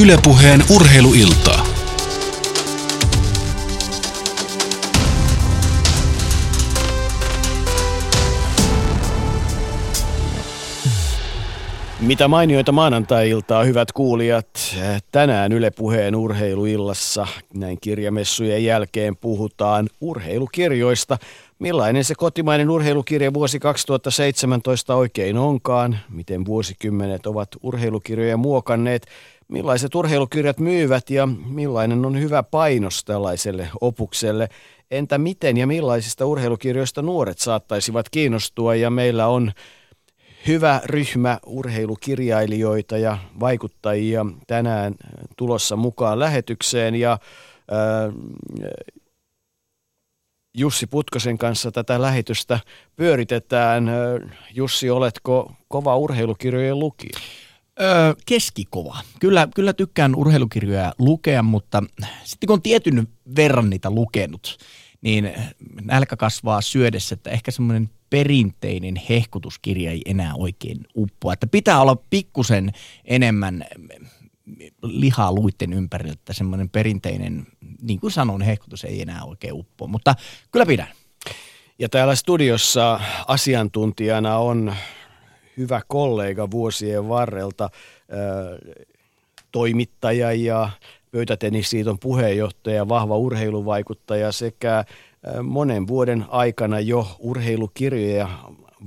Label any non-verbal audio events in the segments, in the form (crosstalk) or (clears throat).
Ylepuheen urheiluiltaa. Mitä mainioita maanantai-iltaa, hyvät kuulijat. Tänään Yle Puheen urheiluillassa näin kirjamessujen jälkeen puhutaan urheilukirjoista. Millainen se kotimainen urheilukirja vuosi 2017 oikein onkaan? Miten vuosikymmenet ovat urheilukirjoja muokanneet? Millaiset urheilukirjat myyvät ja millainen on hyvä painos tällaiselle opukselle? Entä miten ja millaisista urheilukirjoista nuoret saattaisivat kiinnostua? Ja meillä on hyvä ryhmä urheilukirjailijoita ja vaikuttajia tänään tulossa mukaan lähetykseen ja äh, Jussi Putkosen kanssa tätä lähetystä pyöritetään. Jussi, oletko kova urheilukirjojen lukija? Öö, keskikova. Kyllä, kyllä tykkään urheilukirjoja lukea, mutta sitten kun on tietyn verran niitä lukenut, niin nälkä kasvaa syödessä, että ehkä semmoinen perinteinen hehkutuskirja ei enää oikein uppoa. Että pitää olla pikkusen enemmän lihaa luitten ympärillä, että semmoinen perinteinen, niin kuin sanoin, hehkutus ei enää oikein uppoa. Mutta kyllä pidän. Ja täällä studiossa asiantuntijana on hyvä kollega vuosien varrelta, toimittaja ja pöytätennisliiton puheenjohtaja, vahva urheiluvaikuttaja sekä monen vuoden aikana jo urheilukirjoja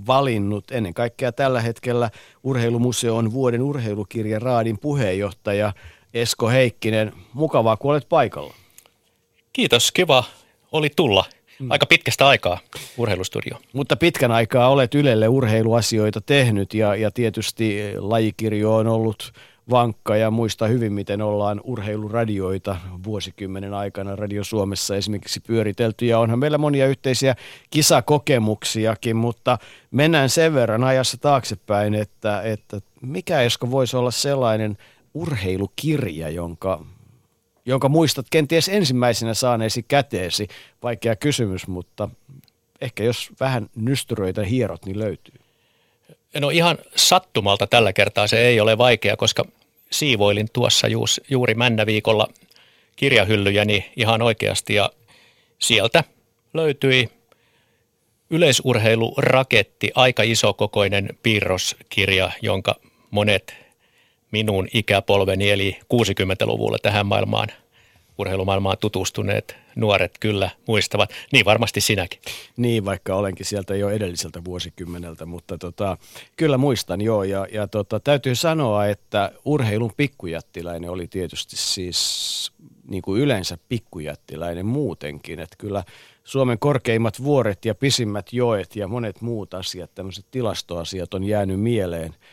valinnut. Ennen kaikkea tällä hetkellä Urheilumuseon vuoden urheilukirja Raadin puheenjohtaja Esko Heikkinen. Mukavaa, kun olet paikalla. Kiitos, kiva oli tulla. Mm. Aika pitkästä aikaa urheilustudio. Mutta pitkän aikaa olet Ylelle urheiluasioita tehnyt ja, ja tietysti lajikirjo on ollut vankka ja muista hyvin, miten ollaan urheiluradioita vuosikymmenen aikana Radio Suomessa esimerkiksi pyöritelty ja onhan meillä monia yhteisiä kisakokemuksiakin, mutta mennään sen verran ajassa taaksepäin, että, että mikä Esko voisi olla sellainen urheilukirja, jonka, jonka muistat kenties ensimmäisenä saaneesi käteesi. Vaikea kysymys, mutta ehkä jos vähän nystyröitä hierot, niin löytyy. No ihan sattumalta tällä kertaa se ei ole vaikea, koska siivoilin tuossa juuri männäviikolla kirjahyllyjäni ihan oikeasti ja sieltä löytyi yleisurheiluraketti, aika isokokoinen piirroskirja, jonka monet minun ikäpolveni eli 60-luvulla tähän maailmaan – urheilumaailmaan tutustuneet nuoret kyllä muistavat. Niin varmasti sinäkin. Niin, vaikka olenkin sieltä jo edelliseltä vuosikymmeneltä, mutta tota, kyllä muistan joo. Ja, ja tota, täytyy sanoa, että urheilun pikkujättiläinen oli tietysti siis niin kuin yleensä pikkujättiläinen muutenkin. Että kyllä Suomen korkeimmat vuoret ja pisimmät joet ja monet muut asiat, tämmöiset tilastoasiat on jäänyt mieleen –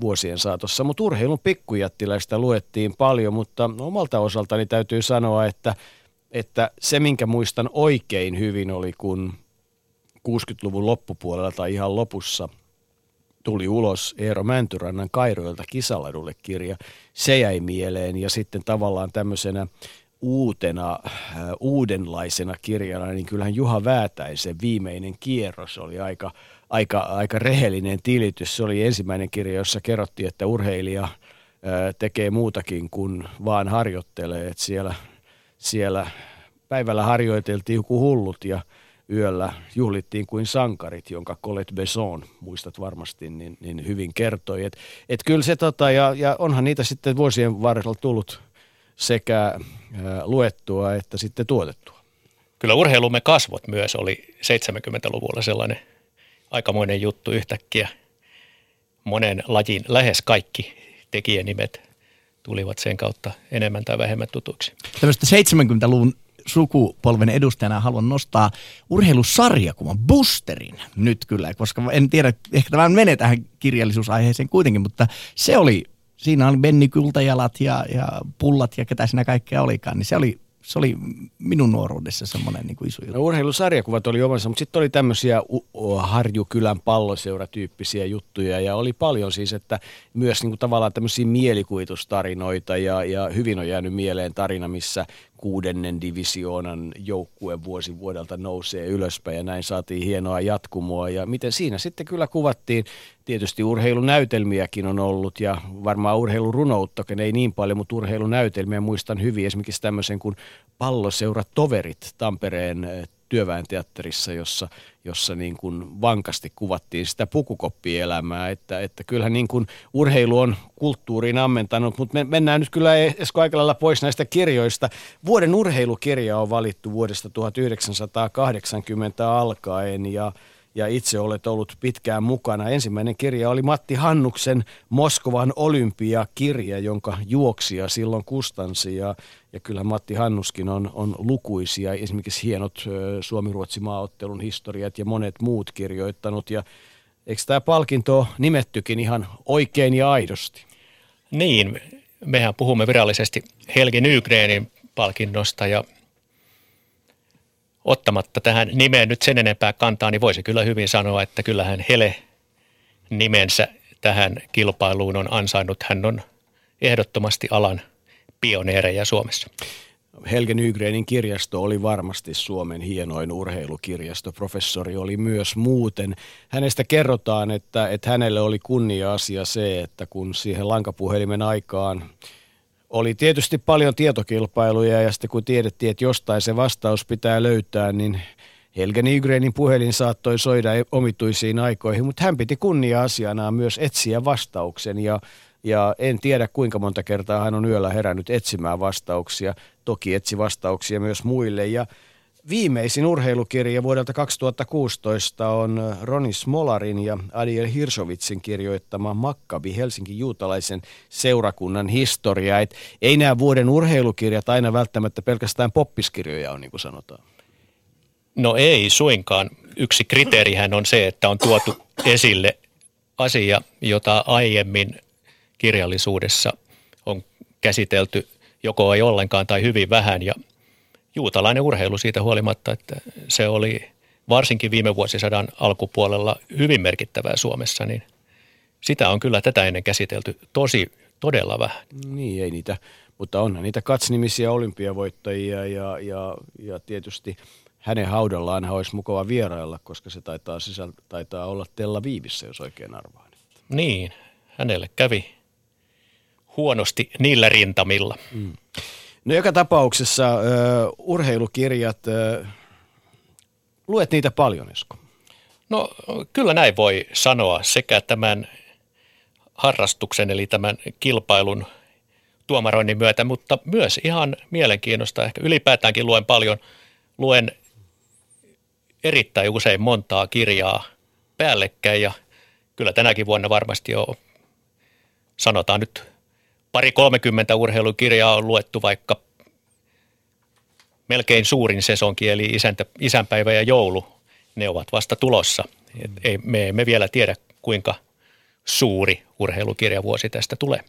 vuosien saatossa. Mutta urheilun pikkujättiläistä luettiin paljon, mutta omalta osaltani täytyy sanoa, että, että se minkä muistan oikein hyvin oli, kun 60-luvun loppupuolella tai ihan lopussa tuli ulos Eero Mäntyrannan Kairoilta kisaladulle kirja. Se jäi mieleen ja sitten tavallaan tämmöisenä uutena, äh, uudenlaisena kirjana, niin kyllähän Juha Väätäisen viimeinen kierros oli aika, aika, aika rehellinen tilitys. Se oli ensimmäinen kirja, jossa kerrottiin, että urheilija äh, tekee muutakin kuin vaan harjoittelee. Että siellä, siellä päivällä harjoiteltiin kuin hullut ja yöllä juhlittiin kuin sankarit, jonka Colette Besson, muistat varmasti, niin, niin hyvin kertoi. Että et kyllä se tota, ja, ja onhan niitä sitten vuosien varrella tullut sekä luettua että sitten tuotettua. Kyllä urheilumme kasvot myös oli 70-luvulla sellainen aikamoinen juttu yhtäkkiä. Monen lajin lähes kaikki tekijänimet tulivat sen kautta enemmän tai vähemmän tutuksi. Tämmöistä 70-luvun sukupolven edustajana haluan nostaa urheilusarjakuvan Boosterin nyt kyllä, koska en tiedä, ehkä tämä menee tähän kirjallisuusaiheeseen kuitenkin, mutta se oli siinä oli Benny Kultajalat ja, ja Pullat ja ketä siinä kaikkea olikaan, niin se oli se oli minun nuoruudessa semmoinen niin kuin iso juttu. No, urheilusarjakuvat oli omansa, mutta sitten oli tämmöisiä Harjukylän palloseuratyyppisiä juttuja ja oli paljon siis, että myös niin kuin tavallaan tämmöisiä mielikuvitustarinoita ja, ja hyvin on jäänyt mieleen tarina, missä kuudennen divisioonan joukkue vuosi vuodelta nousee ylöspäin ja näin saatiin hienoa jatkumoa. Ja miten siinä sitten kyllä kuvattiin, tietysti urheilunäytelmiäkin on ollut ja varmaan urheilurunouttakin ei niin paljon, mutta urheilunäytelmiä muistan hyvin esimerkiksi tämmöisen kuin Palloseura Toverit Tampereen työväenteatterissa, jossa, jossa niin kuin vankasti kuvattiin sitä pukukoppielämää, että, että kyllähän niin kuin urheilu on kulttuuriin ammentanut, mutta me mennään nyt kyllä Esko aika lailla pois näistä kirjoista. Vuoden urheilukirja on valittu vuodesta 1980 alkaen ja ja itse olet ollut pitkään mukana. Ensimmäinen kirja oli Matti Hannuksen Moskovan olympiakirja, jonka juoksia silloin kustansi. Ja, ja kyllä Matti Hannuskin on, on lukuisia, esimerkiksi hienot Suomi-Ruotsi maaottelun historiat ja monet muut kirjoittanut. Ja eikö tämä palkinto nimettykin ihan oikein ja aidosti? Niin, mehän puhumme virallisesti Helgi Nygrenin palkinnosta ja ottamatta tähän nimeen nyt sen enempää kantaa, niin voisi kyllä hyvin sanoa, että kyllähän Hele nimensä tähän kilpailuun on ansainnut. Hän on ehdottomasti alan pioneereja Suomessa. Helge Nygrenin kirjasto oli varmasti Suomen hienoin urheilukirjasto. Professori oli myös muuten. Hänestä kerrotaan, että, että hänelle oli kunnia-asia se, että kun siihen lankapuhelimen aikaan oli tietysti paljon tietokilpailuja ja sitten kun tiedettiin, että jostain se vastaus pitää löytää, niin Helge Nygrenin puhelin saattoi soida omituisiin aikoihin, mutta hän piti kunnia-asiana myös etsiä vastauksen ja, ja en tiedä kuinka monta kertaa hän on yöllä herännyt etsimään vastauksia. Toki etsi vastauksia myös muille ja Viimeisin urheilukirja vuodelta 2016 on Roni Smolarin ja Adiel Hirsovitsin kirjoittama Makkabi Helsingin juutalaisen seurakunnan historia. Et ei nämä vuoden urheilukirjat aina välttämättä pelkästään poppiskirjoja on, niin kuin sanotaan. No ei suinkaan. Yksi kriteerihän on se, että on tuotu esille asia, jota aiemmin kirjallisuudessa on käsitelty joko ei ollenkaan tai hyvin vähän ja – juutalainen urheilu siitä huolimatta, että se oli varsinkin viime vuosisadan alkupuolella hyvin merkittävää Suomessa, niin sitä on kyllä tätä ennen käsitelty tosi todella vähän. Niin, ei niitä, mutta onhan niitä katsnimisiä olympiavoittajia ja, ja, ja tietysti hänen haudallaan olisi mukava vierailla, koska se taitaa, sisäl, taitaa olla Tella Viivissä, jos oikein arvaan. Niin, hänelle kävi huonosti niillä rintamilla. Mm. No joka tapauksessa uh, urheilukirjat, uh, luet niitä paljon Esko? No kyllä näin voi sanoa sekä tämän harrastuksen eli tämän kilpailun tuomaroinnin myötä, mutta myös ihan mielenkiinnosta. Ehkä ylipäätäänkin luen paljon, luen erittäin usein montaa kirjaa päällekkäin ja kyllä tänäkin vuonna varmasti jo sanotaan nyt pari 30 urheilukirjaa on luettu vaikka melkein suurin sesonki, eli isäntä, isänpäivä ja joulu, ne ovat vasta tulossa. Et ei, me emme vielä tiedä, kuinka suuri urheilukirjavuosi tästä tulee.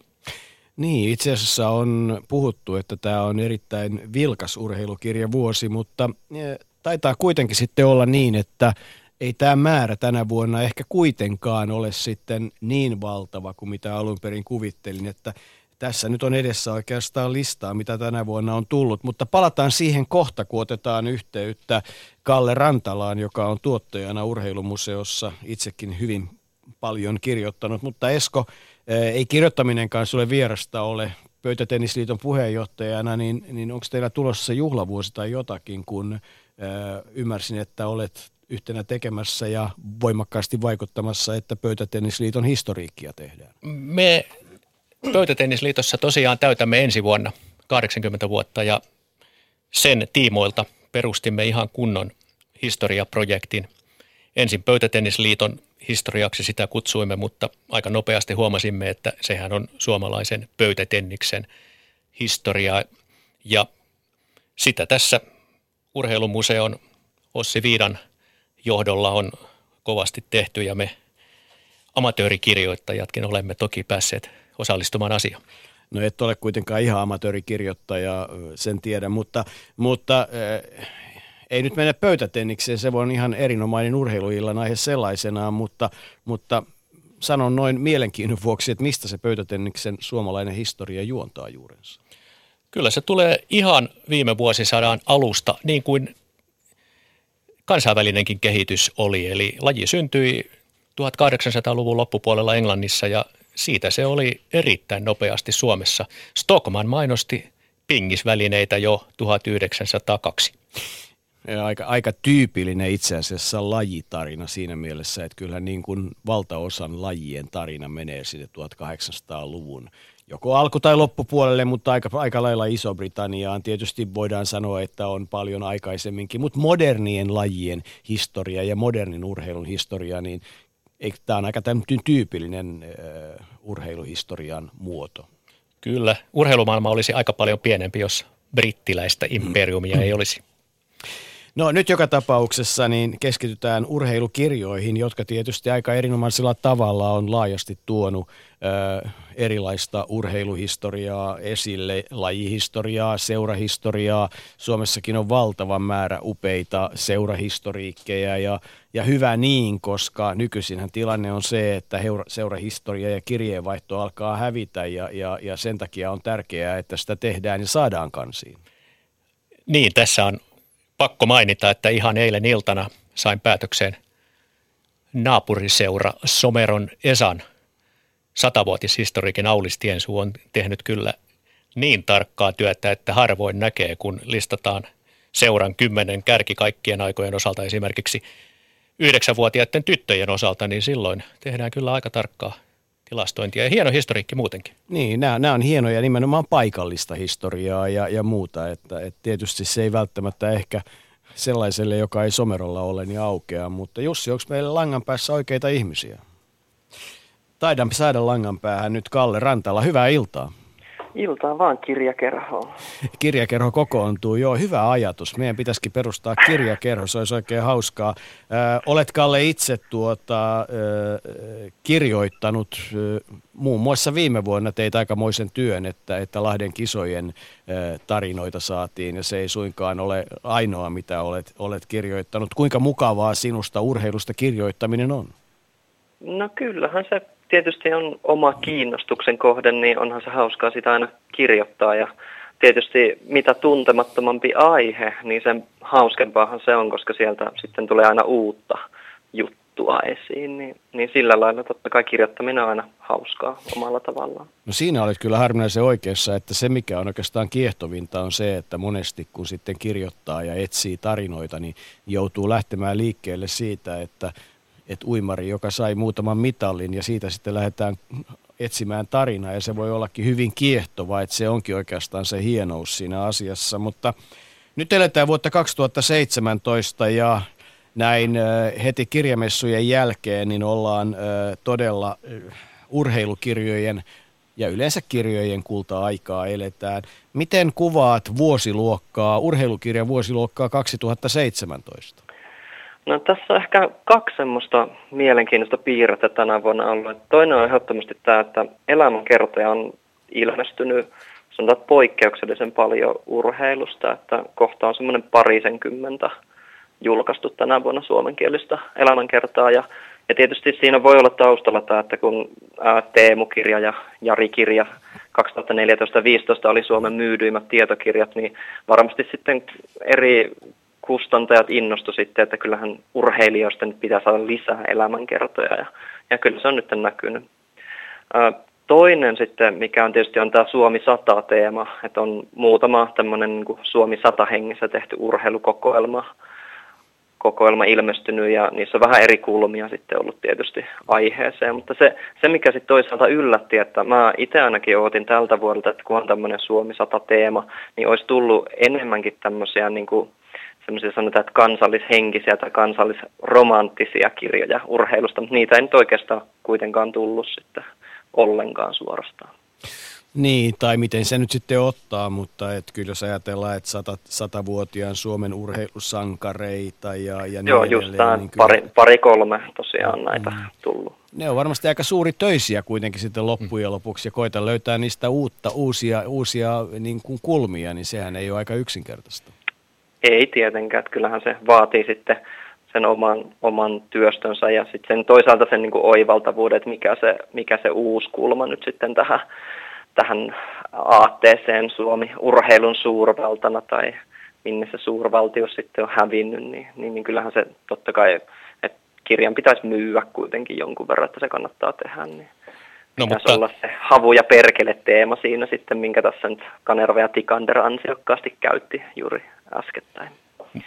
Niin, itse asiassa on puhuttu, että tämä on erittäin vilkas urheilukirjavuosi, mutta eh, taitaa kuitenkin sitten olla niin, että ei tämä määrä tänä vuonna ehkä kuitenkaan ole sitten niin valtava kuin mitä alun perin kuvittelin, että tässä nyt on edessä oikeastaan listaa, mitä tänä vuonna on tullut, mutta palataan siihen kohta, kun otetaan yhteyttä Kalle Rantalaan, joka on tuottajana Urheilumuseossa itsekin hyvin paljon kirjoittanut. Mutta Esko, eh, ei kirjoittaminenkaan sulle vierasta ole Pöytätennisliiton puheenjohtajana, niin, niin onko teillä tulossa juhlavuosi tai jotakin, kun äh, ymmärsin, että olet yhtenä tekemässä ja voimakkaasti vaikuttamassa, että Pöytätennisliiton historiikkia tehdään? Me Pöytätennisliitossa tosiaan täytämme ensi vuonna 80 vuotta ja sen tiimoilta perustimme ihan kunnon historiaprojektin. Ensin Pöytätennisliiton historiaksi sitä kutsuimme, mutta aika nopeasti huomasimme, että sehän on suomalaisen pöytätenniksen historiaa. Ja sitä tässä urheilumuseon Ossi Viidan johdolla on kovasti tehty ja me amatöörikirjoittajatkin olemme toki päässeet osallistumaan asiaan. No et ole kuitenkaan ihan amatöörikirjoittaja, sen tiedä, mutta, mutta äh, ei nyt mennä pöytätennikseen, se on ihan erinomainen urheiluillan aihe sellaisenaan, mutta, mutta sanon noin mielenkiinnon vuoksi, että mistä se pöytätenniksen suomalainen historia juontaa juurensa? Kyllä se tulee ihan viime vuosisadan alusta, niin kuin kansainvälinenkin kehitys oli. Eli laji syntyi 1800-luvun loppupuolella Englannissa ja siitä se oli erittäin nopeasti Suomessa. Stockman mainosti pingisvälineitä jo 1902. Ja aika, aika tyypillinen itse asiassa lajitarina siinä mielessä, että kyllä niin kuin valtaosan lajien tarina menee sinne 1800-luvun joko alku- tai loppupuolelle, mutta aika, aika lailla Iso-Britanniaan. Tietysti voidaan sanoa, että on paljon aikaisemminkin, mutta modernien lajien historia ja modernin urheilun historia, niin tämä on aika tyypillinen uh, urheiluhistorian muoto. Kyllä, urheilumaailma olisi aika paljon pienempi, jos brittiläistä imperiumia ei olisi. No nyt joka tapauksessa niin keskitytään urheilukirjoihin, jotka tietysti aika erinomaisella tavalla on laajasti tuonut ö, erilaista urheiluhistoriaa esille, lajihistoriaa, seurahistoriaa. Suomessakin on valtava määrä upeita seurahistoriikkeja ja, ja hyvä niin, koska nykyisinhän tilanne on se, että heura, seurahistoria ja kirjeenvaihto alkaa hävitä ja, ja, ja sen takia on tärkeää, että sitä tehdään ja saadaan kansiin. Niin, tässä on pakko mainita, että ihan eilen iltana sain päätökseen naapuriseura Someron Esan satavuotishistoriikin Aulis Tiensuu on tehnyt kyllä niin tarkkaa työtä, että harvoin näkee, kun listataan seuran kymmenen kärki kaikkien aikojen osalta. Esimerkiksi yhdeksänvuotiaiden tyttöjen osalta, niin silloin tehdään kyllä aika tarkkaa tilastointia ja hieno historiikki muutenkin. Niin, nämä, nämä on hienoja nimenomaan paikallista historiaa ja, ja muuta, että, että tietysti se ei välttämättä ehkä sellaiselle, joka ei somerolla ole, niin aukeaa, mutta Jussi, onko meillä langan päässä oikeita ihmisiä? Taidan saada langan päähän nyt Kalle Rantala. Hyvää iltaa. Iltaa vaan kirjakerhoon. Kirjakerho kokoontuu, joo, hyvä ajatus. Meidän pitäisikin perustaa kirjakerho, se olisi oikein hauskaa. Ö, olet Kalle itse tuota, ö, kirjoittanut ö, muun muassa viime vuonna teit aikamoisen työn, että, että Lahden kisojen ö, tarinoita saatiin ja se ei suinkaan ole ainoa, mitä olet, olet kirjoittanut. Kuinka mukavaa sinusta urheilusta kirjoittaminen on? No kyllähän se tietysti on oma kiinnostuksen kohde, niin onhan se hauskaa sitä aina kirjoittaa ja tietysti mitä tuntemattomampi aihe, niin sen hauskempaahan se on, koska sieltä sitten tulee aina uutta juttua esiin, niin, niin sillä lailla totta kai kirjoittaminen on aina hauskaa omalla tavallaan. No siinä olet kyllä harvinaisen oikeassa, että se mikä on oikeastaan kiehtovinta on se, että monesti kun sitten kirjoittaa ja etsii tarinoita, niin joutuu lähtemään liikkeelle siitä, että että uimari, joka sai muutaman mitallin ja siitä sitten lähdetään etsimään tarinaa ja se voi ollakin hyvin kiehtova, että se onkin oikeastaan se hienous siinä asiassa, mutta nyt eletään vuotta 2017 ja näin heti kirjamessujen jälkeen niin ollaan todella urheilukirjojen ja yleensä kirjojen kulta-aikaa eletään. Miten kuvaat vuosiluokkaa, urheilukirjan vuosiluokkaa 2017? No tässä on ehkä kaksi semmoista mielenkiintoista piirrettä tänä vuonna ollut. Toinen on ehdottomasti tämä, että elämänkertoja on ilmestynyt sanotaan poikkeuksellisen paljon urheilusta, että kohta on semmoinen parisenkymmentä julkaistu tänä vuonna suomenkielistä elämänkertaa ja, ja tietysti siinä voi olla taustalla tämä, että kun ää, Teemu-kirja ja Jari-kirja 2014-2015 oli Suomen myydyimmät tietokirjat, niin varmasti sitten eri kustantajat innostu sitten, että kyllähän urheilijoista nyt pitää saada lisää elämänkertoja ja, ja kyllä se on nyt näkynyt. Toinen sitten, mikä on tietysti on tämä Suomi 100-teema, että on muutama tämmöinen niin Suomi 100 hengissä tehty urheilukokoelma kokoelma ilmestynyt ja niissä on vähän eri kulmia sitten ollut tietysti aiheeseen, mutta se, se mikä sitten toisaalta yllätti, että mä itse ainakin ootin tältä vuodelta, että kun on tämmöinen Suomi 100 teema, niin olisi tullut enemmänkin tämmöisiä niin kuin semmoisia sanotaan, että kansallishenkisiä tai kansallisromanttisia kirjoja urheilusta, mutta niitä ei nyt oikeastaan kuitenkaan tullut sitten ollenkaan suorastaan. Niin, tai miten se nyt sitten ottaa, mutta et kyllä jos ajatellaan, että sata, satavuotiaan Suomen urheilusankareita ja, ja niin Joo, just tämä niin kyllä... pari, pari kolme tosiaan näitä mm. tullut. Ne on varmasti aika suuri töisiä kuitenkin sitten loppujen lopuksi ja koita löytää niistä uutta, uusia, uusia niin kuin kulmia, niin sehän ei ole aika yksinkertaista. Ei tietenkään, että kyllähän se vaatii sitten sen oman, oman työstönsä ja sitten sen toisaalta sen niin kuin oivaltavuuden, että mikä se, mikä se uusi kulma nyt sitten tähän, tähän aatteeseen Suomi urheilun suurvaltana tai minne se suurvaltio sitten on hävinnyt, niin, niin, niin kyllähän se totta kai, että kirjan pitäisi myyä kuitenkin jonkun verran, että se kannattaa tehdä. Niin. No, mutta... olla se havu ja perkele teema siinä sitten, minkä tässä nyt Kanerva ja Tikander ansiokkaasti käytti juuri äskettäin.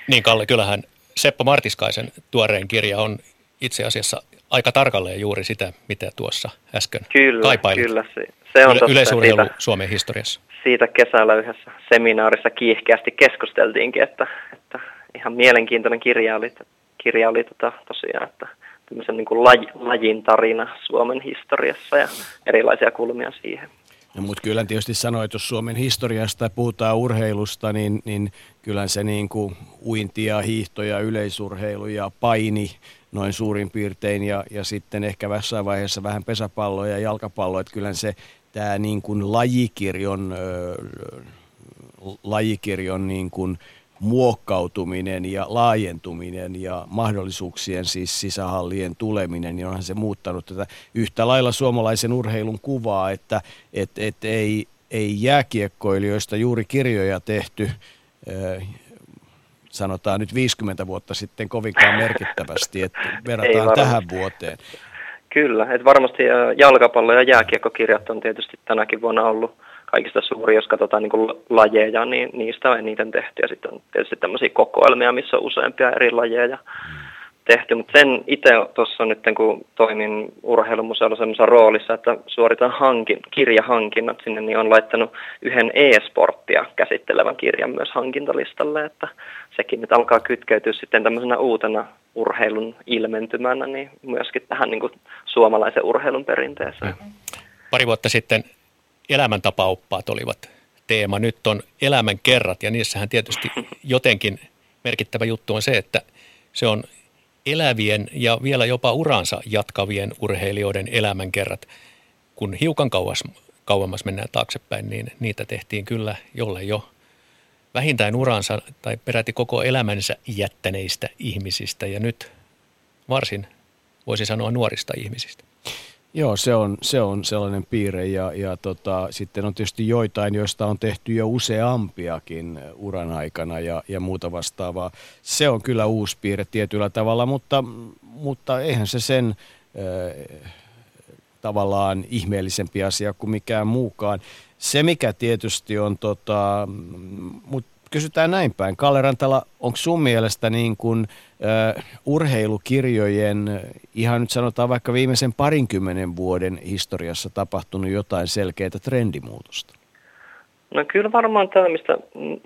Niin Kalle, kyllähän Seppo Martiskaisen tuoreen kirja on itse asiassa aika tarkalleen juuri sitä, mitä tuossa äsken kyllä, kaipailit. Kyllä, se, se on Yle. Yleisurheilu siitä, Suomen historiassa. Siitä kesällä yhdessä seminaarissa kiihkeästi keskusteltiinkin, että, että ihan mielenkiintoinen kirja oli, kirja oli tota, tosiaan, että tämmöisen niin kuin laj, lajin tarina Suomen historiassa ja erilaisia kulmia siihen. No, mutta kyllä tietysti sanoit, että jos Suomen historiasta puhutaan urheilusta, niin, niin kyllä se niin kuin uinti ja hiihto ja yleisurheilu ja paini noin suurin piirtein ja, ja sitten ehkä jossain vaiheessa vähän pesäpalloa ja jalkapalloa, että kyllä se tämä niin kuin lajikirjon, äh, lajikirjon niin kuin muokkautuminen ja laajentuminen ja mahdollisuuksien siis sisähallien tuleminen, niin onhan se muuttanut tätä yhtä lailla suomalaisen urheilun kuvaa, että et, et ei, ei jääkiekkoilijoista juuri kirjoja tehty, sanotaan nyt 50 vuotta sitten kovinkaan merkittävästi, että verrataan tähän vuoteen. Kyllä, että varmasti jalkapallo- ja jääkiekkokirjat on tietysti tänäkin vuonna ollut kaikista suuri, jos katsotaan niin kuin lajeja, niin niistä on eniten tehty. Ja sitten on tietysti tämmöisiä kokoelmia, missä on useampia eri lajeja tehty. Mutta sen itse tuossa nyt, kun toimin urheilumuseolla semmoisessa roolissa, että suoritan hankin, kirjahankinnat sinne, niin on laittanut yhden e-sporttia käsittelevän kirjan myös hankintalistalle, että sekin nyt alkaa kytkeytyä sitten tämmöisenä uutena urheilun ilmentymänä, niin myöskin tähän niin kuin suomalaisen urheilun perinteeseen. Pari vuotta sitten elämäntapaoppaat olivat teema. Nyt on elämän kerrat ja niissähän tietysti jotenkin merkittävä juttu on se, että se on elävien ja vielä jopa uransa jatkavien urheilijoiden elämänkerrat. Kun hiukan kauas, kauemmas mennään taaksepäin, niin niitä tehtiin kyllä jolle jo vähintään uransa tai peräti koko elämänsä jättäneistä ihmisistä ja nyt varsin voisi sanoa nuorista ihmisistä. Joo, se on, se on sellainen piirre ja, ja tota, sitten on tietysti joitain, joista on tehty jo useampiakin uran aikana ja, ja muuta vastaavaa. Se on kyllä uusi piirre tietyllä tavalla, mutta, mutta eihän se sen äh, tavallaan ihmeellisempi asia kuin mikään muukaan. Se mikä tietysti on, tota, mutta kysytään näin päin. Kalle Rantala, onko sun mielestä niin kuin, uh, urheilukirjojen, ihan nyt sanotaan vaikka viimeisen parinkymmenen vuoden historiassa tapahtunut jotain selkeää trendimuutosta? No kyllä varmaan tämä, mistä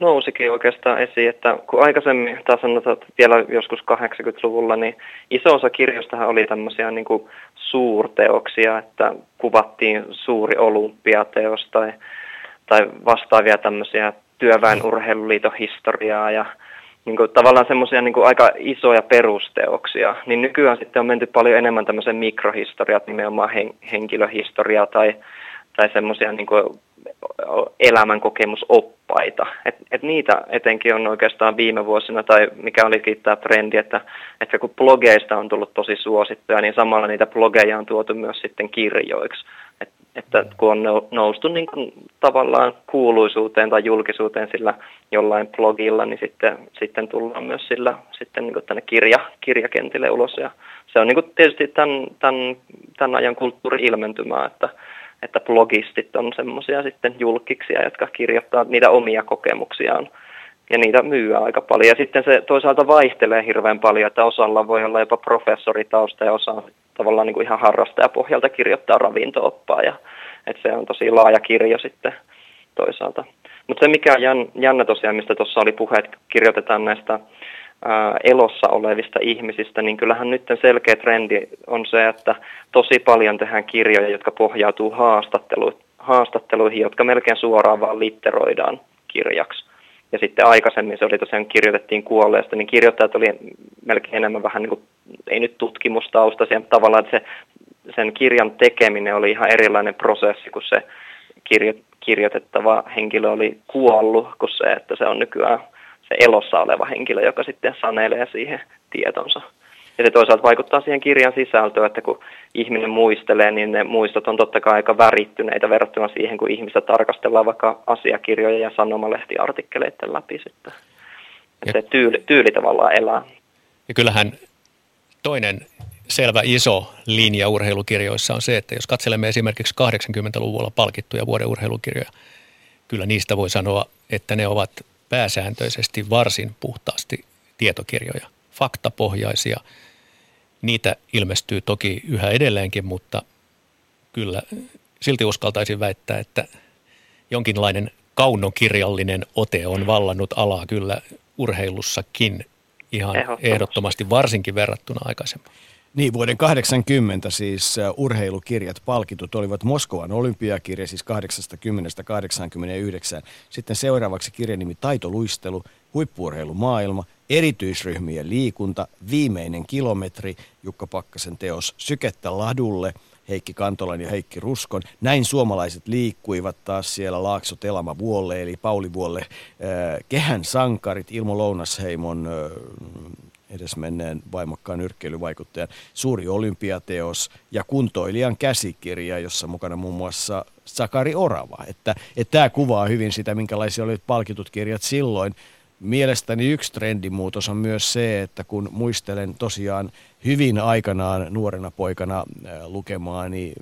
nousikin oikeastaan esiin, että kun aikaisemmin, tai sanotaan että vielä joskus 80-luvulla, niin iso osa kirjoistahan oli tämmöisiä niin kuin suurteoksia, että kuvattiin suuri olympiateos tai, tai vastaavia tämmöisiä työväen urheiluliiton historiaa ja niin kuin, tavallaan semmoisia niin aika isoja perusteoksia, niin nykyään sitten on menty paljon enemmän tämmöisen mikrohistoriat, nimenomaan hen, henkilöhistoriaa tai, tai semmoisia niin elämänkokemusoppaita. Et, et niitä etenkin on oikeastaan viime vuosina, tai mikä olikin tämä trendi, että, että kun blogeista on tullut tosi suosittuja, niin samalla niitä blogeja on tuotu myös sitten kirjoiksi että kun on noustu niin kuin tavallaan kuuluisuuteen tai julkisuuteen sillä jollain blogilla, niin sitten, sitten tullaan myös sillä sitten niin kuin tänne kirja, kirjakentille ulos. Ja se on niin kuin tietysti tämän, tämän, tämän ajan kulttuuri-ilmentymää, että, että blogistit on semmoisia sitten julkiksia, jotka kirjoittaa niitä omia kokemuksiaan ja niitä myy aika paljon. Ja sitten se toisaalta vaihtelee hirveän paljon, että osalla voi olla jopa professoritausta ja osa tavallaan niin kuin ihan harrastajapohjalta kirjoittaa ravintooppaa. Ja, että se on tosi laaja kirjo sitten toisaalta. Mutta se mikä on jännä tosiaan, mistä tuossa oli puhe, että kirjoitetaan näistä ää, elossa olevista ihmisistä, niin kyllähän nyt selkeä trendi on se, että tosi paljon tehdään kirjoja, jotka pohjautuu haastattelu, haastatteluihin, jotka melkein suoraan vaan litteroidaan kirjaksi. Ja sitten aikaisemmin se oli tosiaan kirjoitettiin kuolleesta, niin kirjoittajat oli melkein enemmän vähän niin kuin, ei nyt tutkimustaustaisia, mutta tavallaan että se, sen kirjan tekeminen oli ihan erilainen prosessi, kun se kirjo, kirjoitettava henkilö oli kuollut, kuin se, että se on nykyään se elossa oleva henkilö, joka sitten sanelee siihen tietonsa. Ja se toisaalta vaikuttaa siihen kirjan sisältöön, että kun ihminen muistelee, niin ne muistot on totta kai aika värittyneitä verrattuna siihen, kun ihmistä tarkastellaan vaikka asiakirjoja ja sanomalehtiartikkeleiden läpi sitten. Että se tyyli, tyyli tavallaan elää. Ja kyllähän toinen selvä iso linja urheilukirjoissa on se, että jos katselemme esimerkiksi 80-luvulla palkittuja vuoden urheilukirjoja, kyllä niistä voi sanoa, että ne ovat pääsääntöisesti varsin puhtaasti tietokirjoja, faktapohjaisia. Niitä ilmestyy toki yhä edelleenkin, mutta kyllä silti uskaltaisin väittää, että jonkinlainen kaunokirjallinen ote on vallannut alaa kyllä urheilussakin ihan ehdottomasti, ehdottomasti varsinkin verrattuna aikaisempaan. Niin, vuoden 80 siis urheilukirjat palkitut olivat Moskovan olympiakirja, siis 80-89. Sitten seuraavaksi kirjanimi Taitoluistelu, huippuurheilumaailma, erityisryhmien liikunta, viimeinen kilometri, Jukka Pakkasen teos Sykettä ladulle, Heikki Kantolan ja Heikki Ruskon. Näin suomalaiset liikkuivat taas siellä Laakso Telama Vuolle, eli Pauli Vuolle, Kehän sankarit, Ilmo Lounasheimon edesmenneen vaimokkaan nyrkkeilyvaikuttajan suuri olympiateos ja kuntoilijan käsikirja, jossa mukana muun muassa Sakari Orava. Että, että tämä kuvaa hyvin sitä, minkälaisia olivat palkitut kirjat silloin. Mielestäni yksi trendimuutos on myös se, että kun muistelen tosiaan hyvin aikanaan nuorena poikana lukemaani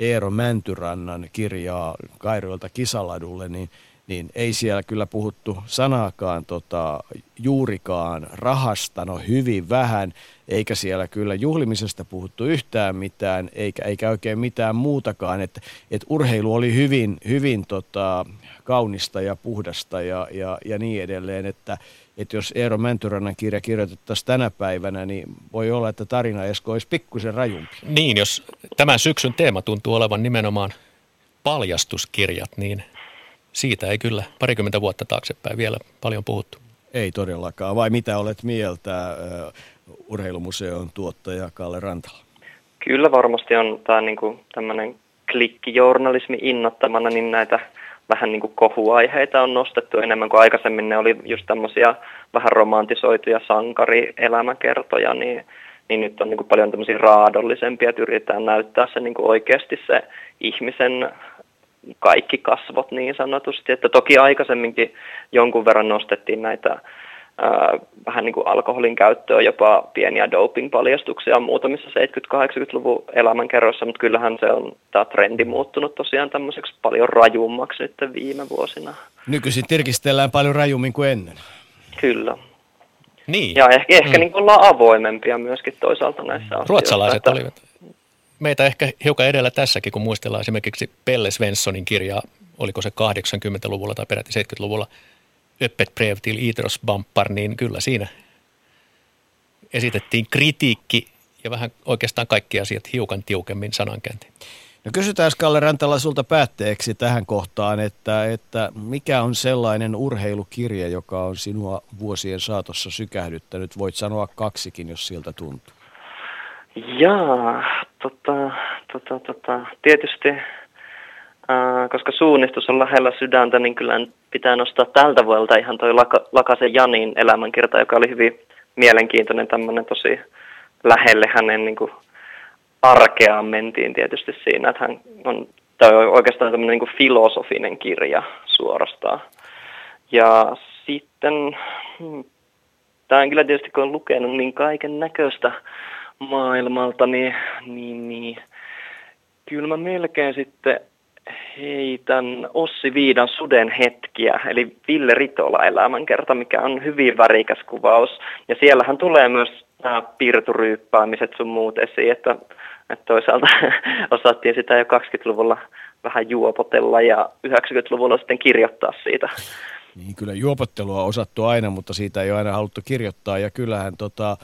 Eero Mäntyrannan kirjaa Kairoilta Kisaladulle, niin niin ei siellä kyllä puhuttu sanaakaan tota, juurikaan rahasta, no hyvin vähän, eikä siellä kyllä juhlimisesta puhuttu yhtään mitään, eikä, eikä oikein mitään muutakaan, että et urheilu oli hyvin, hyvin tota, kaunista ja puhdasta ja, ja, ja niin edelleen, että että jos Eero Mäntyrannan kirja kirjoitettaisiin tänä päivänä, niin voi olla, että tarina Esko olisi pikkusen rajumpi. Niin, jos tämän syksyn teema tuntuu olevan nimenomaan paljastuskirjat, niin siitä ei kyllä parikymmentä vuotta taaksepäin vielä paljon puhuttu. Ei todellakaan. Vai mitä olet mieltä uh, urheilumuseon tuottaja Kalle Rantala? Kyllä varmasti on tämä niinku tämmöinen klikkijournalismi innottamana, niin näitä vähän niin kuin kohuaiheita on nostettu enemmän kuin aikaisemmin. Ne oli just tämmöisiä vähän romantisoituja sankarielämäkertoja, niin, niin nyt on niin kuin paljon tämmöisiä raadollisempia, että yritetään näyttää se niin kuin oikeasti se ihmisen kaikki kasvot niin sanotusti. Että toki aikaisemminkin jonkun verran nostettiin näitä ää, vähän niin kuin alkoholin käyttöä, jopa pieniä doping-paljastuksia muutamissa 70-80-luvun elämänkerroissa, mutta kyllähän se on tämä trendi muuttunut tosiaan tämmöiseksi paljon rajummaksi nyt viime vuosina. Nykyisin tirkistellään paljon rajummin kuin ennen. Kyllä. Niin. Ja ehkä, ehkä mm. niin ollaan avoimempia myöskin toisaalta näissä asioissa. Ruotsalaiset että... olivat meitä ehkä hiukan edellä tässäkin, kun muistellaan esimerkiksi Pelle Svenssonin kirjaa, oliko se 80-luvulla tai peräti 70-luvulla, Öppet brev till idrottsbampar, niin kyllä siinä esitettiin kritiikki ja vähän oikeastaan kaikki asiat hiukan tiukemmin sanankäänti. No kysytään Kalle Rantala sulta päätteeksi tähän kohtaan, että, että mikä on sellainen urheilukirja, joka on sinua vuosien saatossa sykähdyttänyt? Voit sanoa kaksikin, jos siltä tuntuu. Jaa, tota, tota, tota, tietysti ää, koska suunnistus on lähellä sydäntä, niin kyllä pitää nostaa tältä vuodelta ihan toi Laka, Lakasen Janin elämänkerta, joka oli hyvin mielenkiintoinen tämmöinen tosi lähelle hänen niin kuin, arkeaan mentiin tietysti siinä, että hän on, tai oikeastaan tämmöinen niin filosofinen kirja suorastaan. Ja sitten, hmm, tämä on kyllä tietysti kun on lukenut niin kaiken näköistä maailmalta, niin, niin, niin kyllä mä melkein sitten heitän Ossi Viidan suden hetkiä, eli Ville Ritola elämänkerta, mikä on hyvin värikäs kuvaus. Ja siellähän tulee myös nämä piirturyyppäämiset sun muut esiin, että, että toisaalta (laughs) osattiin sitä jo 20-luvulla vähän juopotella ja 90-luvulla sitten kirjoittaa siitä. Niin, kyllä juopottelua on osattu aina, mutta siitä ei ole aina haluttu kirjoittaa. Ja kyllähän tota,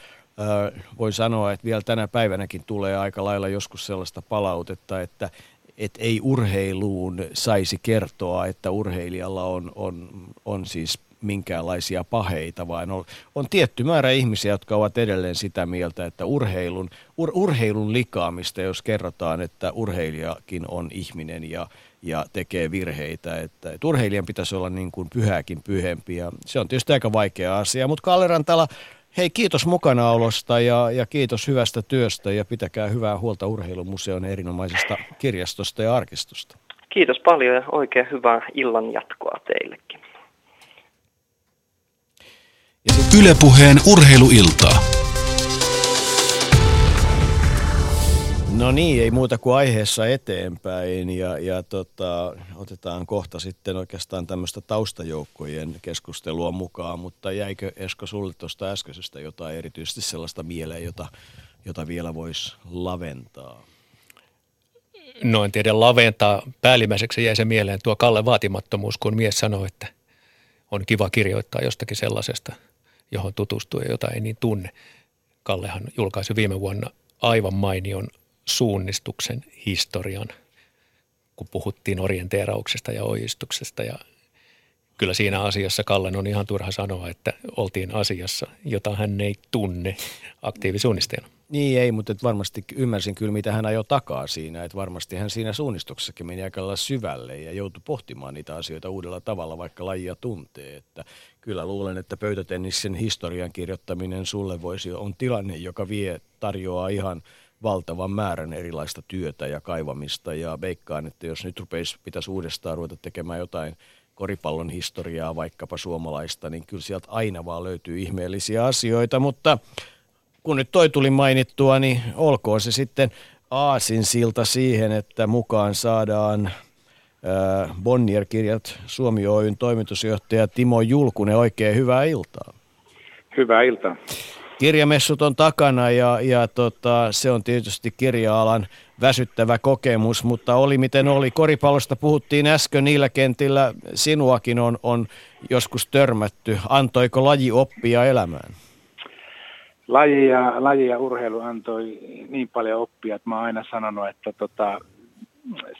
voi sanoa, että vielä tänä päivänäkin tulee aika lailla joskus sellaista palautetta, että et ei urheiluun saisi kertoa, että urheilijalla on, on, on siis minkäänlaisia paheita, vaan on, on tietty määrä ihmisiä, jotka ovat edelleen sitä mieltä, että urheilun, ur, urheilun likaamista, jos kerrotaan, että urheilijakin on ihminen ja, ja tekee virheitä, että, että urheilijan pitäisi olla niin kuin pyhäkin pyhempi ja se on tietysti aika vaikea asia, mutta Kalle Rantala, Hei, kiitos mukanaolosta ja, ja kiitos hyvästä työstä ja pitäkää hyvää huolta Urheilumuseon erinomaisesta kirjastosta ja arkistosta. Kiitos paljon ja oikein hyvää illan jatkoa teillekin. Ylepuheen urheiluiltaa. No niin, ei muuta kuin aiheessa eteenpäin ja, ja tota, otetaan kohta sitten oikeastaan tämmöistä taustajoukkojen keskustelua mukaan, mutta jäikö Esko sulle tuosta äskeisestä jotain erityisesti sellaista mieleen, jota, jota vielä voisi laventaa? No en tiedä laventaa. Päällimmäiseksi jäi se mieleen tuo Kalle vaatimattomuus, kun mies sanoi, että on kiva kirjoittaa jostakin sellaisesta, johon tutustuu ja jota ei niin tunne. Kallehan julkaisi viime vuonna aivan mainion suunnistuksen historian, kun puhuttiin orienteerauksesta ja ojistuksesta. Ja kyllä siinä asiassa Kallen on ihan turha sanoa, että oltiin asiassa, jota hän ei tunne aktiivisuunnistajana. Niin ei, mutta varmasti ymmärsin kyllä, mitä hän ajoi takaa siinä. Että varmasti hän siinä suunnistuksessakin meni aika lailla syvälle ja joutui pohtimaan niitä asioita uudella tavalla, vaikka lajia tuntee. Että kyllä luulen, että pöytätennissen historian kirjoittaminen sulle voisi on tilanne, joka vie, tarjoaa ihan – valtavan määrän erilaista työtä ja kaivamista ja veikkaan, että jos nyt rupeisi, pitäisi uudestaan ruveta tekemään jotain koripallon historiaa, vaikkapa suomalaista, niin kyllä sieltä aina vaan löytyy ihmeellisiä asioita, mutta kun nyt toi tuli mainittua, niin olkoon se sitten aasin silta siihen, että mukaan saadaan Bonnier-kirjat Suomi Oyn toimitusjohtaja Timo Julkunen. Oikein hyvää iltaa. Hyvää iltaa kirjamessut on takana ja, ja tota, se on tietysti kirja-alan väsyttävä kokemus, mutta oli miten oli. Koripallosta puhuttiin äsken niillä kentillä, sinuakin on, on joskus törmätty. Antoiko laji oppia elämään? Laji ja, laji ja urheilu antoi niin paljon oppia, että mä oon aina sanonut, että tota,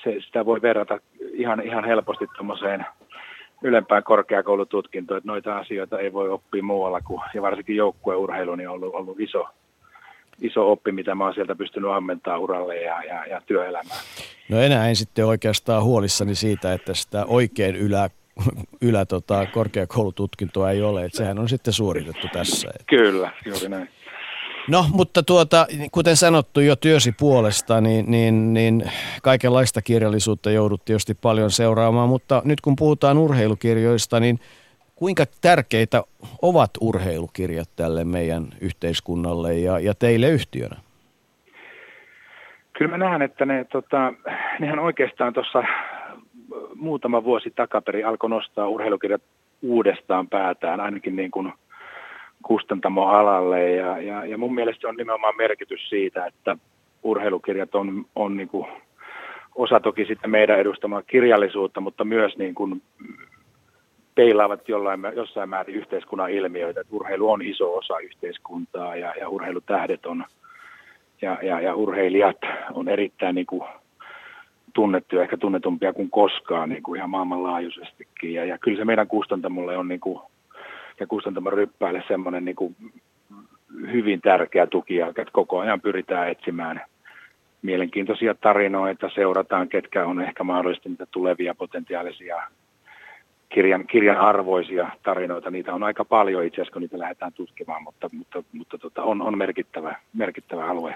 se, sitä voi verrata ihan, ihan helposti tuommoiseen ylempään korkeakoulututkintoon, että noita asioita ei voi oppia muualla kuin, ja varsinkin joukkueurheilu niin on ollut, ollut iso, iso oppi, mitä mä oon sieltä pystynyt ammentamaan uralle ja, ja, ja työelämään. No enää en sitten oikeastaan huolissani siitä, että sitä oikein ylä, ylä tota, korkeakoulututkintoa ei ole, että sehän on sitten suoritettu tässä. Kyllä, juuri näin. No, mutta tuota, kuten sanottu jo työsi puolesta, niin, niin, niin kaikenlaista kirjallisuutta joudut tietysti paljon seuraamaan, mutta nyt kun puhutaan urheilukirjoista, niin kuinka tärkeitä ovat urheilukirjat tälle meidän yhteiskunnalle ja, ja teille yhtiönä? Kyllä mä näen, että ne, tota, nehän oikeastaan tuossa muutama vuosi takaperin alkoi nostaa urheilukirjat uudestaan päätään, ainakin niin kuin – kustantamoalalle ja, ja, ja mun mielestä on nimenomaan merkitys siitä, että urheilukirjat on, on niin kuin osa toki sitten meidän edustamaa kirjallisuutta, mutta myös niin kuin peilaavat jollain, jossain määrin yhteiskunnan ilmiöitä. Että urheilu on iso osa yhteiskuntaa ja, ja urheilutähdet on ja, ja, ja urheilijat on erittäin niin kuin tunnettuja, ehkä tunnetumpia kuin koskaan niin kuin ihan maailmanlaajuisestikin. Ja, ja kyllä se meidän kustantamolle on niin kuin ja kustantamo ryppäälle semmoinen niin kuin hyvin tärkeä tuki, että koko ajan pyritään etsimään mielenkiintoisia tarinoita, seurataan ketkä on ehkä mahdollisesti niitä tulevia potentiaalisia kirjan, kirjan arvoisia tarinoita. Niitä on aika paljon itse asiassa, kun niitä lähdetään tutkimaan, mutta, mutta, mutta tota, on, on merkittävä, merkittävä alue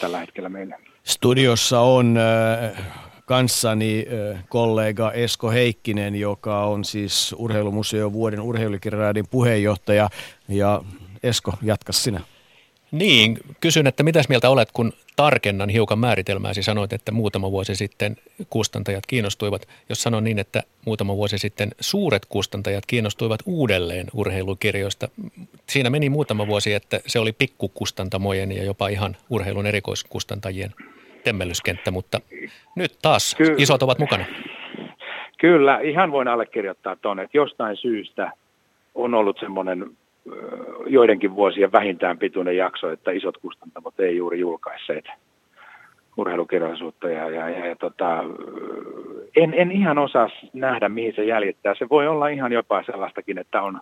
tällä hetkellä meille. Studiossa on äh, kanssani kollega Esko Heikkinen, joka on siis Urheilumuseon vuoden urheilukirjaradin puheenjohtaja. Ja Esko, jatka sinä. Niin, kysyn, että mitäs mieltä olet, kun tarkennan hiukan määritelmääsi. Sanoit, että muutama vuosi sitten kustantajat kiinnostuivat. Jos sanon niin, että muutama vuosi sitten suuret kustantajat kiinnostuivat uudelleen urheilukirjoista. Siinä meni muutama vuosi, että se oli pikkukustantamojen ja jopa ihan urheilun erikoiskustantajien temmellyskenttä, mutta nyt taas Ky- isot ovat mukana. Kyllä, ihan voin allekirjoittaa tuonne, että jostain syystä on ollut semmoinen joidenkin vuosien vähintään pituinen jakso, että isot kustantamot ei juuri julkaisseet urheilukirjallisuutta ja, ja, ja, ja tota, en, en ihan osaa nähdä, mihin se jäljittää. Se voi olla ihan jopa sellaistakin, että on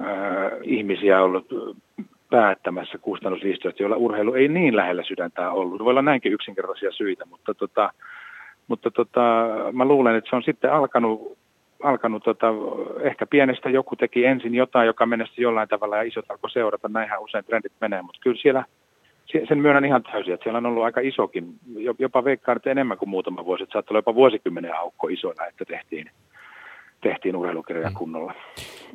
äh, ihmisiä ollut päättämässä kustannuslistoista, joilla urheilu ei niin lähellä sydäntä ollut. Voi olla näinkin yksinkertaisia syitä, mutta, tota, mutta tota, mä luulen, että se on sitten alkanut alkanut tota, ehkä pienestä joku teki ensin jotain, joka menestyi jollain tavalla ja isot alkoi seurata. Näinhän usein trendit menee, mutta kyllä siellä sen myönnän ihan täysin, että siellä on ollut aika isokin, jopa veikkaan, että enemmän kuin muutama vuosi, että saattaa olla jopa vuosikymmenen aukko isoina, että tehtiin, tehtiin urheilukirjoja mm. kunnolla.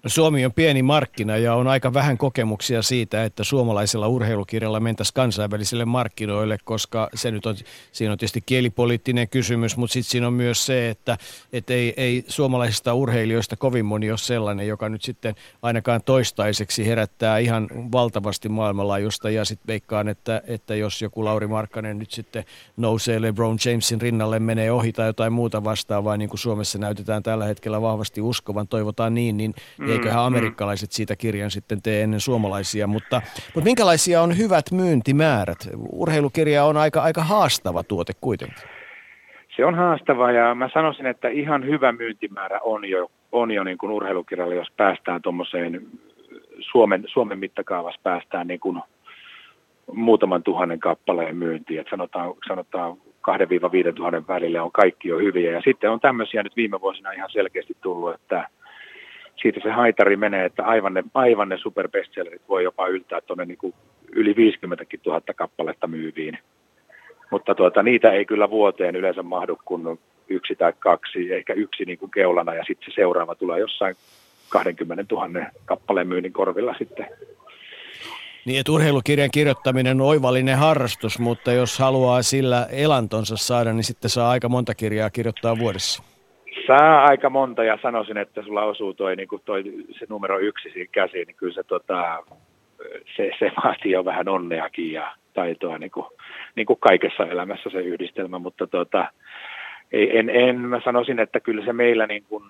No Suomi on pieni markkina ja on aika vähän kokemuksia siitä, että suomalaisella urheilukirjalla mentäisiin kansainvälisille markkinoille, koska se nyt on, siinä on tietysti kielipoliittinen kysymys, mutta sitten siinä on myös se, että, että ei, ei suomalaisista urheilijoista kovin moni ole sellainen, joka nyt sitten ainakaan toistaiseksi herättää ihan valtavasti maailmanlaajuista ja sitten veikkaan, että, että jos joku Lauri Markkanen nyt sitten nousee LeBron Jamesin rinnalle, menee ohi tai jotain muuta vastaavaa, niin kuin Suomessa näytetään tällä hetkellä vahvasti uskovan, toivotaan niin, niin mm, eiköhän mm. amerikkalaiset siitä kirjan sitten tee ennen suomalaisia. Mutta, mutta minkälaisia on hyvät myyntimäärät? Urheilukirja on aika, aika haastava tuote kuitenkin. Se on haastava ja mä sanoisin, että ihan hyvä myyntimäärä on jo, on jo niin kuin urheilukirjalle, jos päästään tuommoiseen Suomen, Suomen mittakaavassa päästään niin kuin muutaman tuhannen kappaleen myyntiin. Et sanotaan, sanotaan 2-5 tuhannen välillä on kaikki jo hyviä. Ja sitten on tämmöisiä nyt viime vuosina ihan selkeästi tullut, että siitä se haitari menee, että aivan ne, aivan ne superbestsellerit voi jopa yltää tuonne niin yli 50 000 kappaletta myyviin. Mutta tuota, niitä ei kyllä vuoteen yleensä mahdu kuin yksi tai kaksi, ehkä yksi niin kuin keulana ja sitten se seuraava tulee jossain 20 000 kappaleen myynnin korvilla sitten. Niin, että urheilukirjan kirjoittaminen on oivallinen harrastus, mutta jos haluaa sillä elantonsa saada, niin sitten saa aika monta kirjaa kirjoittaa vuodessa. Saa aika monta ja sanoisin, että sulla osuu toi, niin kuin toi se numero yksi siinä käsiin, niin kyllä se, tota, se, se vaatii jo vähän onneakin ja taitoa niin kuin, niin kuin kaikessa elämässä se yhdistelmä, mutta tota, en, en, mä sanoisin, että kyllä se meillä niin kuin,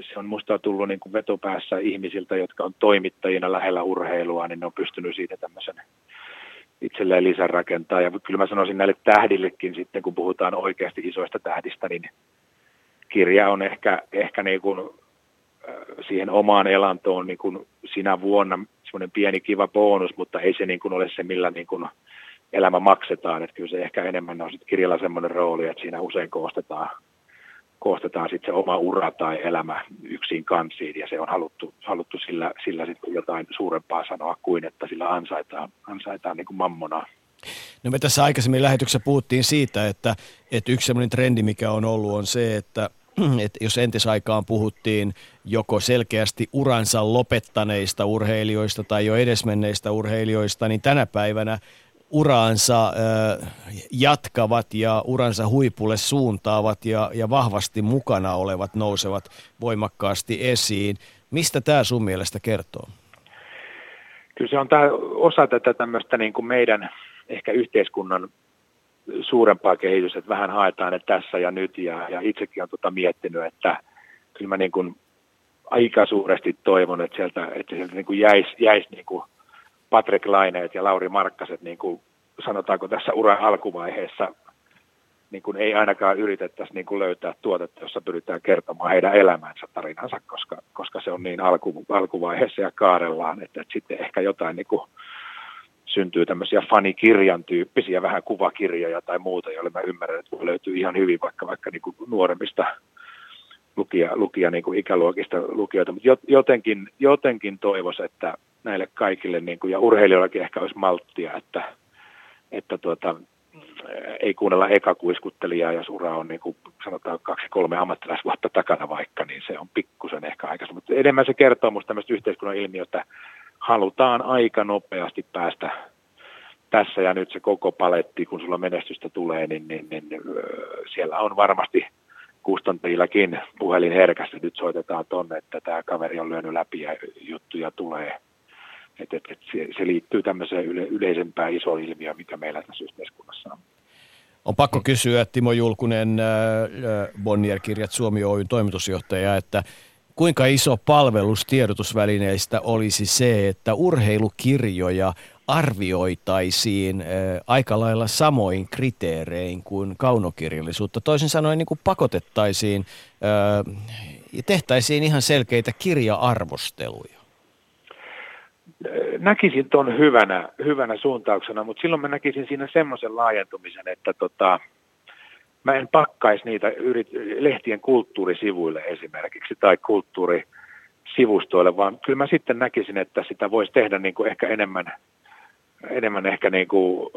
se on musta tullut niin kuin vetopäässä ihmisiltä, jotka on toimittajina lähellä urheilua, niin ne on pystynyt siitä tämmöisen itselleen lisärakentaa. Ja kyllä mä sanoisin näille tähdillekin sitten, kun puhutaan oikeasti isoista tähdistä, niin kirja on ehkä, ehkä niin kuin siihen omaan elantoon niin kuin sinä vuonna semmoinen pieni kiva bonus, mutta ei se niin kuin ole se, millä niin kuin elämä maksetaan. Että kyllä se ehkä enemmän on sitten kirjalla semmoinen rooli, että siinä usein koostetaan, koostetaan sitten se oma ura tai elämä yksin kansiin, ja se on haluttu, haluttu sillä, sillä sitten jotain suurempaa sanoa kuin, että sillä ansaitaan, ansaitaan niin kuin mammonaa. No me tässä aikaisemmin lähetyksessä puhuttiin siitä, että, että yksi sellainen trendi, mikä on ollut, on se, että (clears throat) että jos entisaikaan puhuttiin joko selkeästi uransa lopettaneista urheilijoista tai jo edesmenneistä urheilijoista, niin tänä päivänä uraansa jatkavat ja uransa huipulle suuntaavat ja, ja vahvasti mukana olevat nousevat voimakkaasti esiin. Mistä tämä sun mielestä kertoo? Kyllä se on tämä osa tätä tämmöistä niin kuin meidän ehkä yhteiskunnan suurempaa kehitystä, että vähän haetaan että tässä ja nyt. Ja, ja itsekin olen tota miettinyt, että kyllä mä niin kuin aika suuresti toivon, että sieltä, että sieltä niin kuin jäisi, jäisi niin kuin Patrick Laineet ja Lauri Markkaset, niin kuin sanotaanko tässä uran alkuvaiheessa, niin kuin ei ainakaan yritettäisi niin kuin löytää tuotetta, jossa pyritään kertomaan heidän elämänsä tarinansa, koska, koska se on niin alku, alkuvaiheessa ja kaarellaan, että, että sitten ehkä jotain niin kuin syntyy tämmöisiä fanikirjan tyyppisiä, vähän kuvakirjoja tai muuta, joille mä ymmärrän, että voi löytyy ihan hyvin vaikka, vaikka niin kuin nuoremmista lukija, lukija niin kuin ikäluokista lukijoita, mutta jotenkin, jotenkin toivoisi, että näille kaikille, niin kuin, ja urheilijoillakin ehkä olisi malttia, että, että tuota, ei kuunnella ekakuiskuttelijaa, jos ura on niin kuin sanotaan kaksi-kolme ammattilaisvuotta takana vaikka, niin se on pikkusen ehkä aikaisemmin. Mutta enemmän se kertoo minusta tämmöistä yhteiskunnan ilmiötä, halutaan aika nopeasti päästä tässä ja nyt se koko paletti, kun sulla menestystä tulee, niin, niin, niin siellä on varmasti kustantajillakin puhelin herkästi. Nyt soitetaan tonne, että tämä kaveri on lyönyt läpi ja juttuja tulee. Et, et, et se, se liittyy tämmöiseen yle, yleisempään isoon ilmiöön, mikä meillä tässä yhteiskunnassa on. On pakko kysyä Timo Julkunen, Bonnier-kirjat Suomi Oyn toimitusjohtaja, että kuinka iso palvelus tiedotusvälineistä olisi se, että urheilukirjoja arvioitaisiin aika lailla samoin kriteerein kuin kaunokirjallisuutta. Toisin sanoen niin kuin pakotettaisiin ja tehtäisiin ihan selkeitä kirja-arvosteluja. Näkisin tuon hyvänä, hyvänä suuntauksena, mutta silloin mä näkisin siinä semmoisen laajentumisen, että tota, mä en pakkaisi niitä yrit, lehtien kulttuurisivuille esimerkiksi tai kulttuurisivustoille, vaan kyllä mä sitten näkisin, että sitä voisi tehdä niin kuin ehkä enemmän, enemmän ehkä niin kuin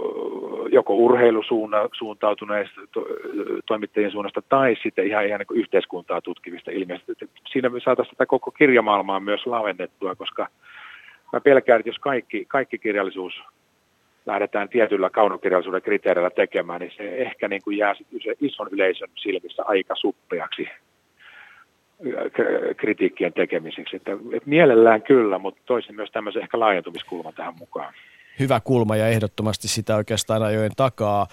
joko urheilusuuntautuneista to, toimittajien suunnasta tai sitten ihan, ihan niin yhteiskuntaa tutkivista ilmiöistä. Siinä me saataisiin tätä koko kirjamaailmaa myös lavennettua, koska mä pelkään, että jos kaikki, kaikki kirjallisuus lähdetään tietyllä kaunokirjallisuuden kriteereillä tekemään, niin se ehkä niin kuin jää ison yleisön silmissä aika suppeaksi kritiikkien tekemiseksi. Että mielellään kyllä, mutta toisin myös tämmöisen ehkä laajentumiskulman tähän mukaan hyvä kulma ja ehdottomasti sitä oikeastaan ajoin takaa.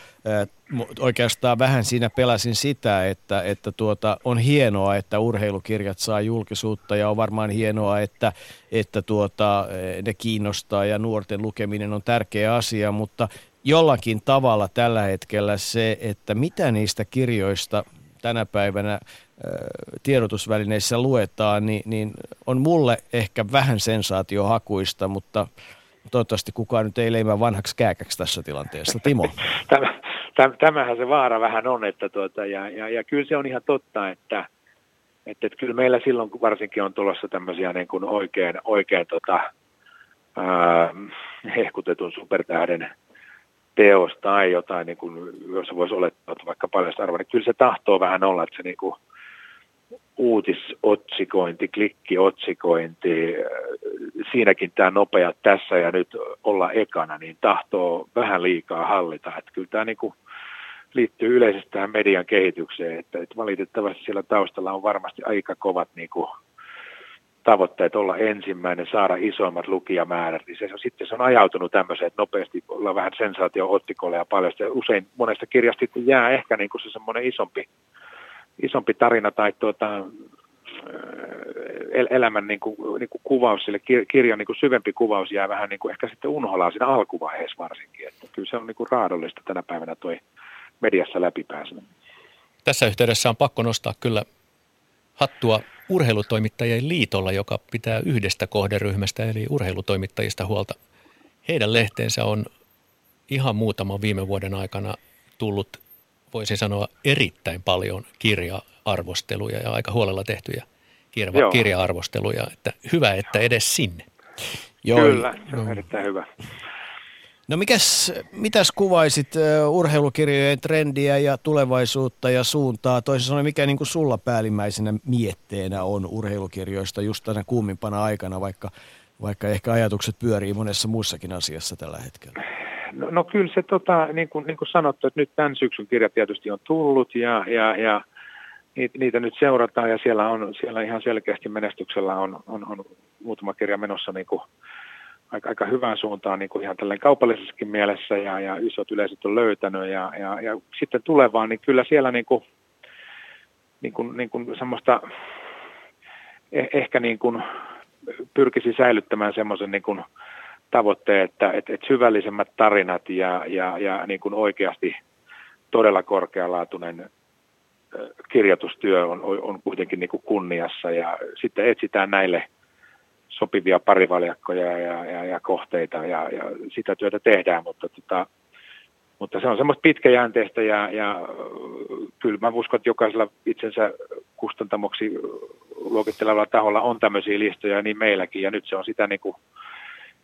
Oikeastaan vähän siinä pelasin sitä, että, että tuota, on hienoa, että urheilukirjat saa julkisuutta ja on varmaan hienoa, että, että tuota, ne kiinnostaa ja nuorten lukeminen on tärkeä asia, mutta jollakin tavalla tällä hetkellä se, että mitä niistä kirjoista tänä päivänä tiedotusvälineissä luetaan, niin, niin on mulle ehkä vähän sensaatiohakuista, mutta Toivottavasti kukaan nyt ei leimää vanhaksi kääkäksi tässä tilanteessa. Timo. (laughs) Tämä, tämähän se vaara vähän on, että tuota, ja, ja, ja kyllä se on ihan totta, että, että, että kyllä meillä silloin kun varsinkin on tulossa tämmöisiä niin kuin oikein, oikein tota, ää, hehkutetun supertähden teos tai jotain, niin kuin, jos voisi olettaa, että vaikka paljon arvoa, niin kyllä se tahtoo vähän olla, että se niin kuin, uutisotsikointi, klikkiotsikointi, siinäkin tämä nopea tässä ja nyt olla ekana, niin tahtoo vähän liikaa hallita. Että kyllä tämä niin liittyy yleisesti tähän median kehitykseen, että, että valitettavasti siellä taustalla on varmasti aika kovat niin kuin tavoitteet olla ensimmäinen, saada isoimmat lukijamäärät, niin se, sitten se on ajautunut tämmöiseen, että nopeasti olla vähän sensaatio-ottikolle ja paljon. Usein monesta kirjasta jää ehkä niin kuin se semmoinen isompi isompi tarina tai tuota, elämän niin kuin, niin kuin kuvaus, sille kirjan niin kuin syvempi kuvaus jää vähän niin kuin ehkä sitten unholaan siinä alkuvaiheessa varsinkin. Että kyllä se on niin kuin raadollista tänä päivänä toi mediassa läpipääseminen. Tässä yhteydessä on pakko nostaa kyllä hattua urheilutoimittajien liitolla, joka pitää yhdestä kohderyhmästä eli urheilutoimittajista huolta. Heidän lehteensä on ihan muutaman viime vuoden aikana tullut voisin sanoa erittäin paljon kirja-arvosteluja ja aika huolella tehtyjä kirja- kirja-arvosteluja. Että hyvä, että edes sinne. Joo. Kyllä, se on erittäin hyvä. No mikäs, mitäs kuvaisit uh, urheilukirjojen trendiä ja tulevaisuutta ja suuntaa? Toisin sanoen, mikä niin kuin sulla päällimmäisenä mietteenä on urheilukirjoista just tänä kuumimpana aikana, vaikka, vaikka ehkä ajatukset pyörii monessa muussakin asiassa tällä hetkellä? No, no kyllä se, tota, niin, kuin, niin kuin sanottu, että nyt tämän syksyn kirja tietysti on tullut ja, ja, ja niitä, nyt seurataan ja siellä, on, siellä ihan selkeästi menestyksellä on, on, on muutama kirja menossa niin kuin aika, aika hyvään suuntaan niin kuin ihan tällainen kaupallisessakin mielessä ja, ja isot yleisöt on löytänyt ja, ja, ja sitten tulevaan, niin kyllä siellä niin kuin, niin kuin, niin kuin semmoista eh, ehkä niin kuin pyrkisi säilyttämään semmoisen niin kuin tavoitteen, että, että, että syvällisemmät tarinat ja, ja, ja niin kuin oikeasti todella korkealaatuinen kirjoitustyö on, on kuitenkin niin kuin kunniassa ja sitten etsitään näille sopivia parivaljakkoja ja, ja, ja kohteita ja, ja sitä työtä tehdään, mutta, tota, mutta se on semmoista pitkäjänteistä ja, ja kyllä mä uskon, että jokaisella itsensä kustantamoksi luokittelevalla taholla on tämmöisiä listoja niin meilläkin ja nyt se on sitä niin kuin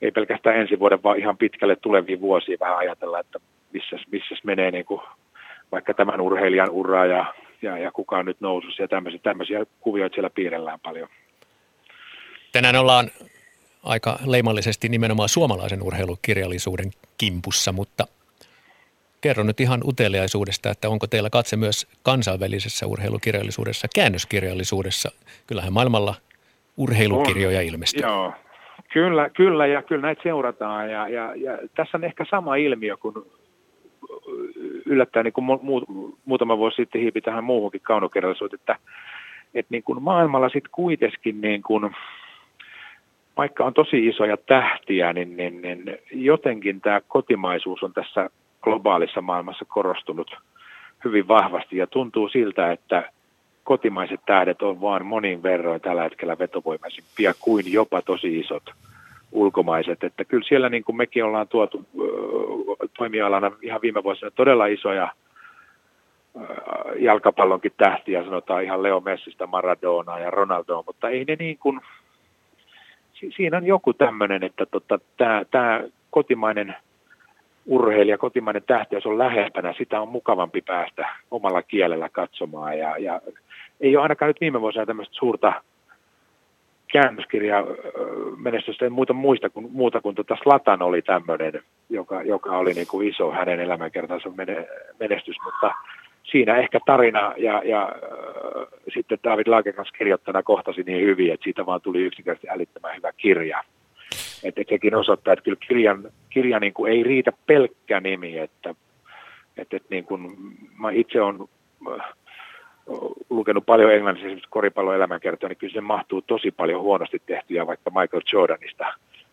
ei pelkästään ensi vuoden, vaan ihan pitkälle tuleviin vuosiin vähän ajatella, että missä, missä menee niin kuin vaikka tämän urheilijan uraa ja, ja, ja kuka on nyt nousussa ja tämmöisiä, tämmöisiä kuvioita siellä piirellään paljon. Tänään ollaan aika leimallisesti nimenomaan suomalaisen urheilukirjallisuuden kimpussa, mutta kerro nyt ihan uteliaisuudesta, että onko teillä katse myös kansainvälisessä urheilukirjallisuudessa, käännöskirjallisuudessa. Kyllähän maailmalla urheilukirjoja ilmestyy. Joo, Kyllä, kyllä ja kyllä näitä seurataan ja, ja, ja tässä on ehkä sama ilmiö kuin yllättäen niin kuin mu, muutama vuosi sitten hiipi tähän muuhunkin kaunokirjallisuuteen, että, että niin kuin maailmalla sitten kuitenkin niin kuin, vaikka on tosi isoja tähtiä, niin, niin, niin jotenkin tämä kotimaisuus on tässä globaalissa maailmassa korostunut hyvin vahvasti ja tuntuu siltä, että kotimaiset tähdet on vaan monin verroin tällä hetkellä vetovoimaisimpia kuin jopa tosi isot ulkomaiset. Että kyllä siellä niin kuin mekin ollaan tuotu toimialana ihan viime vuosina todella isoja jalkapallonkin tähtiä, sanotaan ihan Leo Messistä, Maradona ja Ronaldo, mutta ei ne niin kuin, siinä on joku tämmöinen, että tota, tämä kotimainen urheilija, kotimainen tähti, jos on lähempänä, sitä on mukavampi päästä omalla kielellä katsomaan. Ja, ja ei ole ainakaan nyt viime vuosina tämmöistä suurta käännöskirja menestystä, en muuta muista kuin, muuta kuin tuota Slatan oli tämmöinen, joka, joka oli niin kuin iso hänen elämänkertansa menestys, mutta siinä ehkä tarina ja, ja äh, sitten David Lagercrantz kirjoittana kohtasi niin hyvin, että siitä vaan tuli yksinkertaisesti älyttömän hyvä kirja. Että sekin osoittaa, että kyllä kirjan, kirja niin kuin ei riitä pelkkä nimi, että, että, että niin kuin, mä itse olen lukenut paljon englanniksi esimerkiksi koripallon elämänkertoja, niin kyllä se mahtuu tosi paljon huonosti tehtyjä vaikka Michael Jordanista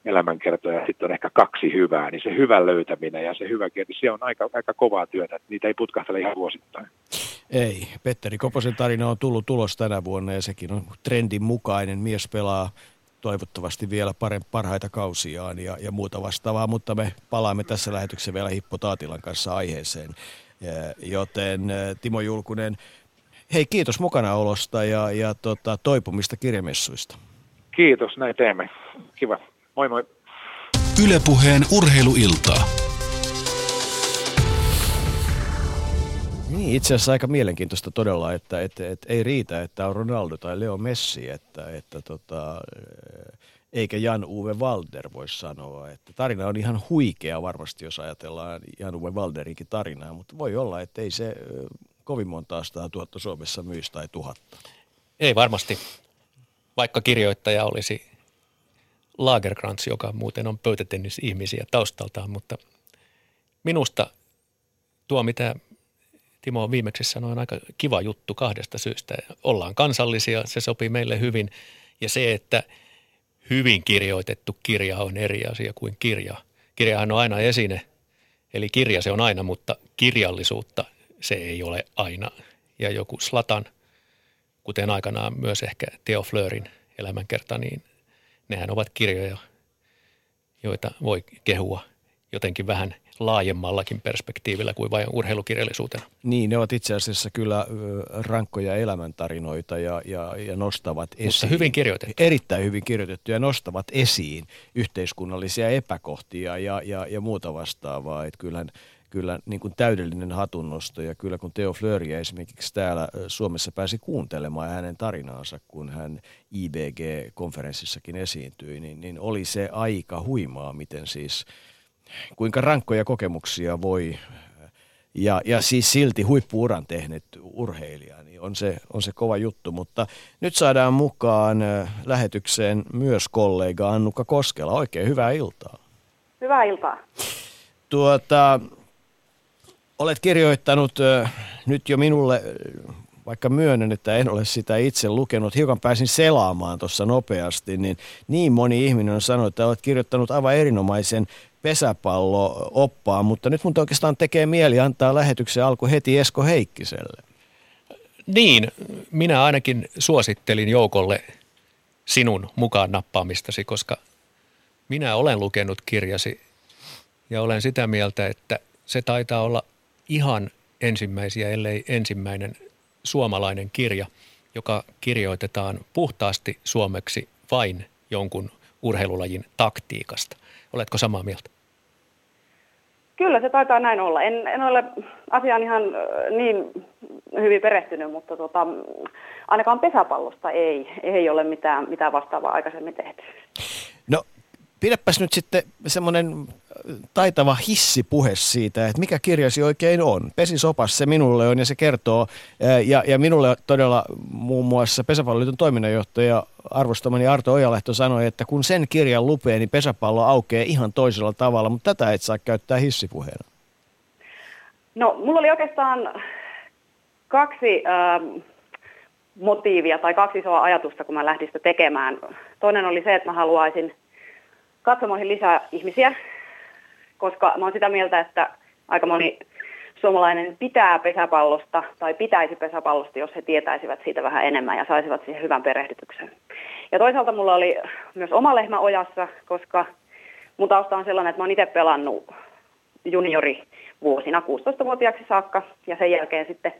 elämänkertoja, sitten on ehkä kaksi hyvää, niin se hyvän löytäminen ja se hyvä kieli, se on aika, aika kovaa työtä, niitä ei putkahtele ihan vuosittain. Ei, Petteri Koposen tarina on tullut tulos tänä vuonna ja sekin on trendin mukainen. Mies pelaa toivottavasti vielä parhaita kausiaan ja, ja muuta vastaavaa, mutta me palaamme tässä lähetyksessä vielä Hippo Taatilan kanssa aiheeseen. Joten Timo Julkunen, hei kiitos mukanaolosta ja, ja tota, toipumista kirjamessuista. Kiitos, näin teemme. Kiva. Moi moi. Ylepuheen urheiluiltaa. Niin, itse asiassa aika mielenkiintoista todella, että, että, että ei riitä, että on Ronaldo tai Leo Messi, että, että tota, eikä Jan Uwe Walder voi sanoa. Että tarina on ihan huikea varmasti, jos ajatellaan Jan Uwe Walderinkin tarinaa, mutta voi olla, että ei se kovin monta astaa tuhatta Suomessa myys tai tuhatta. Ei varmasti, vaikka kirjoittaja olisi Lagerkrantz, joka muuten on pöytätennis-ihmisiä taustaltaan, mutta minusta tuo, mitä Timo viimeksi sanoi, on aika kiva juttu kahdesta syystä. Ollaan kansallisia, se sopii meille hyvin. Ja se, että hyvin kirjoitettu kirja on eri asia kuin kirja. Kirjahan on aina esine, eli kirja se on aina, mutta kirjallisuutta se ei ole aina. Ja joku Slatan, kuten aikanaan myös ehkä Theo Fleurin elämänkerta, niin nehän ovat kirjoja, joita voi kehua jotenkin vähän laajemmallakin perspektiivillä kuin vain urheilukirjallisuutena. Niin, ne ovat itse asiassa kyllä rankkoja elämäntarinoita ja, ja, ja nostavat esiin. Mutta hyvin kirjoitettu. Erittäin hyvin kirjoitettu ja nostavat esiin yhteiskunnallisia epäkohtia ja, ja, ja muuta vastaavaa. Että kyllähän kyllä niin kuin täydellinen hatunnosto ja kyllä kun Teo Fleuria esimerkiksi täällä Suomessa pääsi kuuntelemaan hänen tarinaansa, kun hän IBG-konferenssissakin esiintyi, niin, niin oli se aika huimaa, miten siis, kuinka rankkoja kokemuksia voi ja, ja siis silti huippuuran tehnyt urheilija, niin on se, on se kova juttu. Mutta nyt saadaan mukaan lähetykseen myös kollega Annukka Koskela. Oikein hyvää iltaa. Hyvää iltaa. Tuota, Olet kirjoittanut äh, nyt jo minulle, vaikka myönnän, että en ole sitä itse lukenut, hiukan pääsin selaamaan tuossa nopeasti, niin niin moni ihminen on sanonut, että olet kirjoittanut aivan erinomaisen pesäpallo-oppaan, mutta nyt mun oikeastaan tekee mieli antaa lähetyksen alku heti Esko Heikkiselle. Niin, minä ainakin suosittelin joukolle sinun mukaan nappaamistasi, koska minä olen lukenut kirjasi ja olen sitä mieltä, että se taitaa olla ihan ensimmäisiä, ellei ensimmäinen suomalainen kirja, joka kirjoitetaan puhtaasti suomeksi vain jonkun urheilulajin taktiikasta. Oletko samaa mieltä? Kyllä se taitaa näin olla. En, en ole asiaan ihan niin hyvin perehtynyt, mutta tota, ainakaan pesäpallosta ei, ei ole mitään, mitään vastaavaa aikaisemmin tehty. No pidäpäs nyt sitten semmoinen taitava hissipuhe siitä, että mikä kirjasi oikein on. Pesisopas se minulle on ja se kertoo, ja, ja minulle todella muun muassa Pesäpalloliiton toiminnanjohtaja arvostamani Arto Ojalehto sanoi, että kun sen kirjan lupee, niin pesäpallo aukeaa ihan toisella tavalla, mutta tätä et saa käyttää hissipuheena. No, mulla oli oikeastaan kaksi äh, motiivia tai kaksi isoa ajatusta, kun mä lähdin sitä tekemään. Toinen oli se, että mä haluaisin katsomoihin lisää ihmisiä, koska mä oon sitä mieltä, että aika moni suomalainen pitää pesäpallosta tai pitäisi pesäpallosta, jos he tietäisivät siitä vähän enemmän ja saisivat siihen hyvän perehdytyksen. Ja toisaalta mulla oli myös oma lehmä ojassa, koska mun tausta on sellainen, että mä oon itse pelannut juniori vuosina 16-vuotiaaksi saakka ja sen jälkeen sitten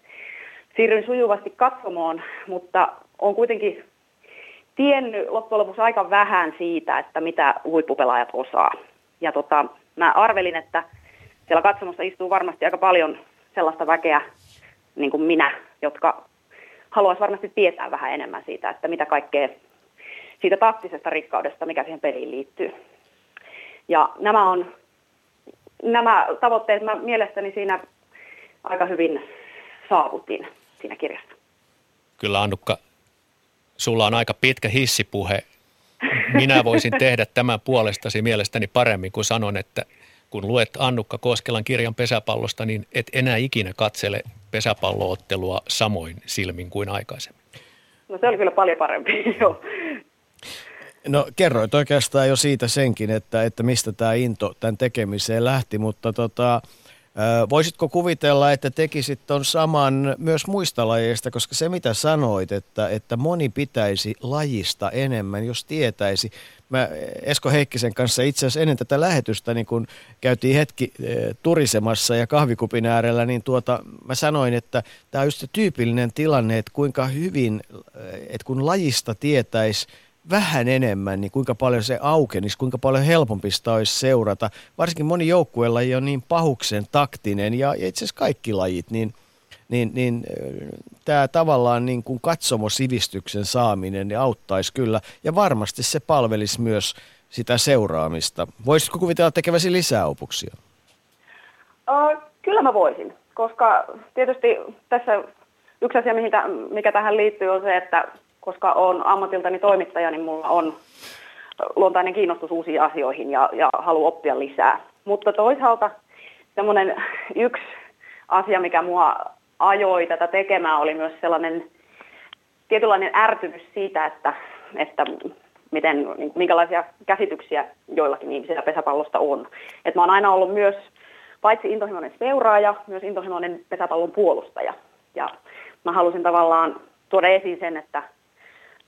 siirryin sujuvasti katsomoon, mutta on kuitenkin tiennyt loppujen lopuksi aika vähän siitä, että mitä huippupelaajat osaa. Ja tota, mä arvelin, että siellä katsomossa istuu varmasti aika paljon sellaista väkeä, niin kuin minä, jotka haluaisi varmasti tietää vähän enemmän siitä, että mitä kaikkea siitä taktisesta rikkaudesta, mikä siihen peliin liittyy. Ja nämä on nämä tavoitteet mä mielestäni siinä aika hyvin saavutin siinä kirjassa. Kyllä Annukka, sulla on aika pitkä hissipuhe. Minä voisin tehdä tämän puolestasi mielestäni paremmin, kuin sanon, että kun luet Annukka Koskelan kirjan pesäpallosta, niin et enää ikinä katsele pesäpalloottelua samoin silmin kuin aikaisemmin. No se oli kyllä paljon parempi, (laughs) joo. No kerroit oikeastaan jo siitä senkin, että, että mistä tämä into tämän tekemiseen lähti, mutta tota, Voisitko kuvitella, että tekisit tuon saman myös muista lajeista, koska se mitä sanoit, että, että moni pitäisi lajista enemmän, jos tietäisi. Mä Esko Heikkisen kanssa itse asiassa ennen tätä lähetystä, niin kun käytiin hetki turisemassa ja kahvikupin äärellä, niin tuota, mä sanoin, että tämä on just se tyypillinen tilanne, että kuinka hyvin, että kun lajista tietäisi, vähän enemmän, niin kuinka paljon se aukenisi, kuinka paljon helpompi sitä olisi seurata. Varsinkin moni joukkuelaji on niin pahuksen taktinen ja itse asiassa kaikki lajit, niin, niin, niin tämä tavallaan niin kuin katsomosivistyksen saaminen niin auttaisi kyllä ja varmasti se palvelisi myös sitä seuraamista. Voisitko kuvitella tekeväsi lisää opuksia? Uh, kyllä mä voisin, koska tietysti tässä yksi asia, mikä tähän liittyy, on se, että koska olen ammatiltani toimittaja, niin mulla on luontainen kiinnostus uusiin asioihin ja, ja halu oppia lisää. Mutta toisaalta semmoinen yksi asia, mikä mua ajoi tätä tekemään, oli myös sellainen tietynlainen ärtymys siitä, että, että miten, niin, minkälaisia käsityksiä joillakin ihmisillä pesäpallosta on. Et mä oon aina ollut myös paitsi intohimoinen seuraaja, myös intohimoinen pesäpallon puolustaja. Ja mä halusin tavallaan tuoda esiin sen, että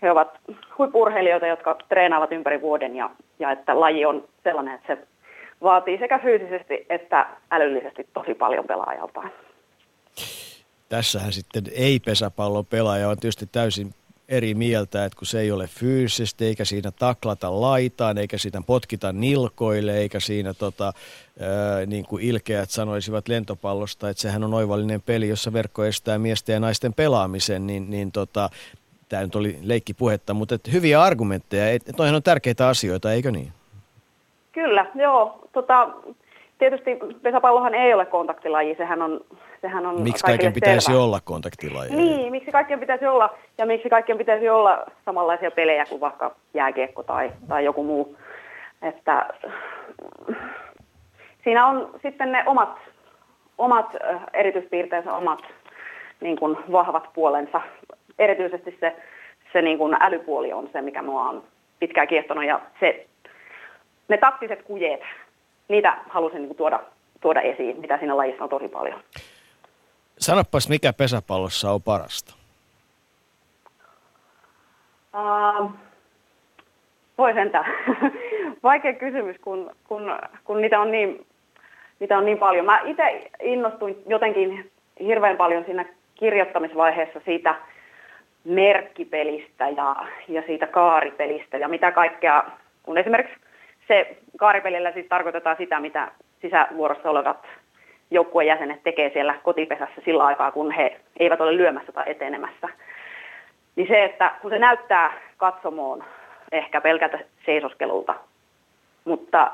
he ovat huippurheilijoita, jotka treenaavat ympäri vuoden ja, ja että laji on sellainen, että se vaatii sekä fyysisesti että älyllisesti tosi paljon pelaajaltaan. Tässähän sitten ei-pesäpallon pelaaja on tietysti täysin eri mieltä, että kun se ei ole fyysisesti, eikä siinä taklata laitaan, eikä siinä potkita nilkoille, eikä siinä tota, ää, niin kuin ilkeät sanoisivat lentopallosta, että sehän on oivallinen peli, jossa verkko estää miesten ja naisten pelaamisen, niin, niin tota, tämä nyt oli leikkipuhetta, mutta että hyviä argumentteja, että on tärkeitä asioita, eikö niin? Kyllä, joo. Tota, tietysti pesäpallohan ei ole kontaktilaji, sehän on, sehän on Miksi kaiken pitäisi selvä. olla kontaktilaji? Niin, miksi kaikkien pitäisi olla, ja miksi kaikkien pitäisi olla samanlaisia pelejä kuin vaikka jääkiekko tai, tai joku muu. Että, siinä on sitten ne omat, omat erityispiirteensä, omat niin kuin vahvat puolensa erityisesti se, se niin kuin älypuoli on se, mikä mua on pitkään kiehtonut ja se, ne taktiset kujeet, niitä halusin niin kuin tuoda, tuoda esiin, mitä siinä lajissa on tosi paljon. Sanopas, mikä pesäpallossa on parasta? Uh, voi sentään. (laughs) Vaikea kysymys, kun, kun, kun niitä, on niin, niitä on niin paljon. Mä itse innostuin jotenkin hirveän paljon siinä kirjoittamisvaiheessa siitä, merkkipelistä ja, ja siitä kaaripelistä ja mitä kaikkea, kun esimerkiksi se kaaripelillä siis tarkoitetaan sitä, mitä sisävuorossa olevat joukkueen jäsenet tekee siellä kotipesässä sillä aikaa, kun he eivät ole lyömässä tai etenemässä. Niin se, että kun se näyttää katsomoon ehkä pelkältä seisoskelulta, mutta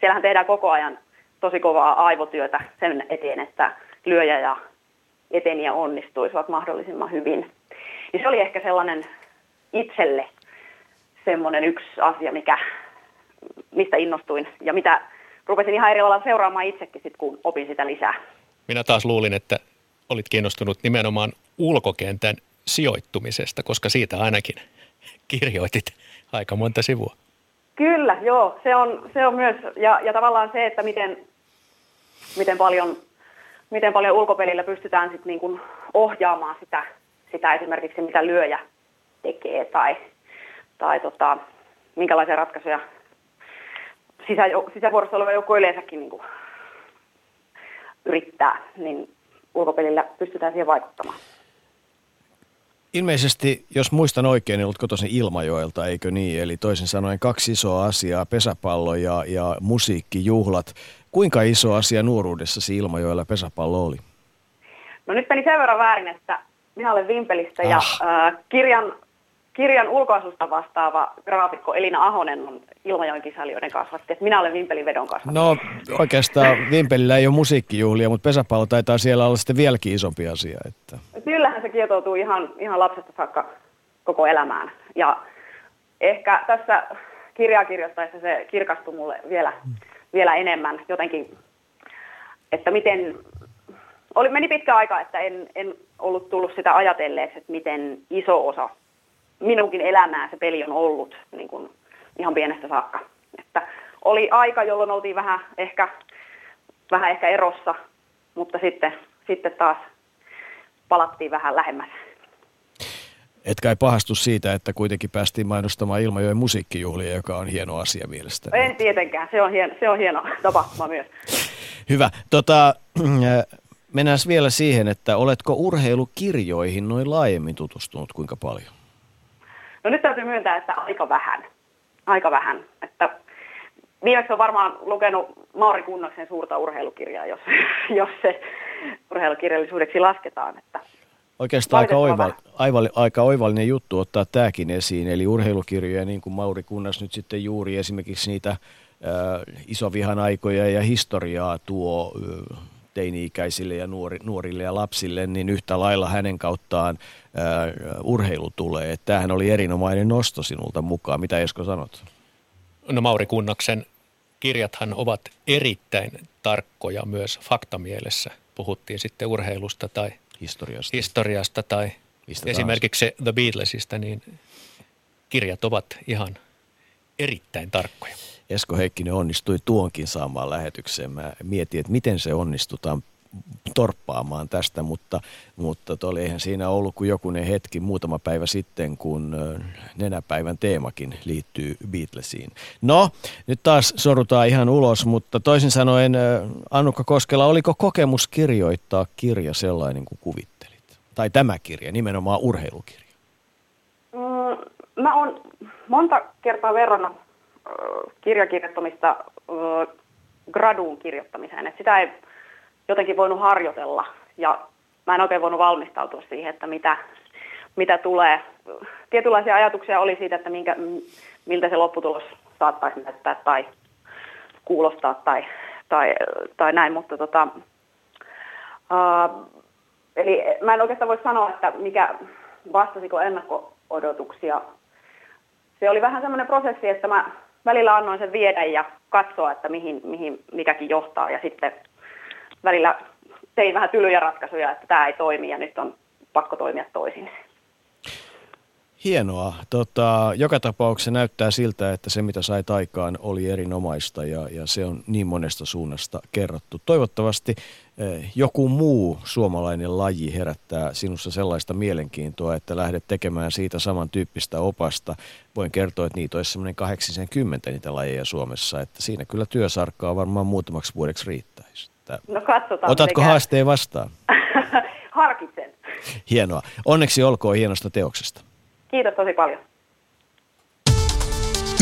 siellähän tehdään koko ajan tosi kovaa aivotyötä sen eteen, että lyöjä ja eteniä onnistuisivat mahdollisimman hyvin. Niin se oli ehkä sellainen itselle semmoinen yksi asia, mikä, mistä innostuin ja mitä rupesin ihan eri lailla seuraamaan itsekin sit, kun opin sitä lisää. Minä taas luulin, että olit kiinnostunut nimenomaan ulkokentän sijoittumisesta, koska siitä ainakin kirjoitit aika monta sivua. Kyllä, joo. Se on, se on myös, ja, ja tavallaan se, että miten, miten, paljon, miten paljon ulkopelillä pystytään sit niin kuin ohjaamaan sitä sitä esimerkiksi, mitä lyöjä tekee tai, tai tota, minkälaisia ratkaisuja sisä, sisävuorossa oleva joukko yleensäkin niin kuin yrittää, niin ulkopelillä pystytään siihen vaikuttamaan. Ilmeisesti, jos muistan oikein, niin olet kotoisin Ilmajoelta, eikö niin? Eli toisin sanoen kaksi isoa asiaa, pesäpallo ja, ja musiikkijuhlat. Kuinka iso asia nuoruudessasi Ilmajoella pesäpallo oli? No nyt meni sen verran väärin, että minä olen Vimpelistä ja Ah. äh, kirjan, kirjan ulkoasusta vastaava graafikko Elina Ahonen on Ilmajoen kisailijoiden kasvatti. Että minä olen Vimpelin vedon kasvatti. No oikeastaan Vimpelillä ei ole musiikkijuhlia, mutta pesäpallo taitaa siellä olla sitten vieläkin isompi asia. Että. Kyllähän se kietoutuu ihan, ihan lapsesta saakka koko elämään. Ja ehkä tässä kirjaa kirjoittaessa se kirkastui mulle vielä, vielä enemmän jotenkin, että miten, oli, meni pitkä aika, että en, en ollut tullut sitä ajatelleeksi, että miten iso osa minunkin elämää se peli on ollut niin kuin ihan pienestä saakka. Että oli aika, jolloin oltiin vähän ehkä, vähän ehkä erossa, mutta sitten, sitten taas palattiin vähän lähemmäs. Et kai pahastu siitä, että kuitenkin päästiin mainostamaan Ilmajoen musiikkijuhlia, joka on hieno asia mielestäni. En tietenkään, se on hieno, se on hieno tapahtuma myös. Hyvä. Tota, mennään vielä siihen, että oletko urheilukirjoihin noin laajemmin tutustunut kuinka paljon? No nyt täytyy myöntää, että aika vähän. Aika vähän. Että viimeksi on varmaan lukenut Mauri Kunnaksen suurta urheilukirjaa, jos, (laughs) jos se urheilukirjallisuudeksi lasketaan. Että Oikeastaan aika, oival, aival, aika oivallinen juttu ottaa tämäkin esiin, eli urheilukirjoja, niin kuin Mauri Kunnas nyt sitten juuri esimerkiksi niitä äh, isovihan aikoja ja historiaa tuo äh, teini-ikäisille ja nuori, nuorille ja lapsille, niin yhtä lailla hänen kauttaan äh, urheilu tulee. Että Tämähän oli erinomainen nosto sinulta mukaan. Mitä Esko sanot? No Mauri Kunnaksen kirjathan ovat erittäin tarkkoja myös faktamielessä. Puhuttiin sitten urheilusta tai Historiasta. historiasta tai Mistä esimerkiksi se The Beatlesista, niin kirjat ovat ihan erittäin tarkkoja. Esko Heikkinen onnistui tuonkin saamaan lähetykseen. Mä mietin, että miten se onnistutaan torppaamaan tästä, mutta, mutta toi, eihän siinä ollut kuin jokunen hetki muutama päivä sitten, kun nenäpäivän teemakin liittyy Beatlesiin. No, nyt taas sorutaan ihan ulos, mutta toisin sanoen, Annukka Koskela, oliko kokemus kirjoittaa kirja sellainen kuin kuvittelit? Tai tämä kirja, nimenomaan urheilukirja. Mm, mä oon monta kertaa verrannut kirjakirjoittamista graduun kirjoittamiseen. Et sitä ei jotenkin voinut harjoitella ja mä en oikein voinut valmistautua siihen, että mitä, mitä tulee. Tietynlaisia ajatuksia oli siitä, että minkä, miltä se lopputulos saattaisi näyttää tai kuulostaa tai, tai, tai näin, mutta tota, uh, eli mä en oikeastaan voi sanoa, että mikä vastasiko ennakko-odotuksia. Se oli vähän semmoinen prosessi, että mä välillä annoin sen viedä ja katsoa, että mihin, mihin mikäkin johtaa ja sitten välillä tein vähän tylyjä ratkaisuja, että tämä ei toimi ja nyt on pakko toimia toisin. Hienoa. Tota, joka tapauksessa näyttää siltä, että se mitä sait aikaan oli erinomaista ja, ja se on niin monesta suunnasta kerrottu. Toivottavasti eh, joku muu suomalainen laji herättää sinussa sellaista mielenkiintoa, että lähdet tekemään siitä samantyyppistä opasta. Voin kertoa, että niitä olisi semmoinen 80 niitä lajeja Suomessa, että siinä kyllä työsarkkaa varmaan muutamaksi vuodeksi riittäisi. No katsotaan. Otatko miten käy. haasteen vastaan? (laughs) Harkitsen. Hienoa. Onneksi olkoon hienosta teoksesta. Kiitos tosi paljon.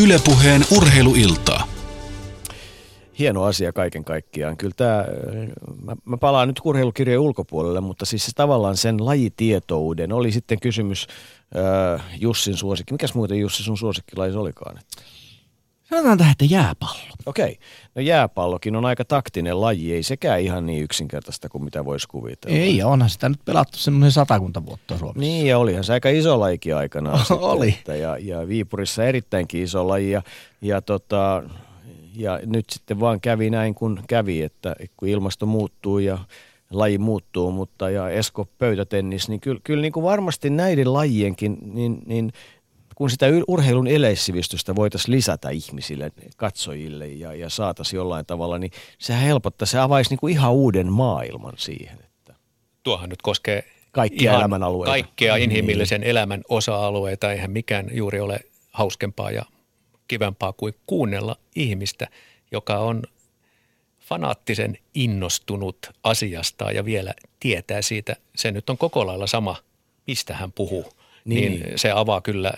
Ylepuheen urheiluiltaa. hieno asia kaiken kaikkiaan. Kyllä tämä, mä, mä palaan nyt urheilukirjojen ulkopuolelle, mutta siis se tavallaan sen lajitietouden, oli sitten kysymys äh, Jussin suosikki. Mikäs muuten Jussi sun suosikkilajis olikaan? Sanotaan tähän, että jääpallo. Okei, no jääpallokin on aika taktinen laji, ei sekään ihan niin yksinkertaista kuin mitä voisi kuvitella. Ei, onhan sitä nyt pelattu semmoinen satakunta vuotta Suomessa. Niin, ja olihan se aika iso lajikin aikanaan. (laughs) sitten, Oli. Että, ja, ja Viipurissa erittäinkin iso laji. Ja, ja, tota, ja nyt sitten vaan kävi näin kuin kävi, että kun ilmasto muuttuu ja laji muuttuu, mutta ja Esko pöytätennis, niin kyllä, kyllä niin kuin varmasti näiden lajienkin, niin, niin kun sitä urheilun eleissivistystä voitaisiin lisätä ihmisille, katsojille ja, ja saataisiin jollain tavalla, niin sehän helpottaa, se avaisi niin kuin ihan uuden maailman siihen. Että. Tuohan nyt koskee Kaikkia ihan elämänalueita. Kaikkea Niin. inhimillisen elämän osa-alueita. Eihän mikään juuri ole hauskempaa ja kivempaa kuin kuunnella ihmistä, joka on fanaattisen innostunut asiasta ja vielä tietää siitä. Se nyt on koko lailla sama, mistä hän puhuu. niin, niin se avaa kyllä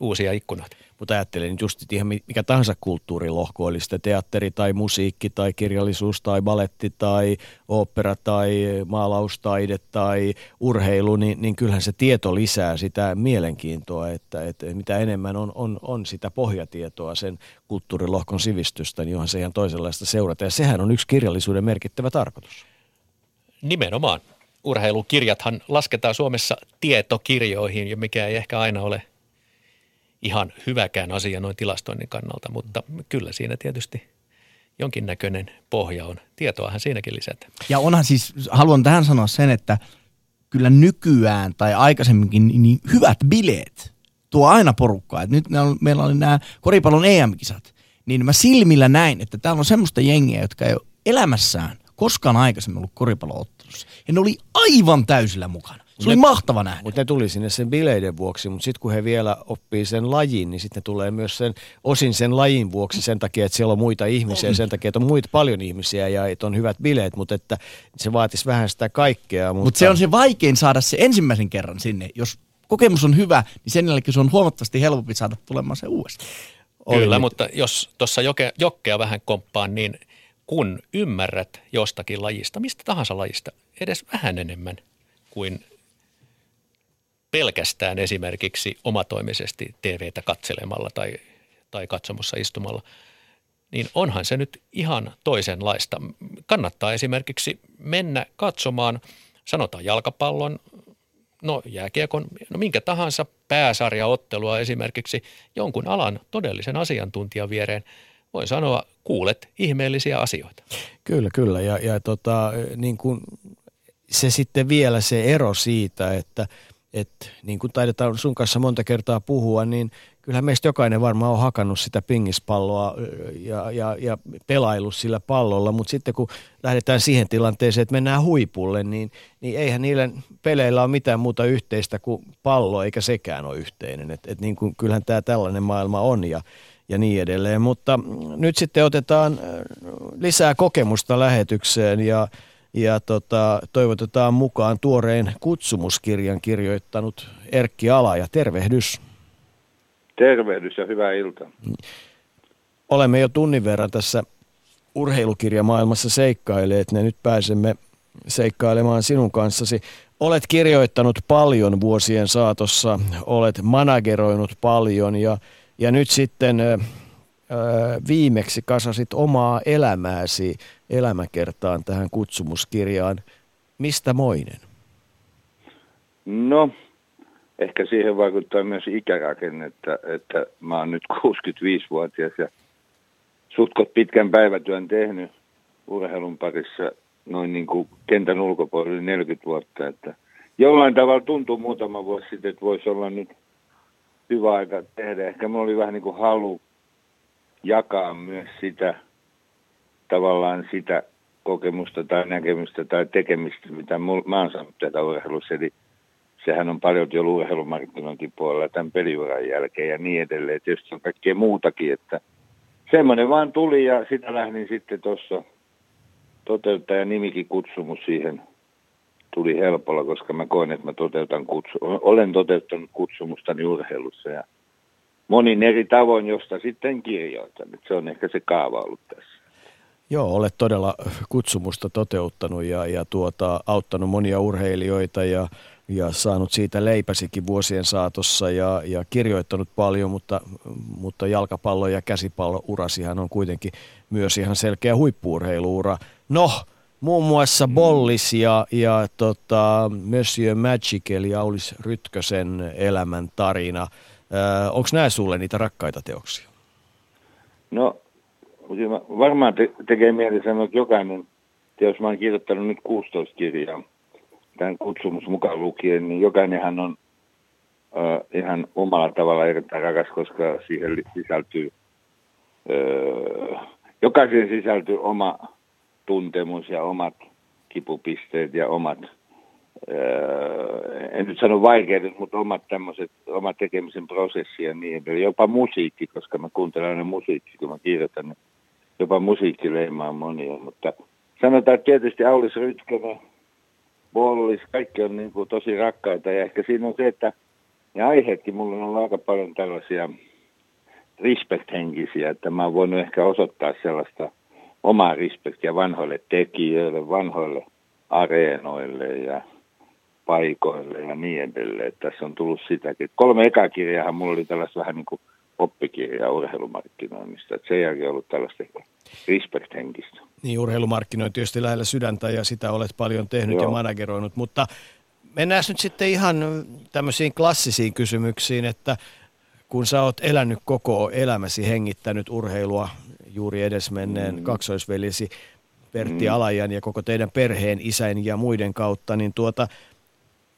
uusia ikkunoita. Mutta ajattelen just ihan mikä tahansa kulttuurilohko, oli sitten teatteri tai musiikki tai kirjallisuus tai baletti tai opera tai maalaustaide tai urheilu, niin, niin kyllähän se tieto lisää sitä mielenkiintoa, että, että mitä enemmän on, on, on sitä pohjatietoa sen kulttuurilohkon sivistystä, niin johon se ihan toisenlaista seurata. Ja sehän on yksi kirjallisuuden merkittävä tarkoitus. Nimenomaan. Urheilukirjathan lasketaan Suomessa tietokirjoihin, mikä ei ehkä aina ole – ihan hyväkään asia noin tilastoinnin kannalta, mutta kyllä siinä tietysti jonkinnäköinen pohja on. Tietoahan siinäkin lisätä. Ja onhan siis, haluan tähän sanoa sen, että kyllä nykyään tai aikaisemminkin niin hyvät bileet tuo aina porukkaa. Et nyt meillä oli nämä koripallon EM-kisat, niin mä silmillä näin, että täällä on semmoista jengiä, jotka ei ole elämässään koskaan aikaisemmin ollut koripalloottelussa. Ja ne oli aivan täysillä mukana. Se oli ne, mahtava nähdä. Mutta ne tuli sinne sen bileiden vuoksi, mutta sitten kun he vielä oppii sen lajin, niin sitten ne tulee myös sen, osin sen lajin vuoksi sen takia, että siellä on muita ihmisiä, sen takia, että on muita paljon ihmisiä ja että on hyvät bileet, mutta että se vaatisi vähän sitä kaikkea. Mutta Mut se on se vaikein saada se ensimmäisen kerran sinne. Jos kokemus on hyvä, niin sen jälkeen se on huomattavasti helpompi saada tulemaan se uudestaan. Kyllä, Oli. mutta jos tuossa joke, jokkea vähän komppaan, niin kun ymmärrät jostakin lajista, mistä tahansa lajista, edes vähän enemmän kuin pelkästään esimerkiksi omatoimisesti TVtä katselemalla tai, tai katsomossa istumalla, niin onhan se nyt ihan toisenlaista. Kannattaa esimerkiksi mennä katsomaan, sanotaan jalkapallon, no jääkiekon, no minkä tahansa pääsarjaottelua esimerkiksi jonkun alan todellisen asiantuntijan viereen. Voin sanoa, kuulet ihmeellisiä asioita. Kyllä, kyllä. Ja, ja tota, niin kuin se sitten vielä se ero siitä, että – että niin kuin taidetaan sun kanssa monta kertaa puhua, niin kyllähän meistä jokainen varmaan on hakannut sitä pingispalloa ja, ja, ja pelailu sillä pallolla, mutta sitten kun lähdetään siihen tilanteeseen, että mennään huipulle, niin, niin eihän niillä peleillä ole mitään muuta yhteistä kuin pallo, eikä sekään ole yhteinen. Et, et niin kuin, kyllähän tämä tällainen maailma on ja, ja niin edelleen. Mutta nyt sitten otetaan lisää kokemusta lähetykseen ja ja tota, toivotetaan mukaan tuoreen kutsumuskirjan kirjoittanut Erkki ja Tervehdys. Tervehdys ja hyvää iltaa. Olemme jo tunnin verran tässä urheilukirjamaailmassa seikkailleet, ne nyt pääsemme seikkailemaan sinun kanssasi. Olet kirjoittanut paljon vuosien saatossa, olet manageroinut paljon ja, ja nyt sitten viimeksi kasasit omaa elämääsi elämäkertaan tähän kutsumuskirjaan. Mistä moinen? No, ehkä siihen vaikuttaa myös ikärakenne, että, että mä oon nyt 65-vuotias ja sutkot pitkän päivätyön tehnyt urheilun parissa noin niin kuin kentän ulkopuolella 40 vuotta, että jollain tavalla tuntuu muutama vuosi sitten, että voisi olla nyt hyvä aika tehdä. Ehkä mulla oli vähän niin kuin halu jakaa myös sitä tavallaan sitä kokemusta tai näkemystä tai tekemistä, mitä mä oon saanut tätä urheilussa. Eli sehän on paljon jo urheilumarkkinointipuolella tämän peliuran jälkeen ja niin edelleen. Tietysti on kaikkea muutakin, että semmoinen vaan tuli ja sitä lähdin sitten tuossa toteuttaa ja nimikin kutsumus siihen tuli helpolla, koska mä koen, että mä toteutan kutsu, olen toteuttanut kutsumustani urheilussa ja monin eri tavoin, josta sitten kirjoitan. Se on ehkä se kaava ollut tässä. Joo, olet todella kutsumusta toteuttanut ja, ja tuota, auttanut monia urheilijoita ja, ja saanut siitä leipäsikin vuosien saatossa ja, ja kirjoittanut paljon, mutta, mutta jalkapallo ja käsipallo urasihan on kuitenkin myös ihan selkeä huippuurheiluura. No, muun muassa Bollis ja, ja tota, Monsieur Magic eli Aulis Rytkösen elämän tarina – Onko nämä sulle niitä rakkaita teoksia? No, varmaan te- tekee mieli sanoa, että jokainen teos, mä oon kirjoittanut nyt 16 kirjaa, tämän kutsumus mukaan lukien, niin jokainenhan on äh, ihan omalla tavalla erittäin rakas, koska siihen sisältyy, äh, jokaisen sisältyy oma tuntemus ja omat kipupisteet ja omat en nyt sano vaikeudet, mutta omat tämmöiset, omat tekemisen prosessi ja niin edelleen. Jopa musiikki, koska mä kuuntelen aina musiikki, kun mä kirjoitan, niin jopa musiikki leimaa monia. Mutta sanotaan, että tietysti Aulis Rytkönen, Bollis, kaikki on niin kuin tosi rakkaita ja ehkä siinä on se, että Ja aiheetkin, mulla on ollut aika paljon tällaisia respect-henkisiä, että mä oon voinut ehkä osoittaa sellaista omaa respektiä vanhoille tekijöille, vanhoille areenoille ja paikoille ja niin edelleen. Tässä on tullut sitäkin. Kolme ekaa kirjaa mulla oli tällaista vähän niin kuin oppikirjaa urheilumarkkinoinnista. Et sen jälkeen on ollut tällaista respect-henkistä. Niin, urheilumarkkinointi tietysti lähellä sydäntä ja sitä olet paljon tehnyt Joo. ja manageroinut, mutta mennään nyt sitten ihan tämmöisiin klassisiin kysymyksiin, että kun sä oot elänyt koko elämäsi, hengittänyt urheilua juuri edesmenneen mm. kaksoisvelisi Pertti mm. Alajan ja koko teidän perheen isän ja muiden kautta, niin tuota,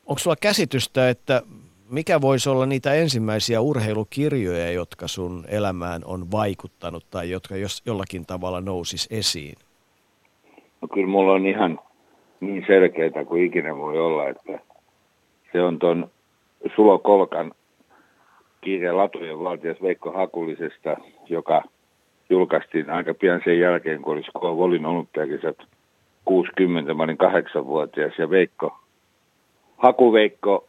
onko sulla käsitystä, että mikä voisi olla niitä ensimmäisiä urheilukirjoja, jotka sun elämään on vaikuttanut tai jotka jos jollakin tavalla nousis esiin? No kyllä mulla on ihan niin selkeitä kuin ikinä voi olla, että se on tuon Sulo Kolkan kirja Latujen valtias Veikko Hakulisesta, joka julkaistiin aika pian sen jälkeen, kun olisi Volin olympiakisat 60, mä olin kahdeksanvuotias ja Veikko, Hakuveikko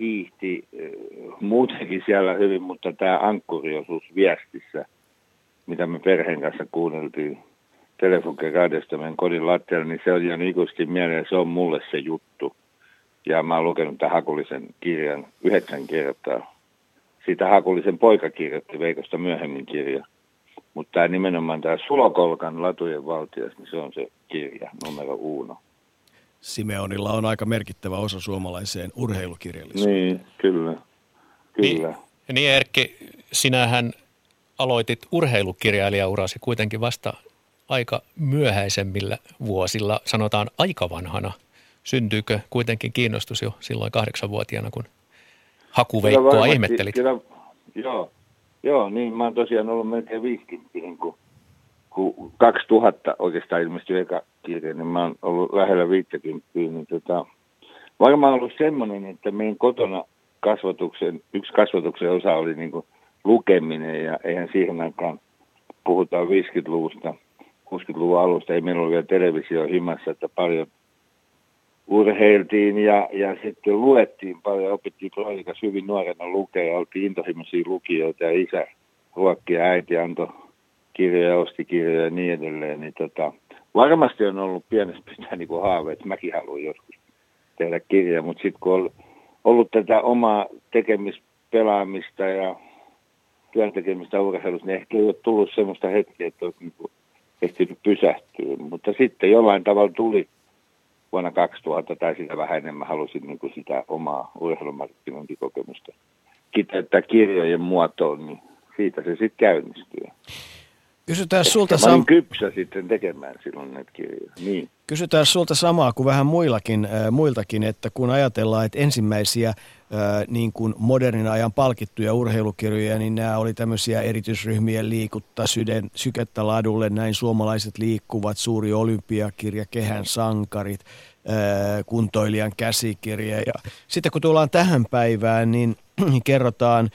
hiihti äh, muutenkin siellä hyvin, mutta tämä ankkuriosuus viestissä, mitä me perheen kanssa kuunneltiin telefonken radiosta meidän kodin lattialla, niin se on ihan ikuisesti mieleen, se on mulle se juttu. Ja mä oon lukenut tämän Hakulisen kirjan yhdeksän kertaa. Siitä Hakulisen poika kirjoitti Veikosta myöhemmin kirja. Mutta tämä nimenomaan tämä Sulokolkan latujen valtias, niin se on se kirja numero uno. Simeonilla on aika merkittävä osa suomalaiseen urheilukirjallisuuteen. Niin, kyllä. kyllä. Niin, niin Erkki, sinähän aloitit urheilukirjailijaurasi kuitenkin vasta aika myöhäisemmillä vuosilla, sanotaan aika vanhana. Syntyykö kuitenkin kiinnostus jo silloin kahdeksanvuotiaana, kun hakuveikkoa kyllä ihmettelit? Kyllä, joo, joo, niin mä oon tosiaan ollut melkein 50, niin kuin, kun 2000 oikeastaan ilmestyi eka kirja, niin mä oon ollut lähellä 50, niin tota, varmaan ollut semmoinen, että meidän kotona kasvatuksen, yksi kasvatuksen osa oli niin kuin lukeminen ja eihän siihen aikaan puhutaan 50-luvusta, 60-luvun alusta, ei meillä ollut vielä televisio himassa, että paljon urheiltiin ja, ja sitten luettiin paljon, opittiin kroonikas hyvin nuorena lukea oltiin intohimoisia lukijoita ja isä ruokki ja äiti antoi kirjoja, osti kirjoja ja niin edelleen. Niin tota, varmasti on ollut pienestä pitää niin haave, että mäkin haluan joskus tehdä kirjaa, mutta sitten kun on ollut tätä omaa tekemispelaamista ja työn tekemistä urheilussa, niin ehkä ei ole tullut sellaista hetkeä, että olisi niin ehtinyt pysähtyä. Mutta sitten jollain tavalla tuli vuonna 2000 tai sitä vähän enemmän halusin niin kuin sitä omaa urheilumarkkinointikokemusta kiteyttää kirjojen muotoon, niin siitä se sitten käynnistyy. Kysytään sulta sam- kypsä sitten tekemään silloin näitä kirjoja. Niin. Kysytään sulta samaa kuin vähän muillakin, äh, muiltakin, että kun ajatellaan, että ensimmäisiä äh, niin kuin modernin ajan palkittuja urheilukirjoja, niin nämä oli tämmöisiä erityisryhmien liikutta, sydän, sykettä ladulle, näin suomalaiset liikkuvat, suuri olympiakirja, kehän sankarit, äh, kuntoilijan käsikirja. Ja sitten kun tullaan tähän päivään, niin (clears throat) kerrotaan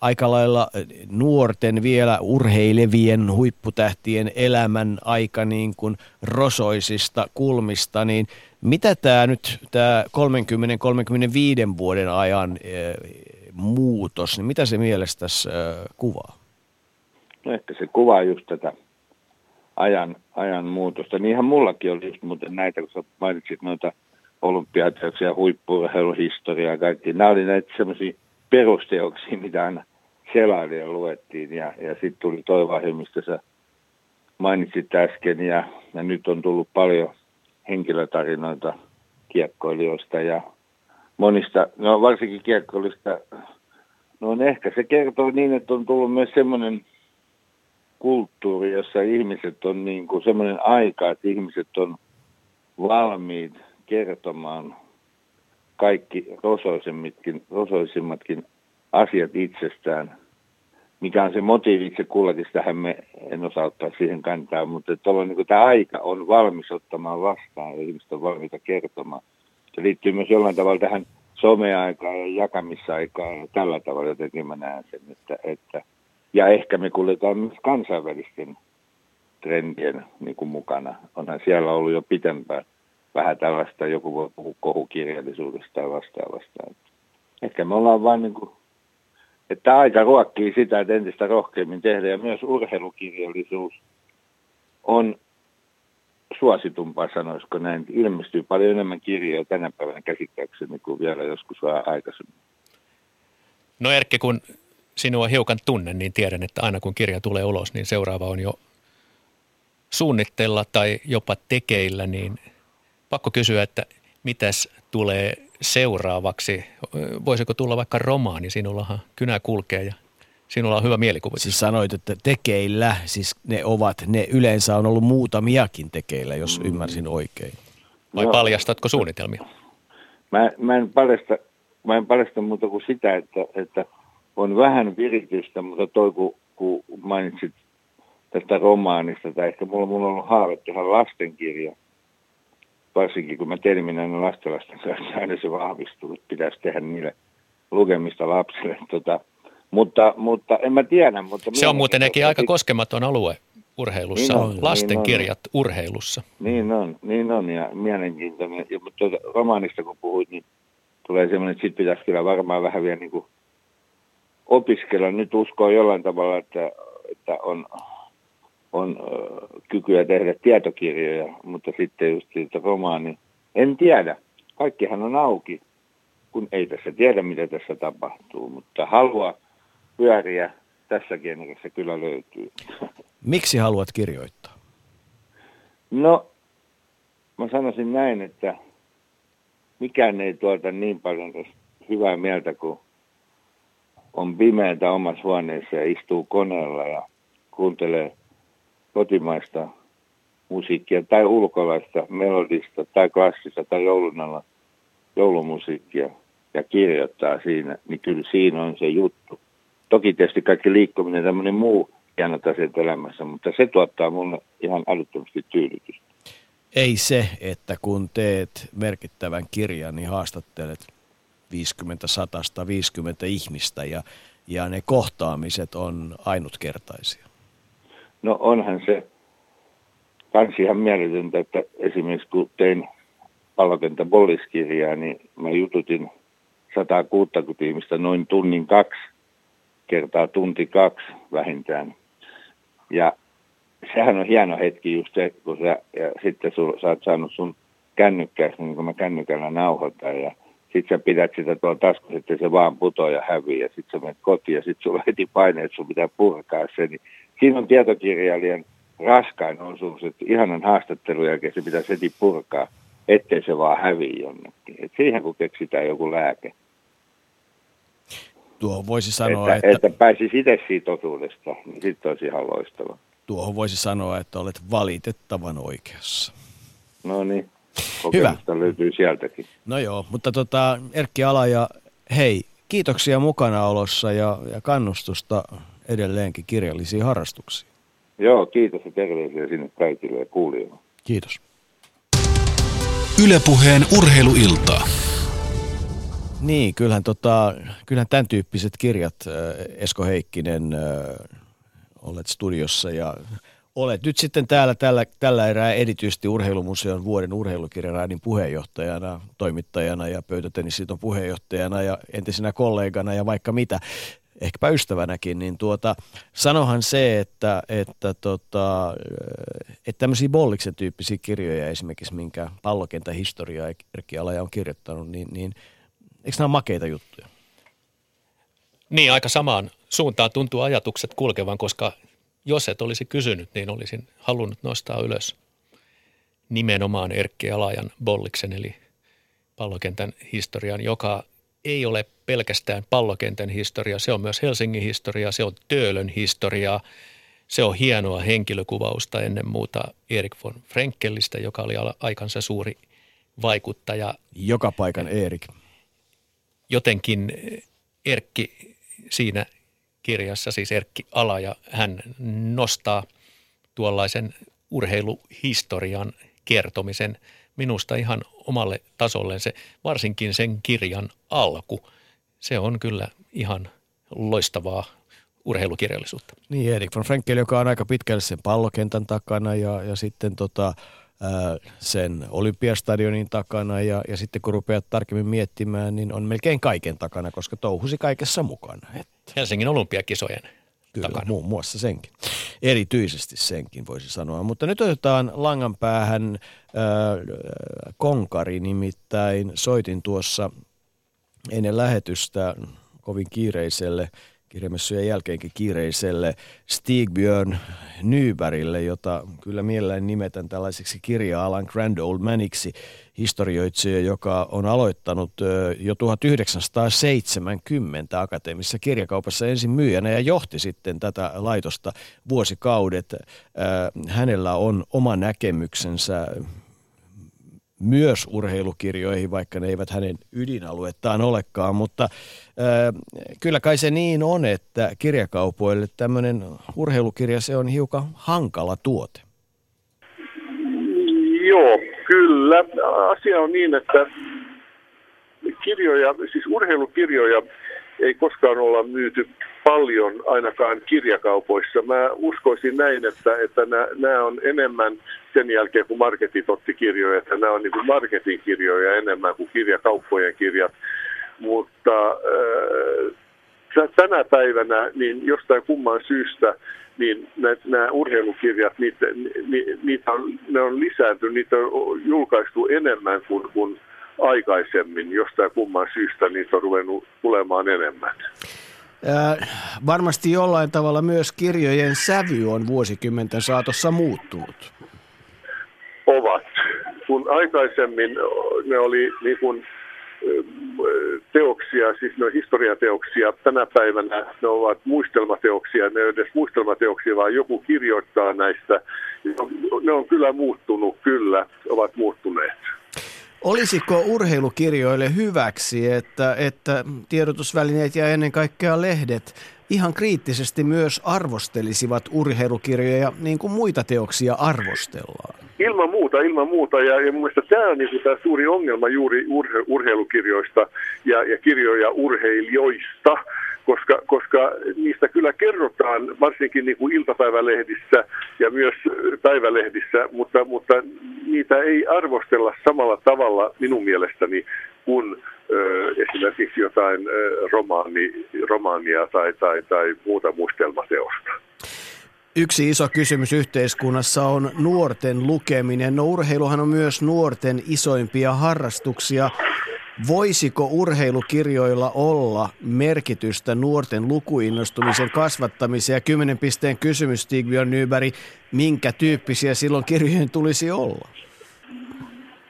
aika lailla nuorten vielä urheilevien huipputähtien elämän aika niin kuin rosoisista kulmista, niin mitä tämä nyt, tämä 30-35 vuoden ajan muutos, niin mitä se mielestäsi kuvaa? No ehkä se kuvaa just tätä ajan, ajan muutosta. Niinhän mullakin oli just muuten näitä, kun sä mainitsit noita olympiateoksia, huippuurheiluhistoriaa ja kaikki. Nämä oli näitä semmoisia perusteoksia, mitä aina selailin ja luettiin. Ja, ja sitten tuli toi vaihe, mistä sä mainitsit äsken. Ja, ja nyt on tullut paljon henkilötarinoita kiekkoilijoista ja monista, no varsinkin kiekkoilista. No on ehkä se kertoo niin, että on tullut myös semmoinen kulttuuri, jossa ihmiset on niin kuin semmoinen aika, että ihmiset on valmiit kertomaan kaikki rosoisimmatkin, rosoisimmatkin asiat itsestään. Mikä on se motiivi itse kullakin, tähän me en osaa ottaa siihen kantaa, mutta että niin tämä aika on valmis ottamaan vastaan ja ihmiset on valmiita kertomaan. Se liittyy myös jollain tavalla tähän someaikaan ja jakamisaikaan ja tällä tavalla jotenkin mä näen sen, että, että ja ehkä me kuljetaan myös kansainvälisten trendien niin kuin mukana. Onhan siellä ollut jo pitempään vähän tällaista, joku voi puhua kohukirjallisuudesta tai vastaavasta. ehkä me ollaan vaan niin kuin, että aika ruokkii sitä, että entistä rohkeammin tehdä ja myös urheilukirjallisuus on suositumpaa, sanoisiko näin. Ilmestyy paljon enemmän kirjoja tänä päivänä käsittääkseni kuin vielä joskus vähän aikaisemmin. No Erkki, kun sinua hiukan tunnen, niin tiedän, että aina kun kirja tulee ulos, niin seuraava on jo suunnitteilla tai jopa tekeillä, niin pakko kysyä, että mitäs tulee seuraavaksi? Voisiko tulla vaikka romaani? Sinullahan kynä kulkee ja sinulla on hyvä mielikuva. Siis sanoit, että tekeillä, siis ne ovat, ne yleensä on ollut muutamiakin tekeillä, jos ymmärsin oikein. Vai no, paljastatko suunnitelmia? Mä, mä, en paljasta, mä en paljasta muuta kuin sitä, että, että on vähän viritystä, mutta toi kun, kun mainitsit tästä romaanista, tai ehkä mulla, mulla on ollut haave tehdä lastenkirja, varsinkin kun mä terminään lastenlasten kanssa, aina se vahvistuu, että pitäisi tehdä niille lukemista lapsille. Tota, mutta, mutta en mä tiedä. Mutta se on muuten nekin aika koskematon alue urheilussa, niin on, lastenkirjat niin on. urheilussa. Niin on, niin on ja mielenkiintoinen. Ja, mutta tuota, romaanista kun puhuit, niin tulee semmoinen, että sit pitäisi kyllä varmaan vähän vielä niin kuin opiskella. Nyt uskoo jollain tavalla, että, että on, on kykyä tehdä tietokirjoja, mutta sitten just siitä romaani. En tiedä. Kaikkihan on auki, kun ei tässä tiedä, mitä tässä tapahtuu, mutta halua pyöriä tässä genressä kyllä löytyy. Miksi haluat kirjoittaa? No, mä sanoisin näin, että mikään ei tuota niin paljon hyvää mieltä kuin on pimeätä omassa huoneessa ja istuu koneella ja kuuntelee kotimaista musiikkia tai ulkolaista melodista tai klassista tai joulunalla joulumusiikkia ja kirjoittaa siinä, niin kyllä siinä on se juttu. Toki tietysti kaikki liikkuminen tämmöinen muu hienot asiat elämässä, mutta se tuottaa mulle ihan älyttömästi tyydytystä. Ei se, että kun teet merkittävän kirjan, niin haastattelet 50, 100, 150 ihmistä ja, ja ne kohtaamiset on ainutkertaisia. No onhan se kans ihan mieletöntä, että esimerkiksi kun tein pallokenttä Bolliskirjaa, niin mä jututin 160 ihmistä noin tunnin kaksi kertaa tunti kaksi vähintään. Ja sehän on hieno hetki just se, kun sä, ja sitten sul, sä oot saanut sun kännykkäästä, niin kuin mä kännykällä nauhoitan, ja sitten sä pidät sitä tuolla taskussa, että se vaan putoo ja hävii, ja sitten sä menet kotiin, ja sitten sulla heti paine, että sun pitää purkaa se. Niin siinä on tietokirjailijan raskain osuus, että ihanan haastattelun jälkeen se pitäisi heti purkaa, ettei se vaan hävii jonnekin. Et siihen kun keksitään joku lääke. Tuo voisi sanoa, että... Että, että pääsisi itse siitä totuudesta, niin sitten olisi ihan loistava. Tuohon voisi sanoa, että olet valitettavan oikeassa. No niin, Hyvä. löytyy sieltäkin. No joo, mutta tota, Erkki Alaja, hei, kiitoksia mukanaolossa ja, ja kannustusta edelleenkin kirjallisiin harrastuksiin. Joo, kiitos ja terveisiä sinne kaikille ja kuulijoille. Kiitos. Ylepuheen urheiluiltaa. Niin, kyllähän, tota, kyllähän tämän tyyppiset kirjat, Esko Heikkinen, olet studiossa ja olet nyt sitten täällä tällä, tällä erää erityisesti Urheilumuseon vuoden urheilukirjaraadin puheenjohtajana, toimittajana ja pöytätennisiton puheenjohtajana ja entisenä kollegana ja vaikka mitä, ehkäpä ystävänäkin, niin tuota, sanohan se, että, että, tota, että tämmöisiä Bolliksen tyyppisiä kirjoja esimerkiksi, minkä pallokentän historiaa Erkki Alaja on kirjoittanut, niin, niin – Eikö nämä ole makeita juttuja? Niin, aika samaan suuntaan tuntuu ajatukset kulkevan, koska jos et olisi kysynyt, niin olisin halunnut nostaa ylös nimenomaan Erkki Alajan Bolliksen, eli pallokentän historian, joka ei ole pelkästään pallokentän historia, se on myös Helsingin historia, se on Töölön historiaa, se on hienoa henkilökuvausta ennen muuta Erik von Frenkelistä, joka oli aikansa suuri vaikuttaja. Joka paikan Erik jotenkin Erkki siinä kirjassa, siis Erkki Ala, ja hän nostaa tuollaisen urheiluhistorian kertomisen minusta ihan omalle tasolleen. Se, varsinkin sen kirjan alku, se on kyllä ihan loistavaa urheilukirjallisuutta. Niin, Erik von Frenkel, joka on aika pitkälle sen pallokentän takana ja, ja sitten tota, sen Olympiastadionin takana ja, ja sitten kun rupeat tarkemmin miettimään, niin on melkein kaiken takana, koska touhusi kaikessa mukana. Että. Helsingin olympiakisojen Kyllä, takana. muun muassa senkin. Erityisesti senkin voisi sanoa. Mutta nyt otetaan langan päähän äh, konkari, nimittäin soitin tuossa ennen lähetystä kovin kiireiselle kirjamessujen jälkeenkin kiireiselle Stigbjörn Nybergille, jota kyllä mielelläni nimetän tällaiseksi kirja-alan Grand Old Maniksi, historioitsija, joka on aloittanut jo 1970 akateemisessa kirjakaupassa ensin myyjänä ja johti sitten tätä laitosta vuosikaudet. Hänellä on oma näkemyksensä myös urheilukirjoihin, vaikka ne eivät hänen ydinaluettaan olekaan, mutta äh, kyllä kai se niin on, että kirjakaupoille tämmöinen urheilukirja, se on hiukan hankala tuote. Joo, kyllä. Asia on niin, että kirjoja, siis urheilukirjoja ei koskaan olla myyty paljon ainakaan kirjakaupoissa. Mä uskoisin näin, että, että nämä, on enemmän sen jälkeen, kun marketit otti kirjoja, että nämä on niin kuin marketin kirjoja enemmän kuin kirjakauppojen kirjat. Mutta äh, tänä päivänä niin jostain kumman syystä niin nämä urheilukirjat, niitä, ni, niitä on, ne on lisääntynyt, niitä on julkaistu enemmän kuin, kuin aikaisemmin. Jostain kumman syystä niitä on ruvennut tulemaan enemmän. Varmasti jollain tavalla myös kirjojen sävy on vuosikymmenten saatossa muuttunut. Ovat. Kun aikaisemmin ne oli niin kuin teoksia, siis ne on historiateoksia. Tänä päivänä ne ovat muistelmateoksia, ne ei edes muistelmateoksia, vaan joku kirjoittaa näistä. Ne on kyllä muuttunut, kyllä, ovat muuttuneet. Olisiko urheilukirjoille hyväksi, että, että tiedotusvälineet ja ennen kaikkea lehdet ihan kriittisesti myös arvostelisivat urheilukirjoja niin kuin muita teoksia arvostellaan? Ilman muuta, ilman muuta. Ja, ja mun mielestä tämä on niin tämä suuri ongelma juuri urhe, urheilukirjoista ja, ja kirjoja urheilijoista koska, koska niistä kyllä kerrotaan varsinkin niin kuin iltapäivälehdissä ja myös päivälehdissä, mutta, mutta niitä ei arvostella samalla tavalla minun mielestäni kuin ö, esimerkiksi jotain ö, romaani, romaania tai, tai, tai muuta muistelmateosta. Yksi iso kysymys yhteiskunnassa on nuorten lukeminen. No urheiluhan on myös nuorten isoimpia harrastuksia. Voisiko urheilukirjoilla olla merkitystä nuorten lukuinnostumisen kasvattamiseen? Ja kymmenen pisteen kysymys, Stigbjörn Nyberg, minkä tyyppisiä silloin kirjojen tulisi olla?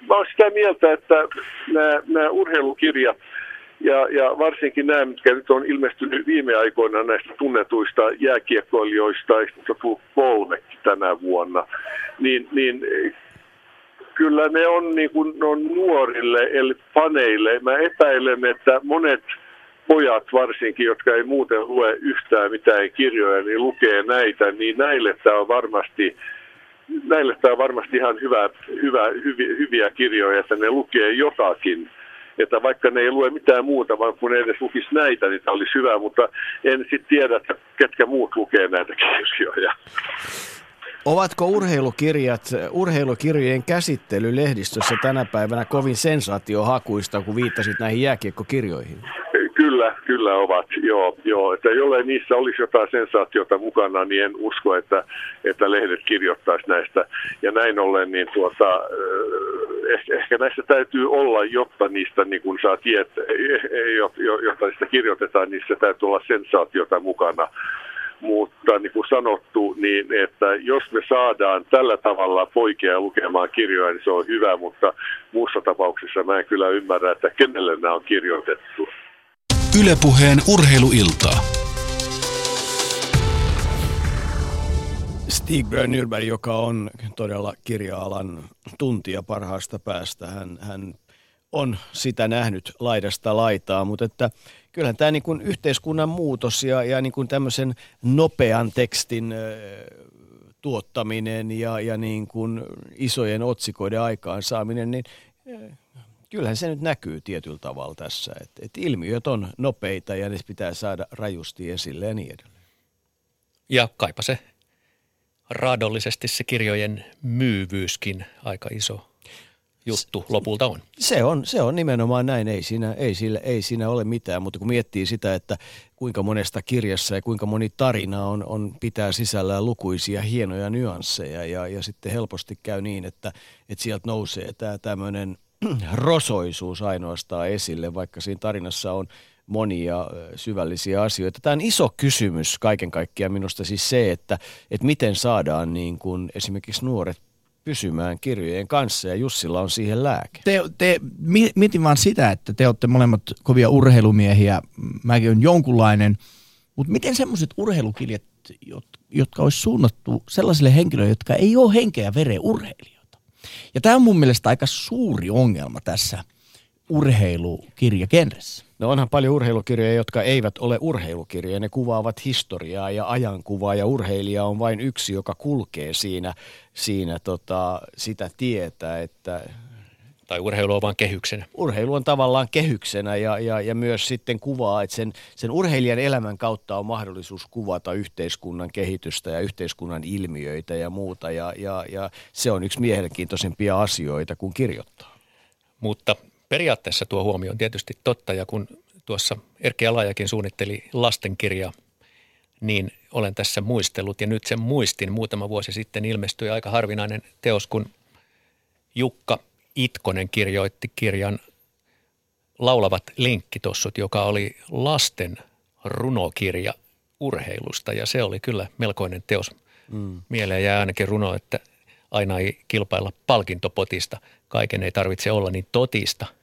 Mä olen sitä mieltä, että nämä, urheilukirjat ja, ja varsinkin nämä, mitkä nyt on ilmestynyt viime aikoina näistä tunnetuista jääkiekkoilijoista, joista tullut kolme tänä vuonna, niin, niin kyllä ne on, niin kuin, ne on nuorille eli paneille. Mä epäilen, että monet pojat varsinkin, jotka ei muuten lue yhtään mitään kirjoja, niin lukee näitä, niin näille tämä on varmasti näille tämä on varmasti ihan hyvä, hyvä, hyviä, hyviä kirjoja, että ne lukee jotakin. Että vaikka ne ei lue mitään muuta, vaan kun ne edes lukisi näitä, niin tämä olisi hyvä, mutta en sitten tiedä, että ketkä muut lukee näitä kirjoja. Ovatko urheilukirjat, urheilukirjojen käsittely lehdistössä tänä päivänä kovin sensaatiohakuista, kun viittasit näihin jääkiekkokirjoihin? Kyllä, kyllä ovat, joo. joo. Että jollei niissä olisi jotain sensaatiota mukana, niin en usko, että, että lehdet kirjoittaisi näistä. Ja näin ollen, niin tuota, ehkä, ehkä näissä täytyy olla, jotta niistä niin kun saa tietää, jotta niistä kirjoitetaan, niissä täytyy olla sensaatiota mukana mutta niin kuin sanottu, niin että jos me saadaan tällä tavalla poikia lukemaan kirjoja, niin se on hyvä, mutta muussa tapauksessa mä en kyllä ymmärrä, että kenelle nämä on kirjoitettu. Ylepuheen urheiluiltaa. Stig Brönnyberg, joka on todella kirja-alan tuntija parhaasta päästä, hän, hän on sitä nähnyt laidasta laitaa, mutta että kyllähän tämä niin kuin yhteiskunnan muutos ja, ja niin kuin tämmöisen nopean tekstin tuottaminen ja, ja niin kuin isojen otsikoiden aikaansaaminen, niin kyllähän se nyt näkyy tietyllä tavalla tässä, että, että ilmiöt on nopeita ja ne pitää saada rajusti esille ja niin edelleen. Ja kaipa se raadollisesti se kirjojen myyvyyskin aika iso juttu lopulta on. Se on, se on nimenomaan näin, ei siinä, ei, sillä, ei siinä ole mitään, mutta kun miettii sitä, että kuinka monesta kirjassa ja kuinka moni tarina on, on pitää sisällään lukuisia hienoja nyansseja ja, ja sitten helposti käy niin, että, että sieltä nousee tämä tämmöinen (clears throat) rosoisuus ainoastaan esille, vaikka siinä tarinassa on monia syvällisiä asioita. Tämä on iso kysymys kaiken kaikkiaan minusta siis se, että, että miten saadaan niin kuin esimerkiksi nuoret pysymään kirjojen kanssa ja Jussilla on siihen lääke. Te, te, mietin vaan sitä, että te olette molemmat kovia urheilumiehiä, mäkin olen jonkunlainen, mutta miten semmoiset urheilukirjat, jotka olisi suunnattu sellaisille henkilöille, jotka ei ole henkeä ja veren urheilijoita. Ja tämä on mun mielestä aika suuri ongelma tässä urheilukirjakenressä. No onhan paljon urheilukirjoja, jotka eivät ole urheilukirjoja. Ne kuvaavat historiaa ja ajankuvaa ja urheilija on vain yksi, joka kulkee siinä, siinä tota, sitä tietä, että tai urheilu on vain kehyksenä. Urheilu on tavallaan kehyksenä ja, ja, ja myös sitten kuvaa, että sen, sen urheilijan elämän kautta on mahdollisuus kuvata yhteiskunnan kehitystä ja yhteiskunnan ilmiöitä ja muuta. Ja, ja, ja se on yksi mielenkiintoisempia asioita kuin kirjoittaa. Mutta periaatteessa tuo huomio on tietysti totta ja kun tuossa Erkki Alajakin suunnitteli lastenkirjaa, niin olen tässä muistellut ja nyt sen muistin. Muutama vuosi sitten ilmestyi aika harvinainen teos, kun Jukka Itkonen kirjoitti kirjan Laulavat lenkkitossut, joka oli lasten runokirja urheilusta ja se oli kyllä melkoinen teos. Mm. Mieleen jää ainakin runo, että aina ei kilpailla palkintopotista, kaiken ei tarvitse olla niin totista –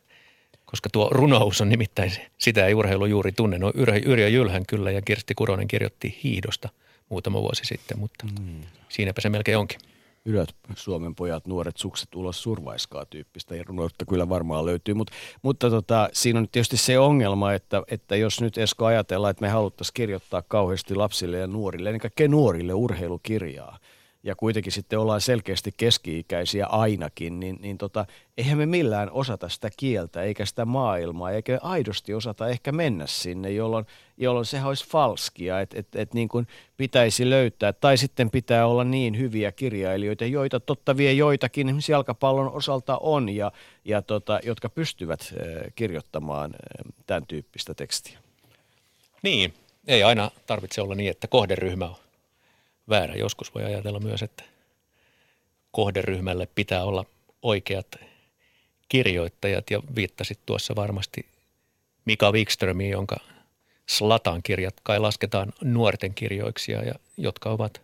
koska tuo runous on nimittäin, sitä ei urheilu juuri tunne. No Yrjö Jylhän kyllä ja Kirsti Kuronen kirjoitti hiidosta muutama vuosi sitten, mutta mm. siinäpä se melkein onkin. Ylöt Suomen pojat, nuoret sukset ulos survaiskaa tyyppistä ja runoutta kyllä varmaan löytyy, Mut, mutta tota, siinä on tietysti se ongelma, että, että jos nyt Esko ajatellaan, että me haluttaisiin kirjoittaa kauheasti lapsille ja nuorille, ennen kaikkea nuorille urheilukirjaa, ja kuitenkin sitten ollaan selkeästi keski-ikäisiä ainakin, niin, niin tota, eihän me millään osata sitä kieltä eikä sitä maailmaa, eikä aidosti osata ehkä mennä sinne, jolloin, jolloin sehän olisi falskia, että et, et niin kuin pitäisi löytää, tai sitten pitää olla niin hyviä kirjailijoita, joita totta vie joitakin esimerkiksi jalkapallon osalta on, ja, ja tota, jotka pystyvät kirjoittamaan tämän tyyppistä tekstiä. Niin, ei aina tarvitse olla niin, että kohderyhmä on väärä. Joskus voi ajatella myös, että kohderyhmälle pitää olla oikeat kirjoittajat ja viittasit tuossa varmasti Mika Wikströmiin, jonka Slatan kirjat kai lasketaan nuorten kirjoiksi ja jotka ovat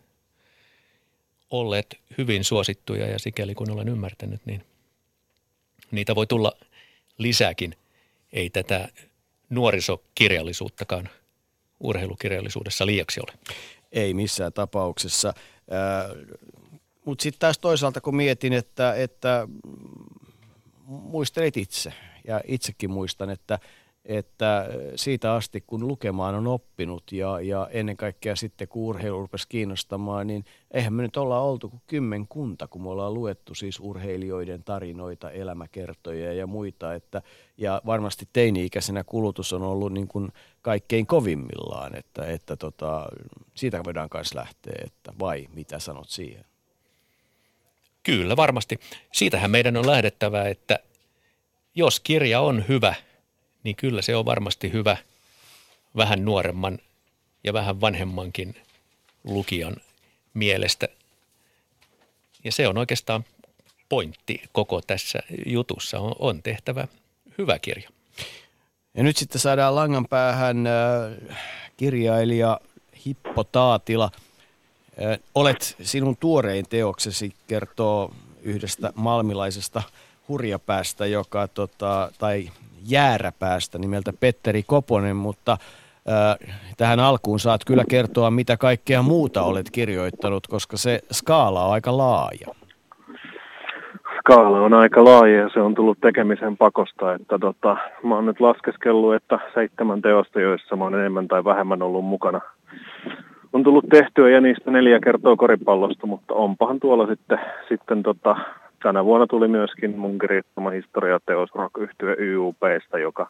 olleet hyvin suosittuja ja sikäli kun olen ymmärtänyt, niin niitä voi tulla lisääkin. Ei tätä nuorisokirjallisuuttakaan urheilukirjallisuudessa liiaksi ole ei missään tapauksessa. Mutta sitten taas toisaalta kun mietin, että, että muistelit itse ja itsekin muistan, että, että siitä asti kun lukemaan on oppinut ja, ja ennen kaikkea sitten kun urheilu rupesi kiinnostamaan, niin eihän me nyt olla oltu kuin kymmenkunta, kun me ollaan luettu siis urheilijoiden tarinoita, elämäkertoja ja muita. Että, ja varmasti teini-ikäisenä kulutus on ollut niin kuin kaikkein kovimmillaan, että, että tota, siitä voidaan myös lähteä, että vai mitä sanot siihen? Kyllä, varmasti. Siitähän meidän on lähdettävä, että jos kirja on hyvä, niin kyllä se on varmasti hyvä vähän nuoremman ja vähän vanhemmankin lukijan mielestä. Ja se on oikeastaan pointti koko tässä jutussa, on, on tehtävä hyvä kirja. Ja nyt sitten saadaan langan päähän äh, kirjailija Hippo Taatila. Äh, olet sinun tuorein teoksesi kertoo yhdestä malmilaisesta hurjapäästä, joka tota, tai jääräpäästä nimeltä Petteri Koponen, mutta äh, tähän alkuun saat kyllä kertoa, mitä kaikkea muuta olet kirjoittanut, koska se skaala on aika laaja. Skaala on aika laaja ja se on tullut tekemisen pakosta, että tota, mä oon nyt laskeskellut, että seitsemän teosta, joissa mä oon enemmän tai vähemmän ollut mukana, on tullut tehtyä ja niistä neljä kertoo koripallosta, mutta onpahan tuolla sitten, sitten tota, tänä vuonna tuli myöskin mun kirjoittama historiateos rock yhtyä YUPstä, joka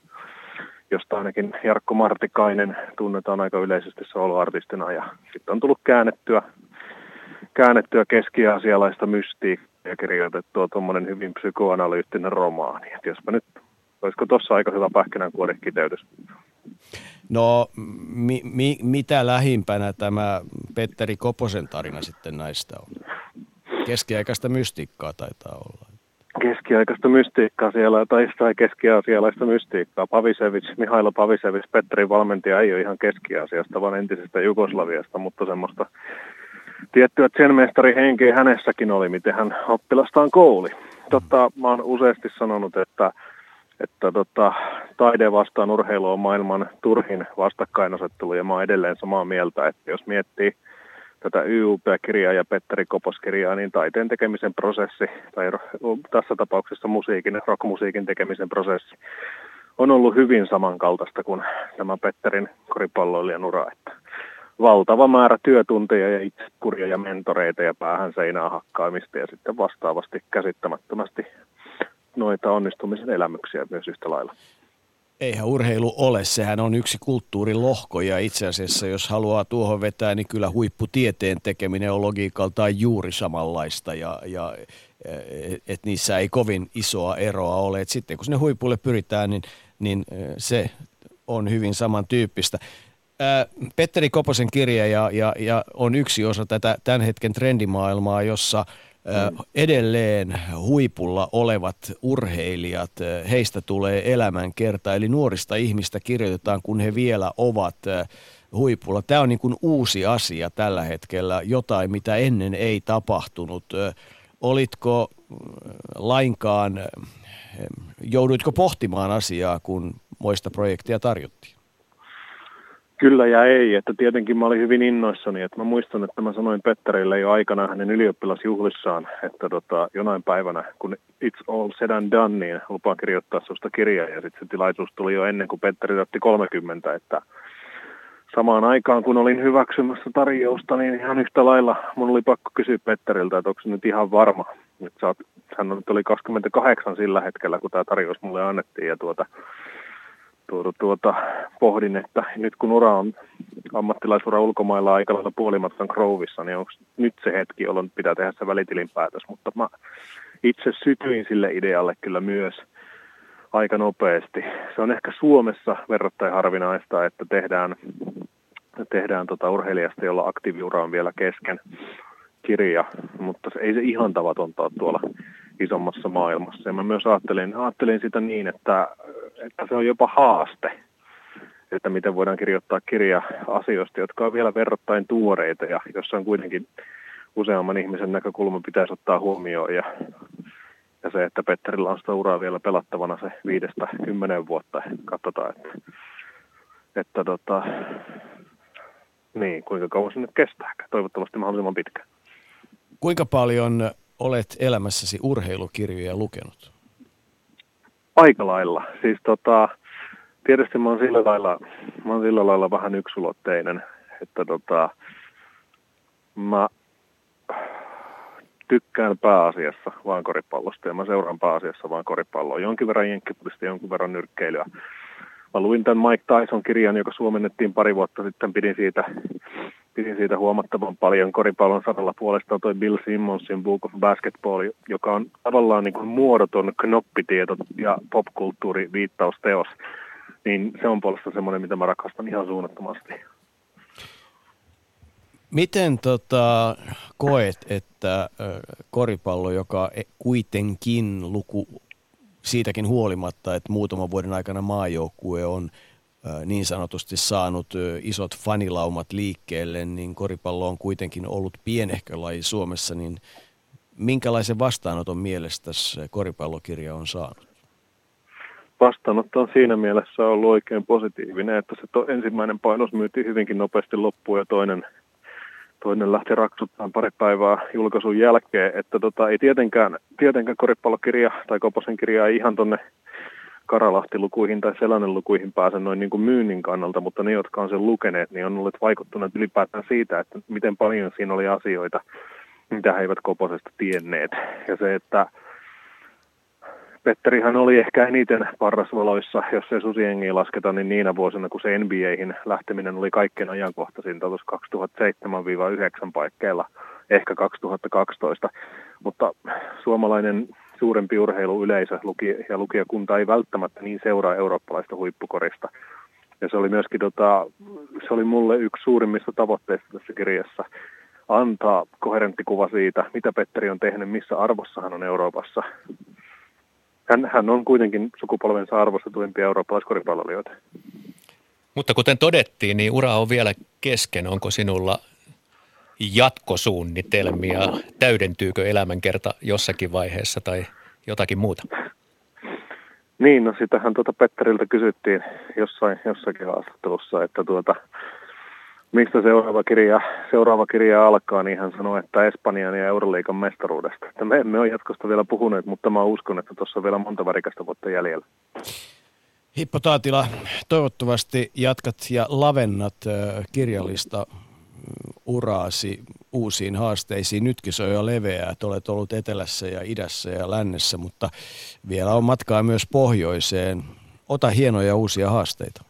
josta ainakin Jarkko Martikainen tunnetaan aika yleisesti soloartistina ja sitten on tullut käännettyä käännettyä keskiasialaista mystiikkaa ja kirjoitettua tuommoinen hyvin psykoanalyyttinen romaani. Et jospa nyt, olisiko tuossa aika hyvä pähkinänkuoren kiteytys? No mi, mi, mitä lähimpänä tämä Petteri Koposen tarina sitten näistä on? Keskiaikaista mystiikkaa taitaa olla. Keskiaikaista mystiikkaa siellä, tai, tai keskiasialaista mystiikkaa. Pavisevich, Mihailo Pavisevich, Petterin valmentaja ei ole ihan keskiasiasta, vaan entisestä Jugoslaviasta, mutta semmoista tiettyä zen henkeä hänessäkin oli, miten hän oppilastaan kouli. Totta, mä oon useasti sanonut, että, että tota, taide vastaan urheilu on maailman turhin vastakkainasettelu, ja mä oon edelleen samaa mieltä, että jos miettii tätä YUP-kirjaa ja Petteri Kopos-kirjaa, niin taiteen tekemisen prosessi, tai tässä tapauksessa musiikin, rockmusiikin tekemisen prosessi, on ollut hyvin samankaltaista kuin tämä Petterin koripalloilijan ura. Että valtava määrä työtunteja ja itsekuria ja mentoreita ja päähän seinää hakkaamista ja sitten vastaavasti käsittämättömästi noita onnistumisen elämyksiä myös yhtä lailla. Eihän urheilu ole, sehän on yksi kulttuurilohko ja itse asiassa jos haluaa tuohon vetää, niin kyllä huipputieteen tekeminen on logiikaltaan juuri samanlaista ja, ja että niissä ei kovin isoa eroa ole. Et sitten kun sinne huipulle pyritään, niin, niin se on hyvin samantyyppistä. Petteri Koposen kirja ja, ja, ja on yksi osa tätä tämän hetken trendimaailmaa, jossa edelleen huipulla olevat urheilijat, heistä tulee elämänkerta, eli nuorista ihmistä kirjoitetaan, kun he vielä ovat huipulla. Tämä on niin kuin uusi asia tällä hetkellä, jotain mitä ennen ei tapahtunut. Olitko lainkaan, jouduitko pohtimaan asiaa, kun moista projektia tarjottiin? Kyllä ja ei, että tietenkin mä olin hyvin innoissani, että mä muistan, että mä sanoin Petterille jo aikana hänen ylioppilasjuhlissaan, että tota, jonain päivänä, kun it's all said and done, niin lupaan kirjoittaa susta kirjaa ja sitten se tilaisuus tuli jo ennen kuin Petteri otti 30, että samaan aikaan kun olin hyväksymässä tarjousta, niin ihan yhtä lailla mun oli pakko kysyä Petteriltä, että onko se nyt ihan varma. Että hän oli 28 sillä hetkellä, kun tämä tarjous mulle annettiin ja tuota, tuota, tuota, pohdin, että nyt kun ura on ammattilaisura ulkomailla aika lailla puolimatkan Grovissa, niin onko nyt se hetki, jolloin pitää tehdä se välitilinpäätös. Mutta mä itse sytyin sille idealle kyllä myös aika nopeasti. Se on ehkä Suomessa verrattain harvinaista, että tehdään, tehdään tota urheilijasta, jolla aktiiviura on vielä kesken kirja, mutta se, ei se ihan tavatonta ole tuolla isommassa maailmassa. Ja mä myös ajattelin, ajattelin sitä niin, että, että se on jopa haaste, että miten voidaan kirjoittaa kirja asioista, jotka on vielä verrattain tuoreita ja jossa on kuitenkin useamman ihmisen näkökulma pitäisi ottaa huomioon. Ja, ja se, että Petterillä on sitä uraa vielä pelattavana se viidestä kymmenen vuotta, katsotaan, että, että tota, niin, kuinka kauan se nyt kestää. Toivottavasti mahdollisimman pitkään. Kuinka paljon olet elämässäsi urheilukirjoja lukenut? Aika lailla. Siis tota, tietysti mä oon sillä lailla, mä oon sillä lailla vähän yksulotteinen, että tota, mä tykkään pääasiassa vaan koripallosta ja mä seuraan pääasiassa vaan koripalloa. Jonkin verran jenkkiputista, jonkin verran nyrkkeilyä. Mä luin tämän Mike Tyson kirjan, joka suomennettiin pari vuotta sitten, pidin siitä pidin siitä huomattavan paljon. Koripallon saralla puolestaan toi Bill Simmonsin Book of Basketball, joka on tavallaan niin kuin muodoton knoppitieto ja popkulttuuri viittausteos, niin se on puolesta semmoinen, mitä mä rakastan ihan suunnattomasti. Miten tota, koet, että koripallo, joka e, kuitenkin luku siitäkin huolimatta, että muutaman vuoden aikana maajoukkue on niin sanotusti saanut isot fanilaumat liikkeelle, niin koripallo on kuitenkin ollut pienehkö laji Suomessa, niin minkälaisen vastaanoton mielestä koripallokirja on saanut? Vastaanotto on siinä mielessä ollut oikein positiivinen, että se ensimmäinen painos myytiin hyvinkin nopeasti loppuun ja toinen, toinen lähti raksuttaan pari päivää julkaisun jälkeen, että tota, ei tietenkään, tietenkään koripallokirja tai Koposen kirja ei ihan tonne Karalahti-lukuihin tai sellainen lukuihin pääse noin niin kuin myynnin kannalta, mutta ne, jotka on sen lukeneet, niin on ollut vaikuttuneet ylipäätään siitä, että miten paljon siinä oli asioita, mitä he eivät Koposesta tienneet. Ja se, että Petterihan oli ehkä eniten parrasvaloissa, jos se susiengiä lasketa, niin niinä vuosina, kun se NBAihin lähteminen oli kaikkein ajankohtaisinta tuossa 2007-2009 paikkeilla. ehkä 2012. Mutta suomalainen suurempi urheiluyleisö luki, ja lukijakunta ei välttämättä niin seuraa eurooppalaista huippukorista. Ja se oli myöskin tota, se oli mulle yksi suurimmista tavoitteista tässä kirjassa, antaa koherentti kuva siitä, mitä Petteri on tehnyt, missä arvossa hän on Euroopassa. Hän, hän on kuitenkin sukupolvensa arvostetuimpia eurooppalaiskoripalloilijoita. Mutta kuten todettiin, niin ura on vielä kesken. Onko sinulla jatkosuunnitelmia? Täydentyykö elämänkerta jossakin vaiheessa tai jotakin muuta? Niin, no sitähän tuota Petteriltä kysyttiin jossain, jossakin haastattelussa, että tuota, mistä seuraava kirja, seuraava kirja alkaa, niin hän sanoi, että Espanjan ja Euroliikan mestaruudesta. Että me emme ole jatkosta vielä puhuneet, mutta mä uskon, että tuossa on vielä monta värikästä vuotta jäljellä. Hippo Taatila, toivottavasti jatkat ja lavennat kirjallista uraasi uusiin haasteisiin. Nytkin se on jo leveää, että olet ollut etelässä ja idässä ja lännessä, mutta vielä on matkaa myös pohjoiseen. Ota hienoja uusia haasteita.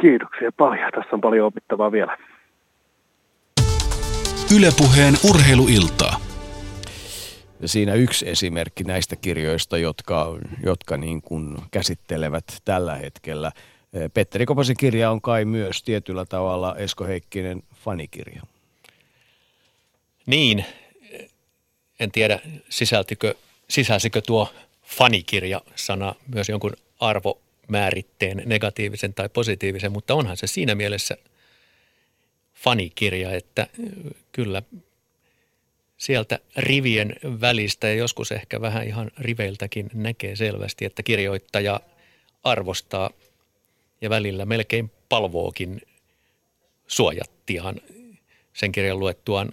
Kiitoksia paljon. Tässä on paljon opittavaa vielä. Ylepuheen urheiluiltaa. Ja siinä yksi esimerkki näistä kirjoista, jotka, jotka niin kuin käsittelevät tällä hetkellä. Petteri Koposen kirja on kai myös tietyllä tavalla Esko Heikkinen fanikirja. Niin, en tiedä sisältikö, sisälsikö tuo fanikirja-sana myös jonkun arvomääritteen, negatiivisen tai positiivisen, mutta onhan se siinä mielessä fanikirja, että kyllä sieltä rivien välistä ja joskus ehkä vähän ihan riveiltäkin näkee selvästi, että kirjoittaja arvostaa ja välillä melkein palvookin suojattiaan sen kirjan luettuaan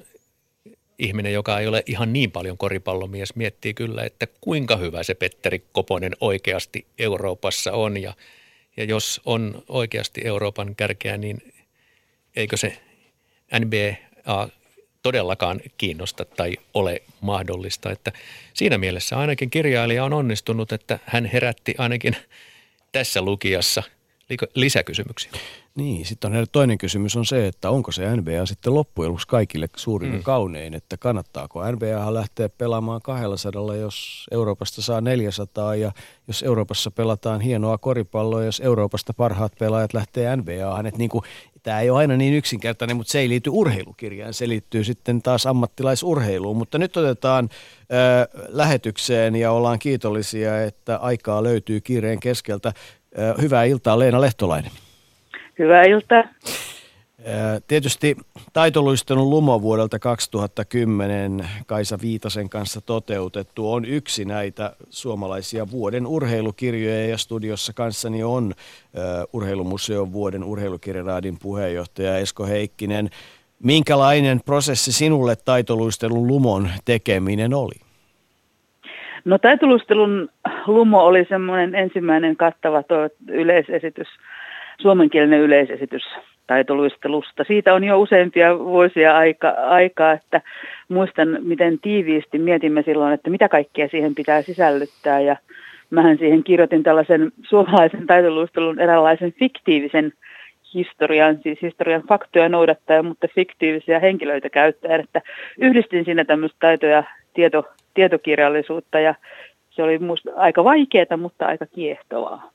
ihminen, joka ei ole ihan niin paljon koripallomies, miettii kyllä, että kuinka hyvä se Petteri Koponen oikeasti Euroopassa on. Ja, ja jos on oikeasti Euroopan kärkeä, niin eikö se NBA todellakaan kiinnosta tai ole mahdollista. Että siinä mielessä ainakin kirjailija on onnistunut, että hän herätti ainakin tässä lukijassa lisäkysymyksiä. Niin, sitten on toinen kysymys on se, että onko se NBA sitten loppujen lopuksi kaikille suurin mm. kaunein, että kannattaako NBA lähteä pelaamaan 200, jos Euroopasta saa 400 ja jos Euroopassa pelataan hienoa koripalloa, jos Euroopasta parhaat pelaajat lähtee NBAhan, että niin kuin, tämä ei ole aina niin yksinkertainen, mutta se ei liity urheilukirjaan, se liittyy sitten taas ammattilaisurheiluun, mutta nyt otetaan äh, lähetykseen ja ollaan kiitollisia, että aikaa löytyy kiireen keskeltä. Äh, hyvää iltaa Leena Lehtolainen. Hyvää iltaa. Tietysti taitoluistelun lumo vuodelta 2010 Kaisa Viitasen kanssa toteutettu on yksi näitä suomalaisia vuoden urheilukirjoja ja studiossa kanssani on Urheilumuseon vuoden urheilukirjaraadin puheenjohtaja Esko Heikkinen. Minkälainen prosessi sinulle taitoluistelun lumon tekeminen oli? No taitoluistelun lumo oli semmoinen ensimmäinen kattava yleisesitys – suomenkielinen yleisesitys taitoluistelusta. Siitä on jo useampia vuosia aika, aikaa, että muistan, miten tiiviisti mietimme silloin, että mitä kaikkea siihen pitää sisällyttää. Ja mähän siihen kirjoitin tällaisen suomalaisen taitoluistelun eräänlaisen fiktiivisen historian, siis historian faktoja noudattaja, mutta fiktiivisiä henkilöitä käyttäen, että yhdistin siinä tämmöistä taito- ja tieto, tietokirjallisuutta ja se oli aika vaikeaa, mutta aika kiehtovaa.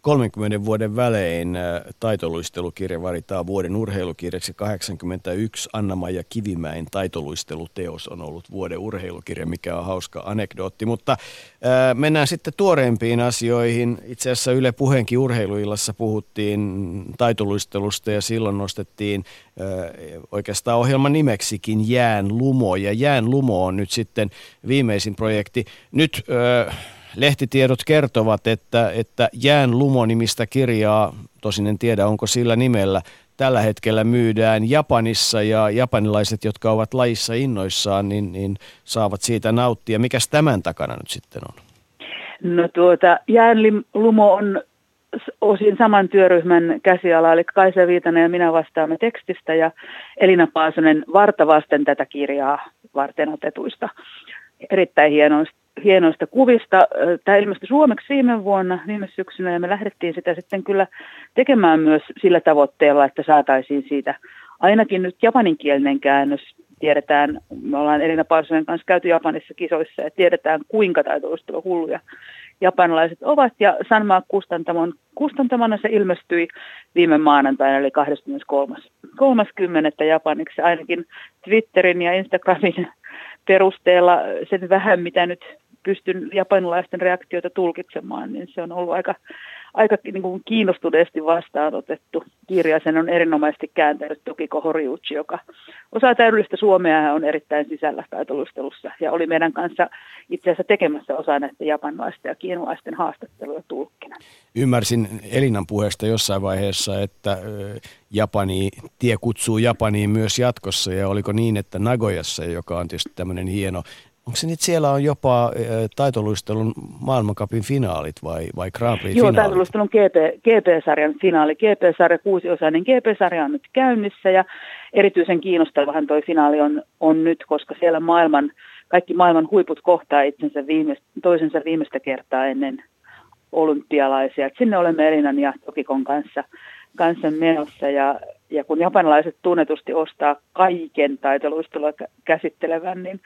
30 vuoden välein äh, taitoluistelukirja varitaan vuoden urheilukirjaksi 81. Anna-Maija Kivimäen taitoluisteluteos on ollut vuoden urheilukirja, mikä on hauska anekdootti. Mutta ää, äh, mennään sitten tuoreempiin asioihin. Itse asiassa Yle Puheenkin urheiluillassa puhuttiin taitoluistelusta ja silloin nostettiin ää, äh, oikeastaan ohjelman nimeksikin Jään Lumo. Ja Jään Lumo on nyt sitten viimeisin projekti. Nyt... Ää, lehtitiedot kertovat, että, että Jään Lumo-nimistä kirjaa, tosin en tiedä onko sillä nimellä, tällä hetkellä myydään Japanissa ja japanilaiset, jotka ovat lajissa innoissaan, niin, niin saavat siitä nauttia. Mikäs tämän takana nyt sitten on? No tuota, Jään Lumo on osin saman työryhmän käsiala, eli Kaisa Viitanen ja minä vastaamme tekstistä ja Elina Paasonen vartavasten tätä kirjaa varten otetuista erittäin hienoista hienoista kuvista. Tämä ilmestyi suomeksi viime vuonna, viime syksynä, ja me lähdettiin sitä sitten kyllä tekemään myös sillä tavoitteella, että saataisiin siitä ainakin nyt japaninkielinen käännös tiedetään, me ollaan Elina Parsonen kanssa käyty Japanissa kisoissa ja tiedetään kuinka taitoistelu hulluja japanilaiset ovat. Ja Sanmaa kustantamon, kustantamana se ilmestyi viime maanantaina, eli 23.30. japaniksi. Ainakin Twitterin ja Instagramin perusteella sen vähän, mitä nyt pystyn japanilaisten reaktioita tulkitsemaan, niin se on ollut aika aika niin kuin kiinnostuneesti vastaanotettu kirja. Sen on erinomaisesti kääntänyt Tokiko Horiuchi, joka osaa täydellistä suomea ja on erittäin sisällä taitolustelussa. Ja oli meidän kanssa itse asiassa tekemässä osaa näistä japanilaisten ja kiinalaisten haastatteluja tulkkina. Ymmärsin Elinan puheesta jossain vaiheessa, että Japani, tie kutsuu Japaniin myös jatkossa ja oliko niin, että Nagojassa, joka on tietysti tämmöinen hieno Onko se nyt siellä on jopa taitoluistelun maailmankapin finaalit vai, vai Grand Prix Joo, taitoluistelun GP, GP-sarjan finaali. GP-sarja, kuusiosainen GP-sarja on nyt käynnissä ja erityisen kiinnostavahan toi finaali on, on nyt, koska siellä maailman, kaikki maailman huiput kohtaa itsensä viimeistä, toisensa viimeistä kertaa ennen olympialaisia. Et sinne olemme Elinan ja Tokikon kanssa, kanssa menossa ja ja kun japanilaiset tunnetusti ostaa kaiken taitoluistelua käsittelevän, niin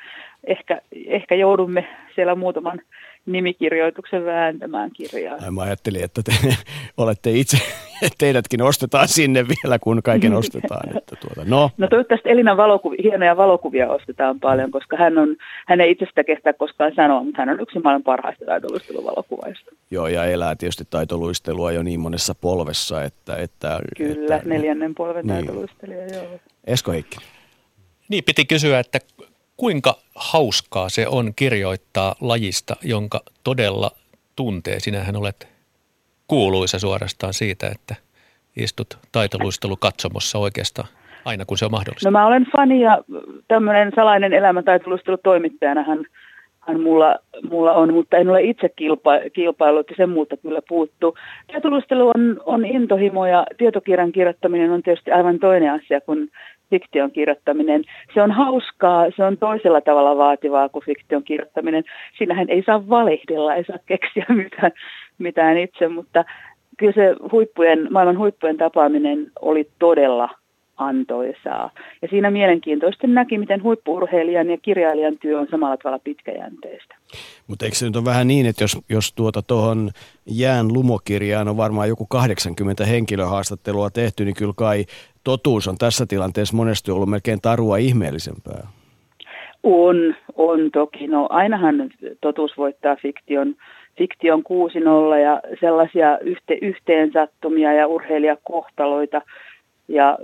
ehkä, ehkä joudumme siellä muutaman nimikirjoituksen vääntämään kirjaa. Mä ajattelin, että te (laughs) olette itse, että (laughs) teidätkin ostetaan sinne vielä, kun kaiken (laughs) ostetaan. Että tuota, no. no toivottavasti Elinan valokuvia, hienoja valokuvia ostetaan paljon, koska hän, on, hän ei itse sitä kestää koskaan sanoa, mutta hän on yksi maailman parhaista taitoluisteluvalokuvaista. Joo, ja elää tietysti taitoluistelua jo niin monessa polvessa, että... että Kyllä, että, neljännen polven niin. taitoluistelija, joo. Esko Heikki. Niin, piti kysyä, että kuinka hauskaa se on kirjoittaa lajista, jonka todella tuntee. Sinähän olet kuuluisa suorastaan siitä, että istut taitoluistelu katsomossa oikeastaan aina kun se on mahdollista. No mä olen fani ja tämmöinen salainen elämä taitoluistelutoimittajana hän, hän mulla, mulla on, mutta en ole itse kilpa, kilpailut ja sen muuta kyllä puuttuu. Taitoluistelu on, on intohimo ja tietokirjan kirjoittaminen on tietysti aivan toinen asia kuin fiktion kirjoittaminen. Se on hauskaa, se on toisella tavalla vaativaa kuin fiktion kirjoittaminen. Siinähän ei saa valehdella, ei saa keksiä (laughs) mitään, mitään itse, mutta kyllä se huippujen, maailman huippujen tapaaminen oli todella antoisaa. Ja siinä mielenkiintoisesti näki, miten huippuurheilijan ja kirjailijan työ on samalla tavalla pitkäjänteistä. Mutta eikö se nyt ole vähän niin, että jos, jos tuota tuohon jään lumokirjaan on varmaan joku 80 henkilöhaastattelua tehty, niin kyllä kai totuus on tässä tilanteessa monesti ollut melkein tarua ihmeellisempää. On, on toki. No ainahan totuus voittaa fiktion, fiktion 6-0 ja sellaisia yhte, yhteensattumia ja urheilijakohtaloita ja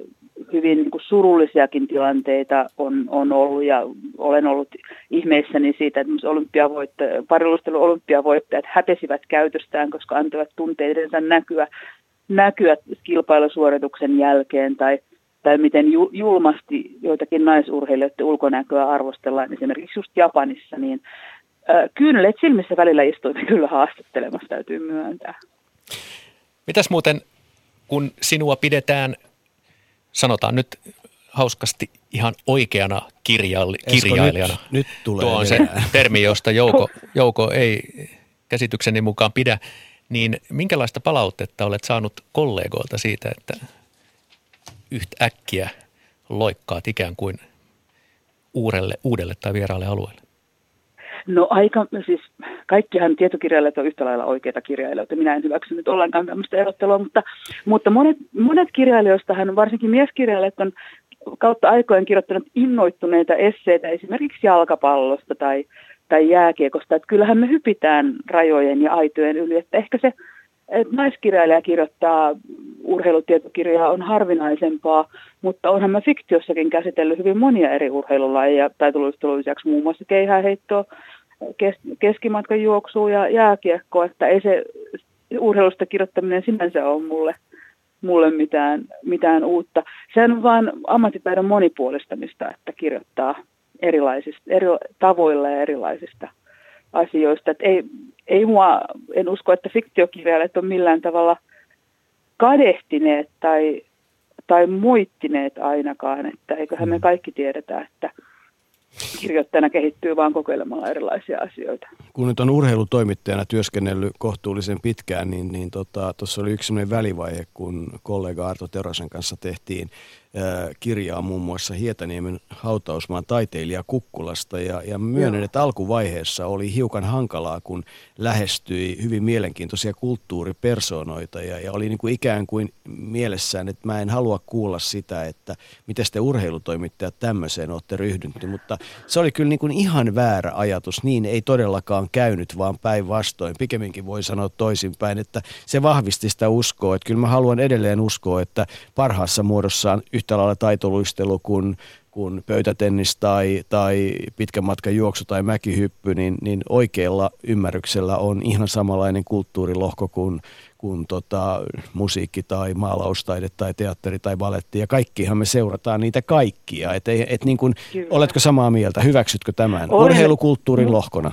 hyvin niin kuin surullisiakin tilanteita on, on ollut ja olen ollut ihmeissäni siitä, että parilustelu olympiavoittajat häpesivät käytöstään, koska antoivat tunteidensa näkyä näkyä kilpailusuorituksen jälkeen tai, tai miten julmasti joitakin naisurheilijoiden ulkonäköä arvostellaan esimerkiksi just Japanissa, niin kyynelet silmissä välillä istuimme kyllä haastattelemassa, täytyy myöntää. Mitäs muuten, kun sinua pidetään, sanotaan nyt hauskasti ihan oikeana kirjaili- kirjailijana. Nyt, nyt tulee Tuo on se termi, josta Jouko, (laughs) Jouko ei käsitykseni mukaan pidä. Niin minkälaista palautetta olet saanut kollegoilta siitä, että yhtä äkkiä loikkaat ikään kuin uudelle, uudelle tai vieraalle alueelle? No aika, siis kaikkihan tietokirjailijat on yhtä lailla oikeita kirjailijoita. Minä en hyväksy nyt ollenkaan tämmöistä erottelua, mutta, mutta monet, monet kirjailijoistahan, varsinkin mieskirjailijat on kautta aikojen kirjoittanut innoittuneita esseitä esimerkiksi jalkapallosta tai tai jääkiekosta. Että kyllähän me hypitään rajojen ja aitojen yli. Että ehkä se, että naiskirjailija kirjoittaa urheilutietokirjaa on harvinaisempaa, mutta onhan mä fiktiossakin käsitellyt hyvin monia eri urheilulajeja, tullut lisäksi muun muassa keihäheittoa, kes, keskimatkan juoksua ja jääkiekkoa, että ei se urheilusta kirjoittaminen sinänsä ole mulle, mulle mitään, mitään uutta. Sehän on vain ammattitaidon monipuolistamista, että kirjoittaa erilaisista, eri tavoilla ja erilaisista asioista. Et ei, ei mua, en usko, että fiktiokirjailijat on millään tavalla kadehtineet tai, tai muittineet ainakaan, että eiköhän me mm. kaikki tiedetä, että kirjoittajana kehittyy vaan kokeilemalla erilaisia asioita. Kun nyt on urheilutoimittajana työskennellyt kohtuullisen pitkään, niin tuossa niin tota, oli yksi sellainen välivaihe, kun kollega Arto Terosen kanssa tehtiin kirjaa muun muassa Hietaniemen hautausmaan taiteilija Kukkulasta. Ja, ja myönnän, että alkuvaiheessa oli hiukan hankalaa, kun lähestyi hyvin mielenkiintoisia kulttuuripersonoita ja, ja oli niin kuin ikään kuin mielessään, että mä en halua kuulla sitä, että miten te urheilutoimittajat tämmöiseen olette ryhdytty, mutta se oli kyllä niin kuin ihan väärä ajatus, niin ei todellakaan käynyt, vaan päinvastoin. Pikemminkin voi sanoa toisinpäin, että se vahvisti sitä uskoa, että kyllä mä haluan edelleen uskoa, että parhaassa muodossaan yhtä lailla taitoluistelu kuin, kuin pöytätennis tai, tai pitkän matkan juoksu tai mäkihyppy, niin, niin oikealla ymmärryksellä on ihan samanlainen kulttuurilohko kuin, kuin tota, musiikki tai maalaustaide tai teatteri tai valetti. Ja kaikkihan me seurataan niitä kaikkia. Et, et niin kuin, oletko samaa mieltä? Hyväksytkö tämän? Olen. Urheilukulttuurin lohkona.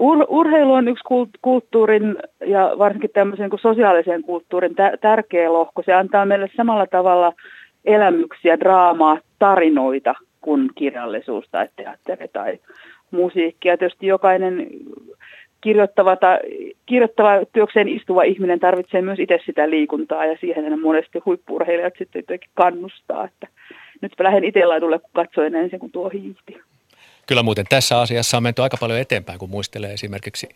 Ur, urheilu on yksi kulttuurin ja varsinkin tämmöisen kuin sosiaalisen kulttuurin tärkeä lohko. Se antaa meille samalla tavalla elämyksiä, draamaa, tarinoita kuin kirjallisuus tai teatteri tai musiikki. Ja tietysti jokainen kirjoittava, tai, kirjoittava työkseen istuva ihminen tarvitsee myös itse sitä liikuntaa ja siihen monesti huippurheilijat sitten jotenkin kannustaa. Että nyt lähden itse laitulle, kun katsoin ensin, kun tuo hiihti. Kyllä muuten tässä asiassa on menty aika paljon eteenpäin, kun muistelee esimerkiksi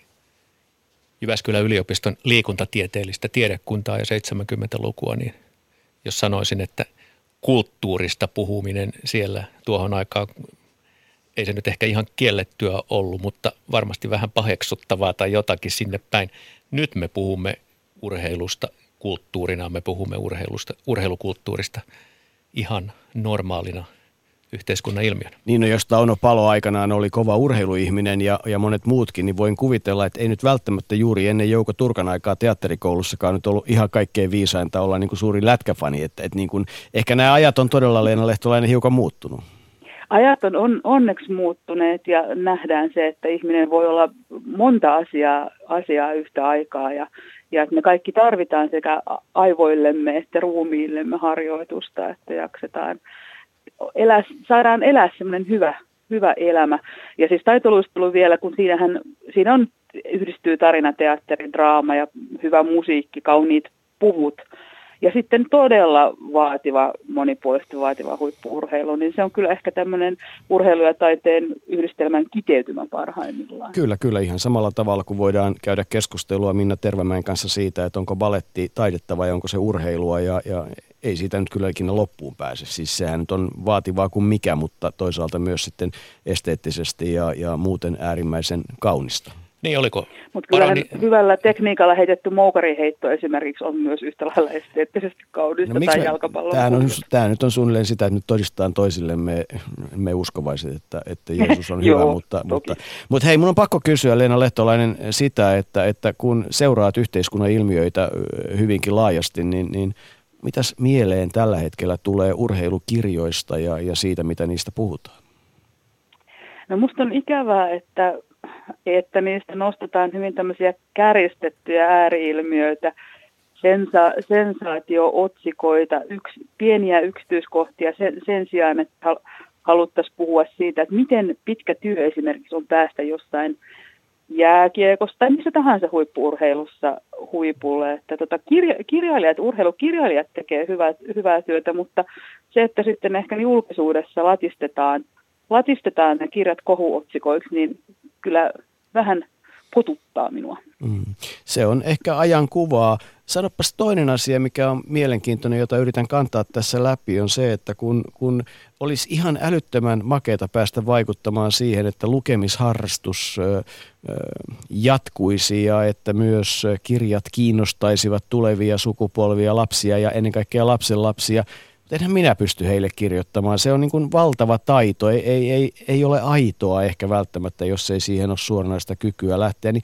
Jyväskylän yliopiston liikuntatieteellistä tiedekuntaa ja 70-lukua, niin jos sanoisin, että kulttuurista puhuminen siellä tuohon aikaan, ei se nyt ehkä ihan kiellettyä ollut, mutta varmasti vähän paheksuttavaa tai jotakin sinne päin. Nyt me puhumme urheilusta kulttuurina, me puhumme urheilusta, urheilukulttuurista ihan normaalina – yhteiskunnan ilmiönä. Niin, no jos Tauno Palo aikanaan oli kova urheiluihminen ja, ja monet muutkin, niin voin kuvitella, että ei nyt välttämättä juuri ennen Jouko Turkan aikaa teatterikoulussakaan nyt ollut ihan kaikkein viisainta olla niin kuin suuri lätkäfani. Että, että niin kuin, ehkä nämä ajat on todella Leena Lehtolainen hiukan muuttunut. Ajat on, on onneksi muuttuneet ja nähdään se, että ihminen voi olla monta asiaa, asiaa yhtä aikaa ja, ja että me kaikki tarvitaan sekä aivoillemme että ruumiillemme harjoitusta, että jaksetaan elää, saadaan elää semmoinen hyvä, hyvä elämä. Ja siis taitoluistelu vielä, kun siinähän, siinä on, yhdistyy tarinateatteri, draama ja hyvä musiikki, kauniit puvut. Ja sitten todella vaativa, monipuolisesti vaativa huippuurheilu, niin se on kyllä ehkä tämmöinen urheilu ja taiteen yhdistelmän kiteytymä parhaimmillaan. Kyllä, kyllä ihan samalla tavalla kuin voidaan käydä keskustelua Minna Tervämäen kanssa siitä, että onko baletti taidetta vai onko se urheilua ja, ja ei siitä nyt kyllä ikinä loppuun pääse. Siis sehän nyt on vaativaa kuin mikä, mutta toisaalta myös sitten esteettisesti ja, ja muuten äärimmäisen kaunista. Niin oliko? Mutta kyllähän Parani... hyvällä tekniikalla heitetty moukariheitto esimerkiksi on myös yhtä lailla esteettisesti kaunista no, tai jalkapallon. Tämä, on, tämä nyt on suunnilleen sitä, että nyt todistetaan toisillemme me uskovaiset, että, että Jeesus on (laughs) hyvä. Joo, mutta, mutta, mutta hei, mun on pakko kysyä Leena Lehtolainen sitä, että, että kun seuraat yhteiskunnan ilmiöitä hyvinkin laajasti, niin, niin mitäs mieleen tällä hetkellä tulee urheilukirjoista ja, ja siitä, mitä niistä puhutaan? No musta on ikävää, että, että niistä nostetaan hyvin tämmöisiä kärjistettyjä ääriilmiöitä, sensa, sensaatio-otsikoita, yks, pieniä yksityiskohtia sen, sen sijaan, että haluttaisiin puhua siitä, että miten pitkä työ esimerkiksi on päästä jossain jääkiekosta tai missä tahansa huippuurheilussa huipulle. Että tota, kirja, kirjailijat, urheilukirjailijat tekee hyvää, hyvää työtä, mutta se, että sitten ehkä julkisuudessa latistetaan, latistetaan ne kirjat kohuotsikoiksi, niin kyllä vähän potuttaa minua. Mm. Se on ehkä ajan kuvaa. Sanopas toinen asia, mikä on mielenkiintoinen, jota yritän kantaa tässä läpi, on se, että kun, kun olisi ihan älyttömän makeata päästä vaikuttamaan siihen, että lukemisharrastus ö, ö, jatkuisi ja että myös kirjat kiinnostaisivat tulevia sukupolvia, lapsia ja ennen kaikkea lapsenlapsia. Enhän minä pysty heille kirjoittamaan. Se on niin kuin valtava taito. Ei, ei, ei, ei ole aitoa ehkä välttämättä, jos ei siihen ole suoranaista kykyä lähteä. Niin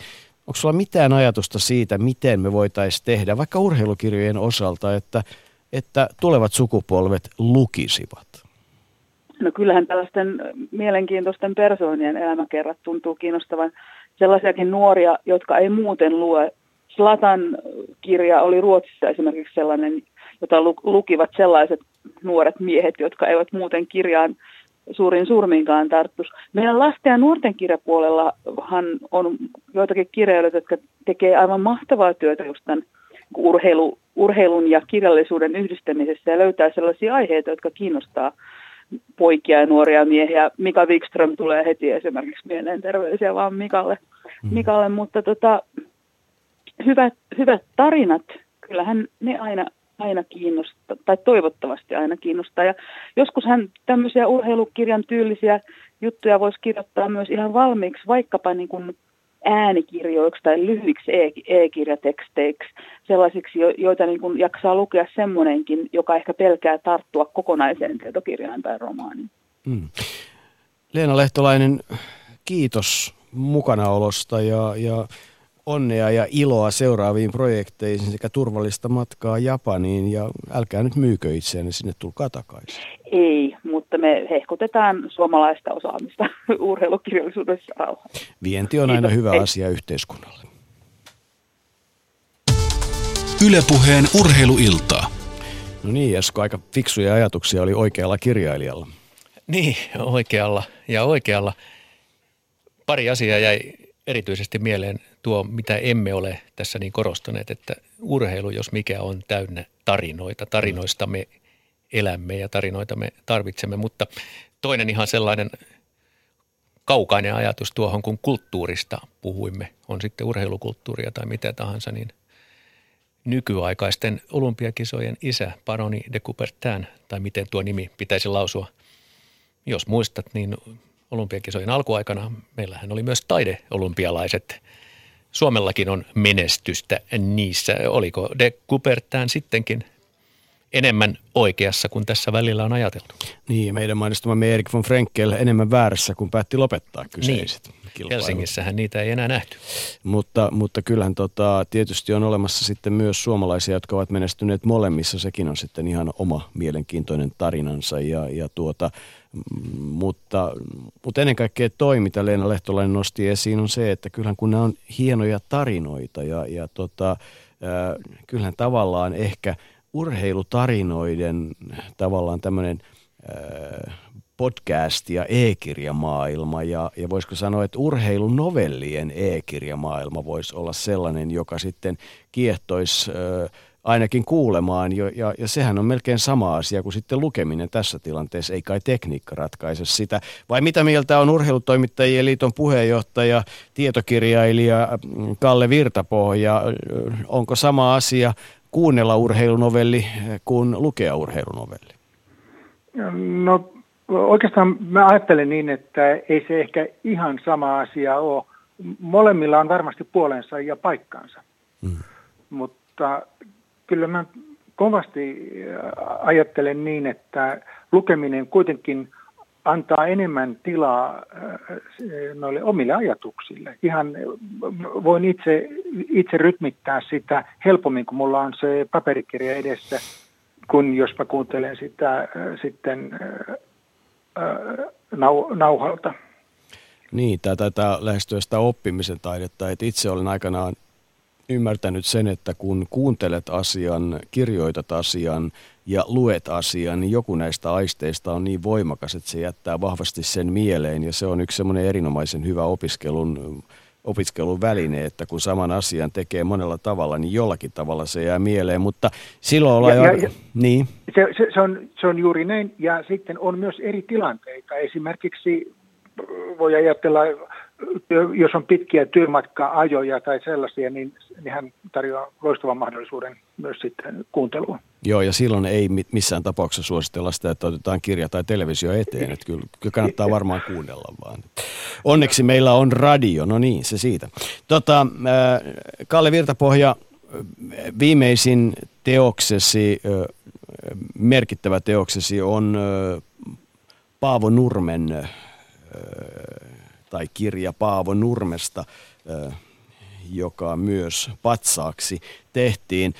onko sulla mitään ajatusta siitä, miten me voitaisiin tehdä, vaikka urheilukirjojen osalta, että, että tulevat sukupolvet lukisivat? No kyllähän tällaisten mielenkiintoisten persoonien elämäkerrat tuntuu kiinnostavan sellaisiakin nuoria, jotka ei muuten lue. Slatan kirja oli Ruotsissa esimerkiksi sellainen, jota lukivat sellaiset nuoret miehet, jotka eivät muuten kirjaan suurin surmiinkaan tarttus. Meidän lasten ja nuorten kirjapuolellahan on joitakin kirjailijoita, jotka tekee aivan mahtavaa työtä just tämän urheilu, urheilun ja kirjallisuuden yhdistämisessä ja löytää sellaisia aiheita, jotka kiinnostaa poikia ja nuoria miehiä. Mika Wikström tulee heti esimerkiksi mieleen terveisiä vaan Mikalle, mm. Mikalle mutta tota, hyvät, hyvät tarinat, kyllähän ne aina, aina kiinnostaa, tai toivottavasti aina kiinnostaa. Ja joskus hän tämmöisiä urheilukirjan tyylisiä juttuja voisi kirjoittaa myös ihan valmiiksi, vaikkapa niin kuin äänikirjoiksi tai lyhyiksi e-kirjateksteiksi, sellaisiksi, joita niin kuin jaksaa lukea semmoinenkin, joka ehkä pelkää tarttua kokonaiseen tietokirjaan tai romaaniin. Mm. Leena Lehtolainen, kiitos mukanaolosta ja, ja onnea ja iloa seuraaviin projekteihin sekä turvallista matkaa Japaniin ja älkää nyt myykö itseänne sinne, tulkaa takaisin. Ei, mutta me hehkutetaan suomalaista osaamista (laughs) urheilukirjallisuudessa rauhassa. Vienti on aina hyvä Ei. asia yhteiskunnalle. Ylepuheen urheiluiltaa. No niin, Esko, aika fiksuja ajatuksia oli oikealla kirjailijalla. Niin, oikealla ja oikealla. Pari asiaa jäi erityisesti mieleen tuo, mitä emme ole tässä niin korostaneet, että urheilu, jos mikä on täynnä tarinoita. Tarinoista me elämme ja tarinoita me tarvitsemme, mutta toinen ihan sellainen kaukainen ajatus tuohon, kun kulttuurista puhuimme, on sitten urheilukulttuuria tai mitä tahansa, niin nykyaikaisten olympiakisojen isä, Paroni de Coubertin, tai miten tuo nimi pitäisi lausua, jos muistat, niin olympiakisojen alkuaikana meillähän oli myös taideolympialaiset. Suomellakin on menestystä niissä. Oliko de Coubertin sittenkin enemmän oikeassa kuin tässä välillä on ajateltu? Niin, meidän mainostamamme Erik von Frenkel enemmän väärässä, kun päätti lopettaa kyseiset. Niin. Helsingissähän niitä ei enää nähty. Mutta, mutta kyllähän tota, tietysti on olemassa sitten myös suomalaisia, jotka ovat menestyneet molemmissa. Sekin on sitten ihan oma mielenkiintoinen tarinansa. Ja, ja tuota, mutta, mutta ennen kaikkea toi, mitä Leena Lehtolainen nosti esiin, on se, että kyllähän kun nämä on hienoja tarinoita ja, ja tota, äh, kyllähän tavallaan ehkä urheilutarinoiden tavallaan tämmöinen podcast- ja e-kirjamaailma ja, ja voisiko sanoa, että urheilunovellien e-kirjamaailma voisi olla sellainen, joka sitten kiehtoisi ainakin kuulemaan. Jo, ja, ja sehän on melkein sama asia kuin sitten lukeminen tässä tilanteessa. Ei kai tekniikka ratkaise sitä. Vai mitä mieltä on urheilutoimittajien liiton puheenjohtaja, tietokirjailija mm, Kalle Virtapohja? Onko sama asia kuunnella urheilunovelli kuin lukea urheilunovelli? No oikeastaan mä ajattelen niin, että ei se ehkä ihan sama asia ole. Molemmilla on varmasti puolensa ja paikkaansa. Mm. Mutta kyllä mä kovasti äh, ajattelen niin, että lukeminen kuitenkin antaa enemmän tilaa äh, noille omille ajatuksille. Ihan voin itse, itse rytmittää sitä helpommin, kun mulla on se paperikirja edessä, kun jos mä kuuntelen sitä äh, sitten nau, nauhalta. Niin, tämä taitaa lähestyä sitä oppimisen taidetta. että itse olen aikanaan ymmärtänyt sen, että kun kuuntelet asian, kirjoitat asian ja luet asian, niin joku näistä aisteista on niin voimakas, että se jättää vahvasti sen mieleen. Ja se on yksi semmoinen erinomaisen hyvä opiskelun, opiskelun väline, että kun saman asian tekee monella tavalla, niin jollakin tavalla se jää mieleen. Mutta silloin ollaan ja, jo... Ja, niin. se, se, se, on, se on juuri näin. Ja sitten on myös eri tilanteita. Esimerkiksi voi ajatella jos on pitkiä työmatka-ajoja tai sellaisia, niin, niin hän tarjoaa loistavan mahdollisuuden myös sitten kuuntelua. Joo, ja silloin ei missään tapauksessa suositella sitä, että otetaan kirja tai televisio eteen. Että kyllä, kyllä kannattaa varmaan kuunnella vaan. Onneksi meillä on radio, no niin, se siitä. Tota, Kalle Virtapohja, viimeisin teoksesi, merkittävä teoksesi on Paavo Nurmen tai kirja Paavo Nurmesta, joka myös patsaaksi tehtiin.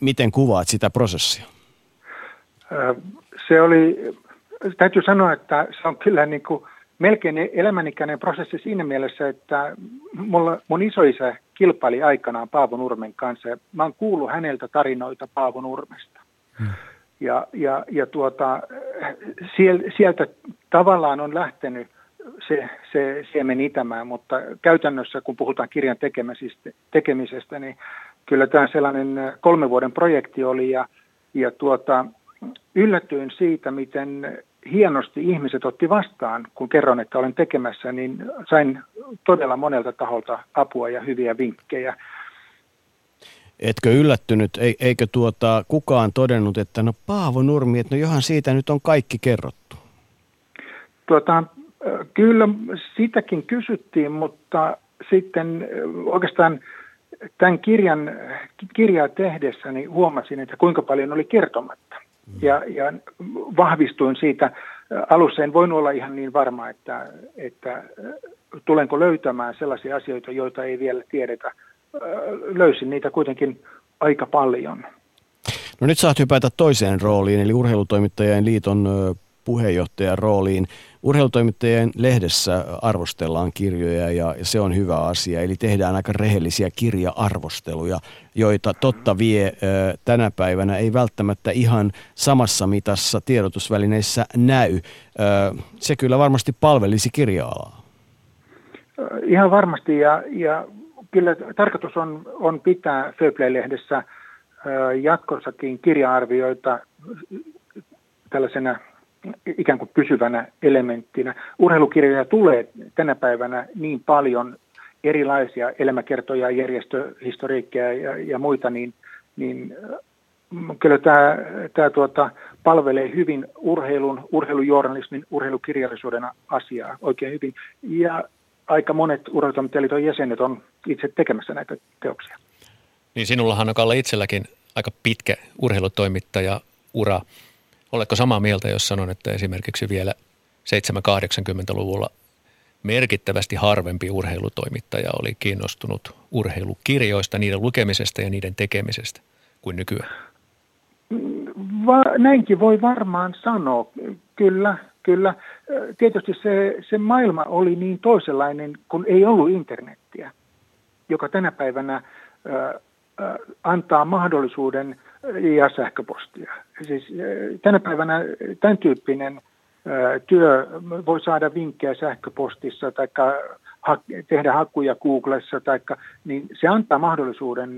Miten kuvaat sitä prosessia? Se oli, täytyy sanoa, että se on kyllä niin kuin melkein elämänikäinen prosessi siinä mielessä, että mulla, mun isoisä kilpaili aikanaan Paavo Nurmen kanssa ja mä oon kuullut häneltä tarinoita Paavo Nurmesta. Hmm. Ja, ja, ja tuota, sieltä tavallaan on lähtenyt – se, se siemen itämään, mutta käytännössä kun puhutaan kirjan tekemisestä, tekemisestä niin kyllä tämä sellainen kolmen vuoden projekti oli ja, ja tuota, yllätyin siitä, miten hienosti ihmiset otti vastaan, kun kerron, että olen tekemässä, niin sain todella monelta taholta apua ja hyviä vinkkejä. Etkö yllättynyt, eikö tuota kukaan todennut, että no Paavo Nurmi, että no johan siitä nyt on kaikki kerrottu? Tuota, kyllä sitäkin kysyttiin, mutta sitten oikeastaan tämän kirjan, kirjaa tehdessäni huomasin, että kuinka paljon oli kertomatta. Ja, ja vahvistuin siitä. Alussa en voinut olla ihan niin varma, että, että tulenko löytämään sellaisia asioita, joita ei vielä tiedetä. Löysin niitä kuitenkin aika paljon. No nyt saat hypätä toiseen rooliin, eli Urheilutoimittajien liiton puheenjohtajan rooliin. Urheilutoimittajien lehdessä arvostellaan kirjoja ja se on hyvä asia. Eli tehdään aika rehellisiä kirja-arvosteluja, joita totta vie tänä päivänä ei välttämättä ihan samassa mitassa tiedotusvälineissä näy. Se kyllä varmasti palvelisi kirja-alaa. Ihan varmasti ja, ja kyllä tarkoitus on, on pitää Fairplay-lehdessä jatkossakin kirja-arvioita tällaisena ikään kuin pysyvänä elementtinä. Urheilukirjoja tulee tänä päivänä niin paljon erilaisia elämäkertoja, järjestöhistoriikkeja ja, ja muita, niin, niin äh, kyllä tämä, tämä tuota, palvelee hyvin urheilun, urheilujournalismin, urheilukirjallisuuden asiaa oikein hyvin. Ja aika monet urheilutoimittajaliiton jäsenet on itse tekemässä näitä teoksia. Niin sinullahan on Kalle itselläkin aika pitkä urheilutoimittaja ura. Oletko samaa mieltä, jos sanon, että esimerkiksi vielä 7-80-luvulla merkittävästi harvempi urheilutoimittaja oli kiinnostunut urheilukirjoista, niiden lukemisesta ja niiden tekemisestä kuin nykyään? Va- näinkin voi varmaan sanoa. Kyllä, kyllä. Tietysti se, se maailma oli niin toisenlainen, kun ei ollut internettiä, joka tänä päivänä äh, äh, antaa mahdollisuuden – ja sähköpostia. Siis tänä päivänä tämän tyyppinen työ voi saada vinkkejä sähköpostissa tai tehdä hakuja Googlessa, taikka, niin se antaa mahdollisuuden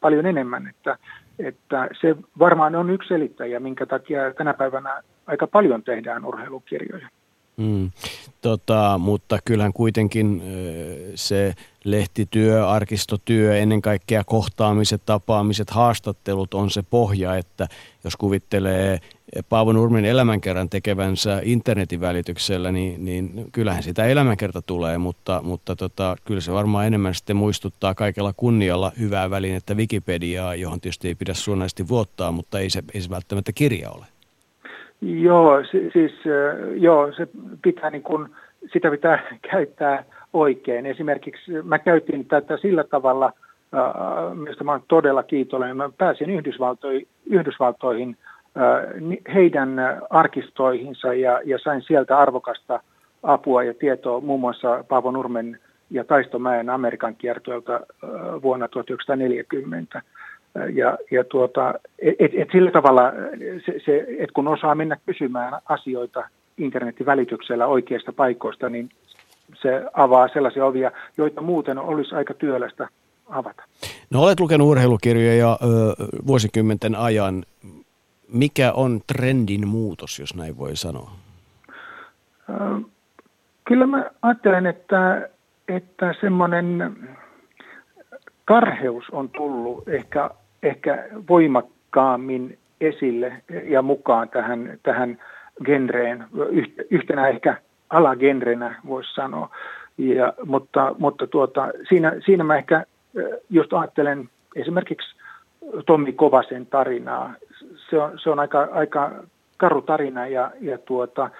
paljon enemmän, että, että se varmaan on yksi selittäjä, minkä takia tänä päivänä aika paljon tehdään urheilukirjoja. Mm. Tota, mutta kyllähän kuitenkin se lehtityö, arkistotyö, ennen kaikkea kohtaamiset, tapaamiset, haastattelut on se pohja, että jos kuvittelee Paavo Nurmin elämänkerran tekevänsä internetin välityksellä, niin, niin kyllähän sitä elämänkerta tulee, mutta, mutta tota, kyllä se varmaan enemmän sitten muistuttaa kaikella kunnialla hyvää välinettä Wikipediaa, johon tietysti ei pidä suunnallisesti vuottaa, mutta ei se, ei se välttämättä kirja ole. Joo, siis joo, se pitää niin kuin, sitä pitää (laughs) käyttää oikein. Esimerkiksi mä käytin tätä sillä tavalla, mistä mä olen todella kiitollinen. Mä pääsin Yhdysvaltoihin, Yhdysvaltoihin heidän arkistoihinsa ja, ja sain sieltä arvokasta apua ja tietoa muun muassa Paavo Nurmen ja Taistomäen Amerikan kiertueelta vuonna 1940. Ja, ja tuota, et, et sillä tavalla, se, se, et kun osaa mennä kysymään asioita internetin välityksellä oikeista paikoista, niin se avaa sellaisia ovia, joita muuten olisi aika työlästä avata. No olet lukenut urheilukirjoja ö, vuosikymmenten ajan. Mikä on trendin muutos, jos näin voi sanoa? Kyllä mä ajattelen, että, että semmoinen karheus on tullut ehkä ehkä voimakkaammin esille ja mukaan tähän, tähän genreen, yhtenä ehkä alagenrenä voisi sanoa. Ja, mutta mutta tuota, siinä, siinä mä ehkä just ajattelen esimerkiksi Tommi Kovasen tarinaa. Se on, se on aika, aika karu tarina ja, ja tuota,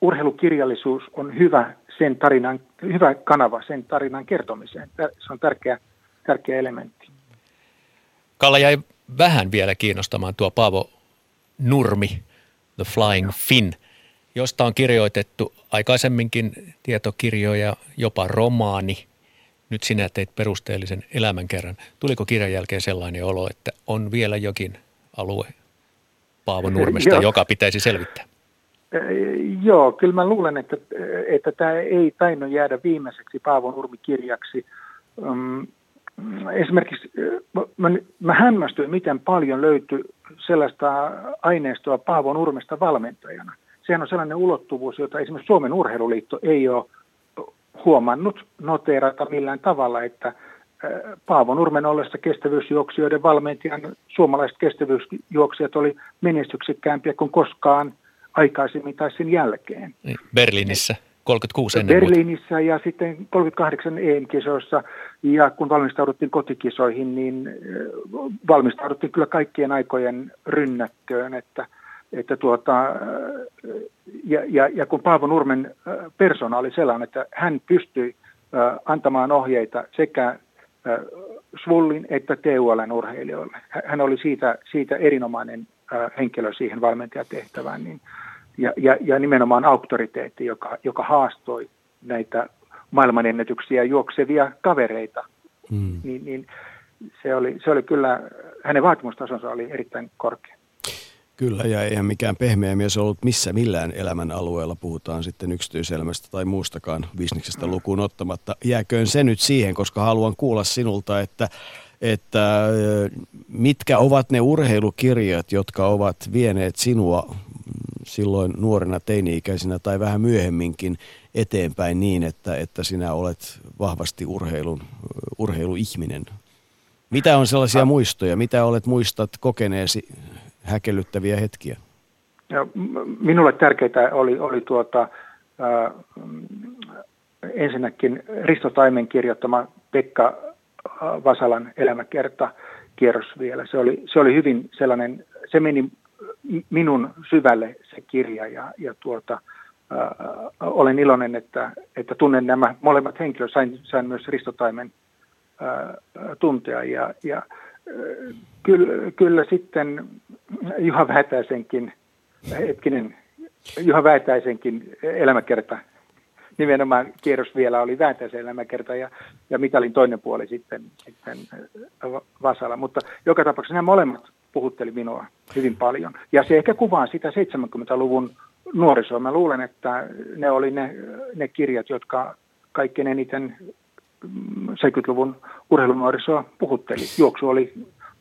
urheilukirjallisuus on hyvä, sen tarinan, hyvä kanava sen tarinan kertomiseen. Se on tärkeä, tärkeä elementti. Kalle jäi vähän vielä kiinnostamaan tuo Paavo Nurmi, The Flying Fin, josta on kirjoitettu aikaisemminkin tietokirjoja, jopa romaani. Nyt sinä teit perusteellisen elämänkerran. Tuliko kirjan jälkeen sellainen olo, että on vielä jokin alue Paavo Nurmesta, joka pitäisi selvittää? Joo, kyllä mä luulen, että, että tämä ei tainnut jäädä viimeiseksi Paavo Nurmi-kirjaksi. esimerkiksi mä, mä hämmästyin, miten paljon löytyi sellaista aineistoa Paavo Nurmesta valmentajana. Sehän on sellainen ulottuvuus, jota esimerkiksi Suomen urheiluliitto ei ole huomannut noteerata millään tavalla, että Paavo Nurmen ollessa kestävyysjuoksijoiden valmentajan suomalaiset kestävyysjuoksijat oli menestyksekkäämpiä kuin koskaan aikaisemmin tai sen jälkeen. Niin, Berliinissä. 36 ennen Berliinissä muuta. ja sitten 38 EM-kisoissa. Ja kun valmistauduttiin kotikisoihin, niin valmistauduttiin kyllä kaikkien aikojen rynnäkköön, että, että tuota, ja, ja, ja kun Paavo Nurmen persona oli sellainen, että hän pystyi antamaan ohjeita sekä Svullin että TULn urheilijoille. Hän oli siitä, siitä erinomainen henkilö siihen valmentajatehtävään, niin ja, ja, ja nimenomaan auktoriteetti, joka, joka haastoi näitä maailmanennätyksiä juoksevia kavereita, mm. niin, niin se, oli, se oli kyllä, hänen vaatimustasonsa oli erittäin korkea. Kyllä, ja eihän mikään pehmeä mies ollut missä millään elämän alueella, puhutaan sitten yksityiselämästä tai muustakaan bisneksestä lukuun ottamatta. Jääköön se nyt siihen, koska haluan kuulla sinulta, että, että mitkä ovat ne urheilukirjat, jotka ovat vieneet sinua silloin nuorena teini-ikäisenä tai vähän myöhemminkin eteenpäin niin, että, että sinä olet vahvasti urheilun, urheiluihminen. Mitä on sellaisia muistoja? Mitä olet muistat kokeneesi häkellyttäviä hetkiä? Ja minulle tärkeää oli, oli tuota, äh, ensinnäkin Risto Taimen kirjoittama Pekka Vasalan elämäkerta kierros vielä. Se oli, se oli hyvin sellainen, se meni minun syvälle se kirja ja, ja tuota, ää, olen iloinen, että, että tunnen nämä molemmat henkilöt. Sain, sain myös Risto Taimen ää, tuntea ja, ja kyllä, kyllä sitten Juha Vähätäisenkin, hetkinen, Juha Vähätäisenkin elämäkerta nimenomaan kierros vielä oli Vääntäisen elämäkerta ja, ja mitalin toinen puoli sitten, sitten Vasala. Mutta joka tapauksessa nämä molemmat puhutteli minua hyvin paljon. Ja se ehkä kuvaa sitä 70-luvun nuorisoa. Mä luulen, että ne oli ne, ne kirjat, jotka kaikkein eniten 70-luvun urheilunuorisoa puhutteli. Juoksu oli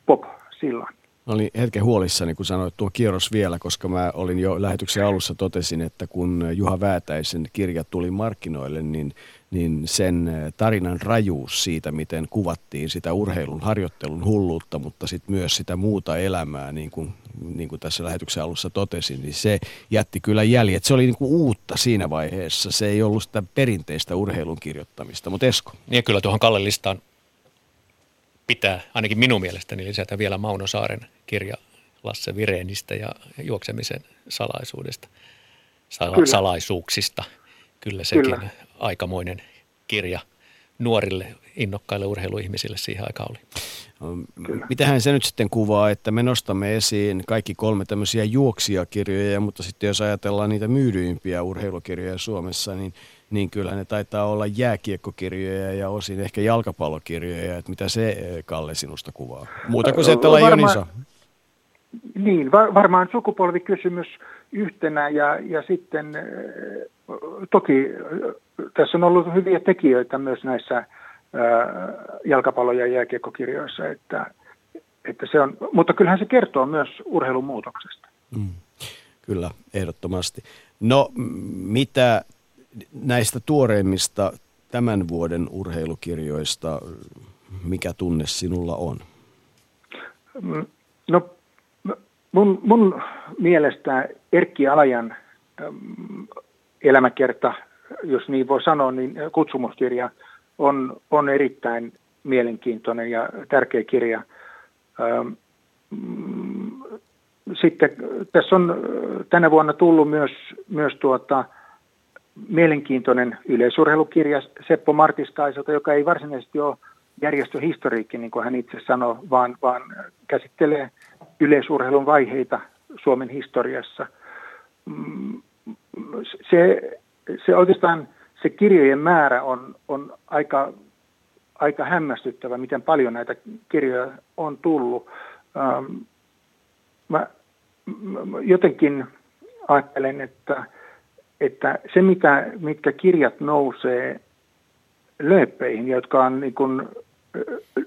pop silloin. Mä olin hetken huolissani, kun sanoit tuo kierros vielä, koska mä olin jo lähetyksen alussa totesin, että kun Juha Väätäisen kirja tuli markkinoille, niin, niin sen tarinan rajuus siitä, miten kuvattiin sitä urheilun harjoittelun hulluutta, mutta sitten myös sitä muuta elämää, niin kuin, niin kuin tässä lähetyksen alussa totesin, niin se jätti kyllä jäljet. Se oli niin kuin uutta siinä vaiheessa. Se ei ollut sitä perinteistä urheilun kirjoittamista, mutta Esko. Niin kyllä tuohon Kalle listaan pitää ainakin minun mielestäni lisätä vielä Mauno Saaren kirja Lasse Vireenistä ja juoksemisen salaisuudesta, sala- Kyllä. salaisuuksista. Kyllä sekin Kyllä. Aikamoinen kirja nuorille innokkaille urheiluihmisille siihen aikaan oli. Kyllä. Mitähän se nyt sitten kuvaa, että me nostamme esiin kaikki kolme tämmöisiä juoksijakirjoja, mutta sitten jos ajatellaan niitä myydyimpiä urheilukirjoja Suomessa, niin niin kyllä ne taitaa olla jääkiekkokirjoja ja osin ehkä jalkapallokirjoja, että mitä se Kalle sinusta kuvaa? Muuta kuin se, että laji on iso. Niin, var, varmaan sukupolvikysymys yhtenä ja, ja sitten toki tässä on ollut hyviä tekijöitä myös näissä jalkapallo- ja jääkiekkokirjoissa, että, että se on, mutta kyllähän se kertoo myös urheilun muutoksesta. Mm, kyllä, ehdottomasti. No, mitä näistä tuoreimmista tämän vuoden urheilukirjoista, mikä tunne sinulla on? Mm, no mun, mun mielestä Erkki Alajan elämäkerta, jos niin voi sanoa, niin kutsumuskirja on, on erittäin mielenkiintoinen ja tärkeä kirja. Mm, sitten tässä on tänä vuonna tullut myös, myös tuota, mielenkiintoinen yleisurheilukirja Seppo Martiskaiselta, joka ei varsinaisesti ole järjestöhistoriikki, niin kuin hän itse sanoi, vaan, vaan käsittelee yleisurheilun vaiheita Suomen historiassa. Mm, se, se oikeastaan se kirjojen määrä on, on aika, aika hämmästyttävä, miten paljon näitä kirjoja on tullut. Ähm, mä, jotenkin ajattelen, että että se, mitä, mitkä kirjat nousee lööppeihin, jotka on niin kuin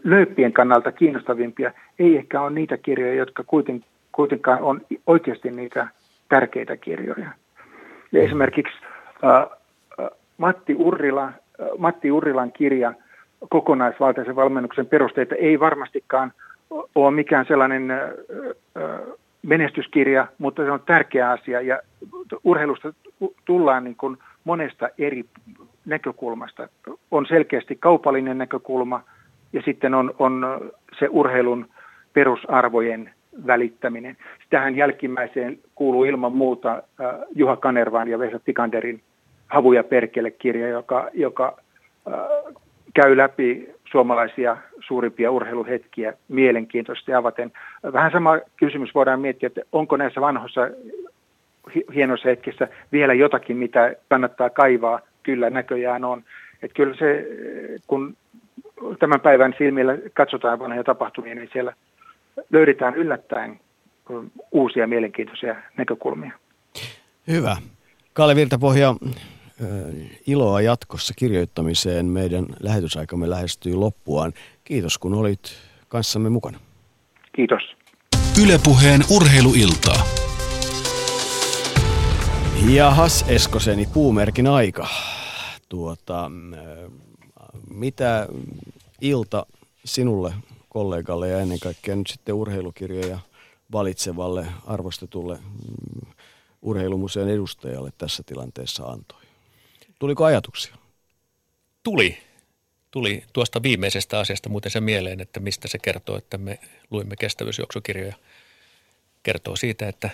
lööppien kannalta kiinnostavimpia ei ehkä ole niitä kirjoja, jotka kuiten, kuitenkaan on oikeasti niitä tärkeitä kirjoja. Ja esimerkiksi Matti, Urrila, Matti Urrilan kirja kokonaisvaltaisen valmennuksen perusteita ei varmastikaan ole mikään sellainen menestyskirja, mutta se on tärkeä asia ja urheilusta tullaan niin kuin monesta eri näkökulmasta. On selkeästi kaupallinen näkökulma ja sitten on, on se urheilun perusarvojen välittäminen. Tähän jälkimmäiseen kuuluu ilman muuta Juha Kanervaan ja Vesa Tikanderin Havu ja perkele-kirja, joka, joka käy läpi suomalaisia suurimpia urheiluhetkiä mielenkiintoisesti avaten. Vähän sama kysymys voidaan miettiä, että onko näissä vanhoissa hienoissa hetkissä vielä jotakin, mitä kannattaa kaivaa. Kyllä näköjään on. Että kyllä se, kun tämän päivän silmillä katsotaan vanhoja tapahtumia, niin siellä löydetään yllättäen uusia mielenkiintoisia näkökulmia. Hyvä. Kalle Virtapohja, iloa jatkossa kirjoittamiseen. Meidän lähetysaikamme lähestyy loppuaan. Kiitos kun olit kanssamme mukana. Kiitos. Ylepuheen urheiluiltaa. Jahas, Eskoseni, puumerkin aika. Tuota, mitä ilta sinulle, kollegalle ja ennen kaikkea nyt sitten urheilukirjoja valitsevalle, arvostetulle mm, urheilumuseon edustajalle tässä tilanteessa antoi? Tuliko ajatuksia? Tuli. Tuli tuosta viimeisestä asiasta muuten se mieleen, että mistä se kertoo, että me luimme kestävyysjuoksukirjoja. Kertoo siitä, että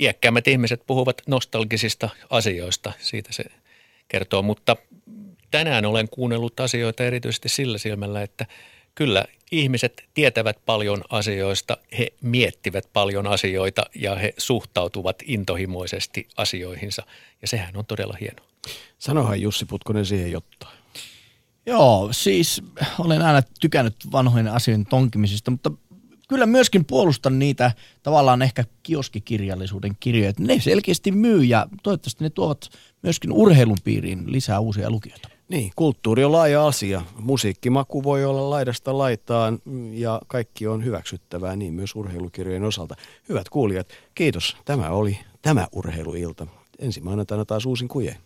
iäkkäämmät ihmiset puhuvat nostalgisista asioista, siitä se kertoo. Mutta tänään olen kuunnellut asioita erityisesti sillä silmällä, että kyllä ihmiset tietävät paljon asioista, he miettivät paljon asioita ja he suhtautuvat intohimoisesti asioihinsa. Ja sehän on todella hienoa. Sanohan Jussi Putkonen siihen jotain. Joo, siis olen aina tykännyt vanhojen asioiden tonkimisesta, mutta kyllä myöskin puolustan niitä tavallaan ehkä kioskikirjallisuuden kirjoja. Ne selkeästi myy ja toivottavasti ne tuovat myöskin urheilun piiriin lisää uusia lukijoita. Niin, kulttuuri on laaja asia. Musiikkimaku voi olla laidasta laitaan ja kaikki on hyväksyttävää, niin myös urheilukirjojen osalta. Hyvät kuulijat, kiitos. Tämä oli tämä urheiluilta. Ensi maanantaina taas uusin kuje.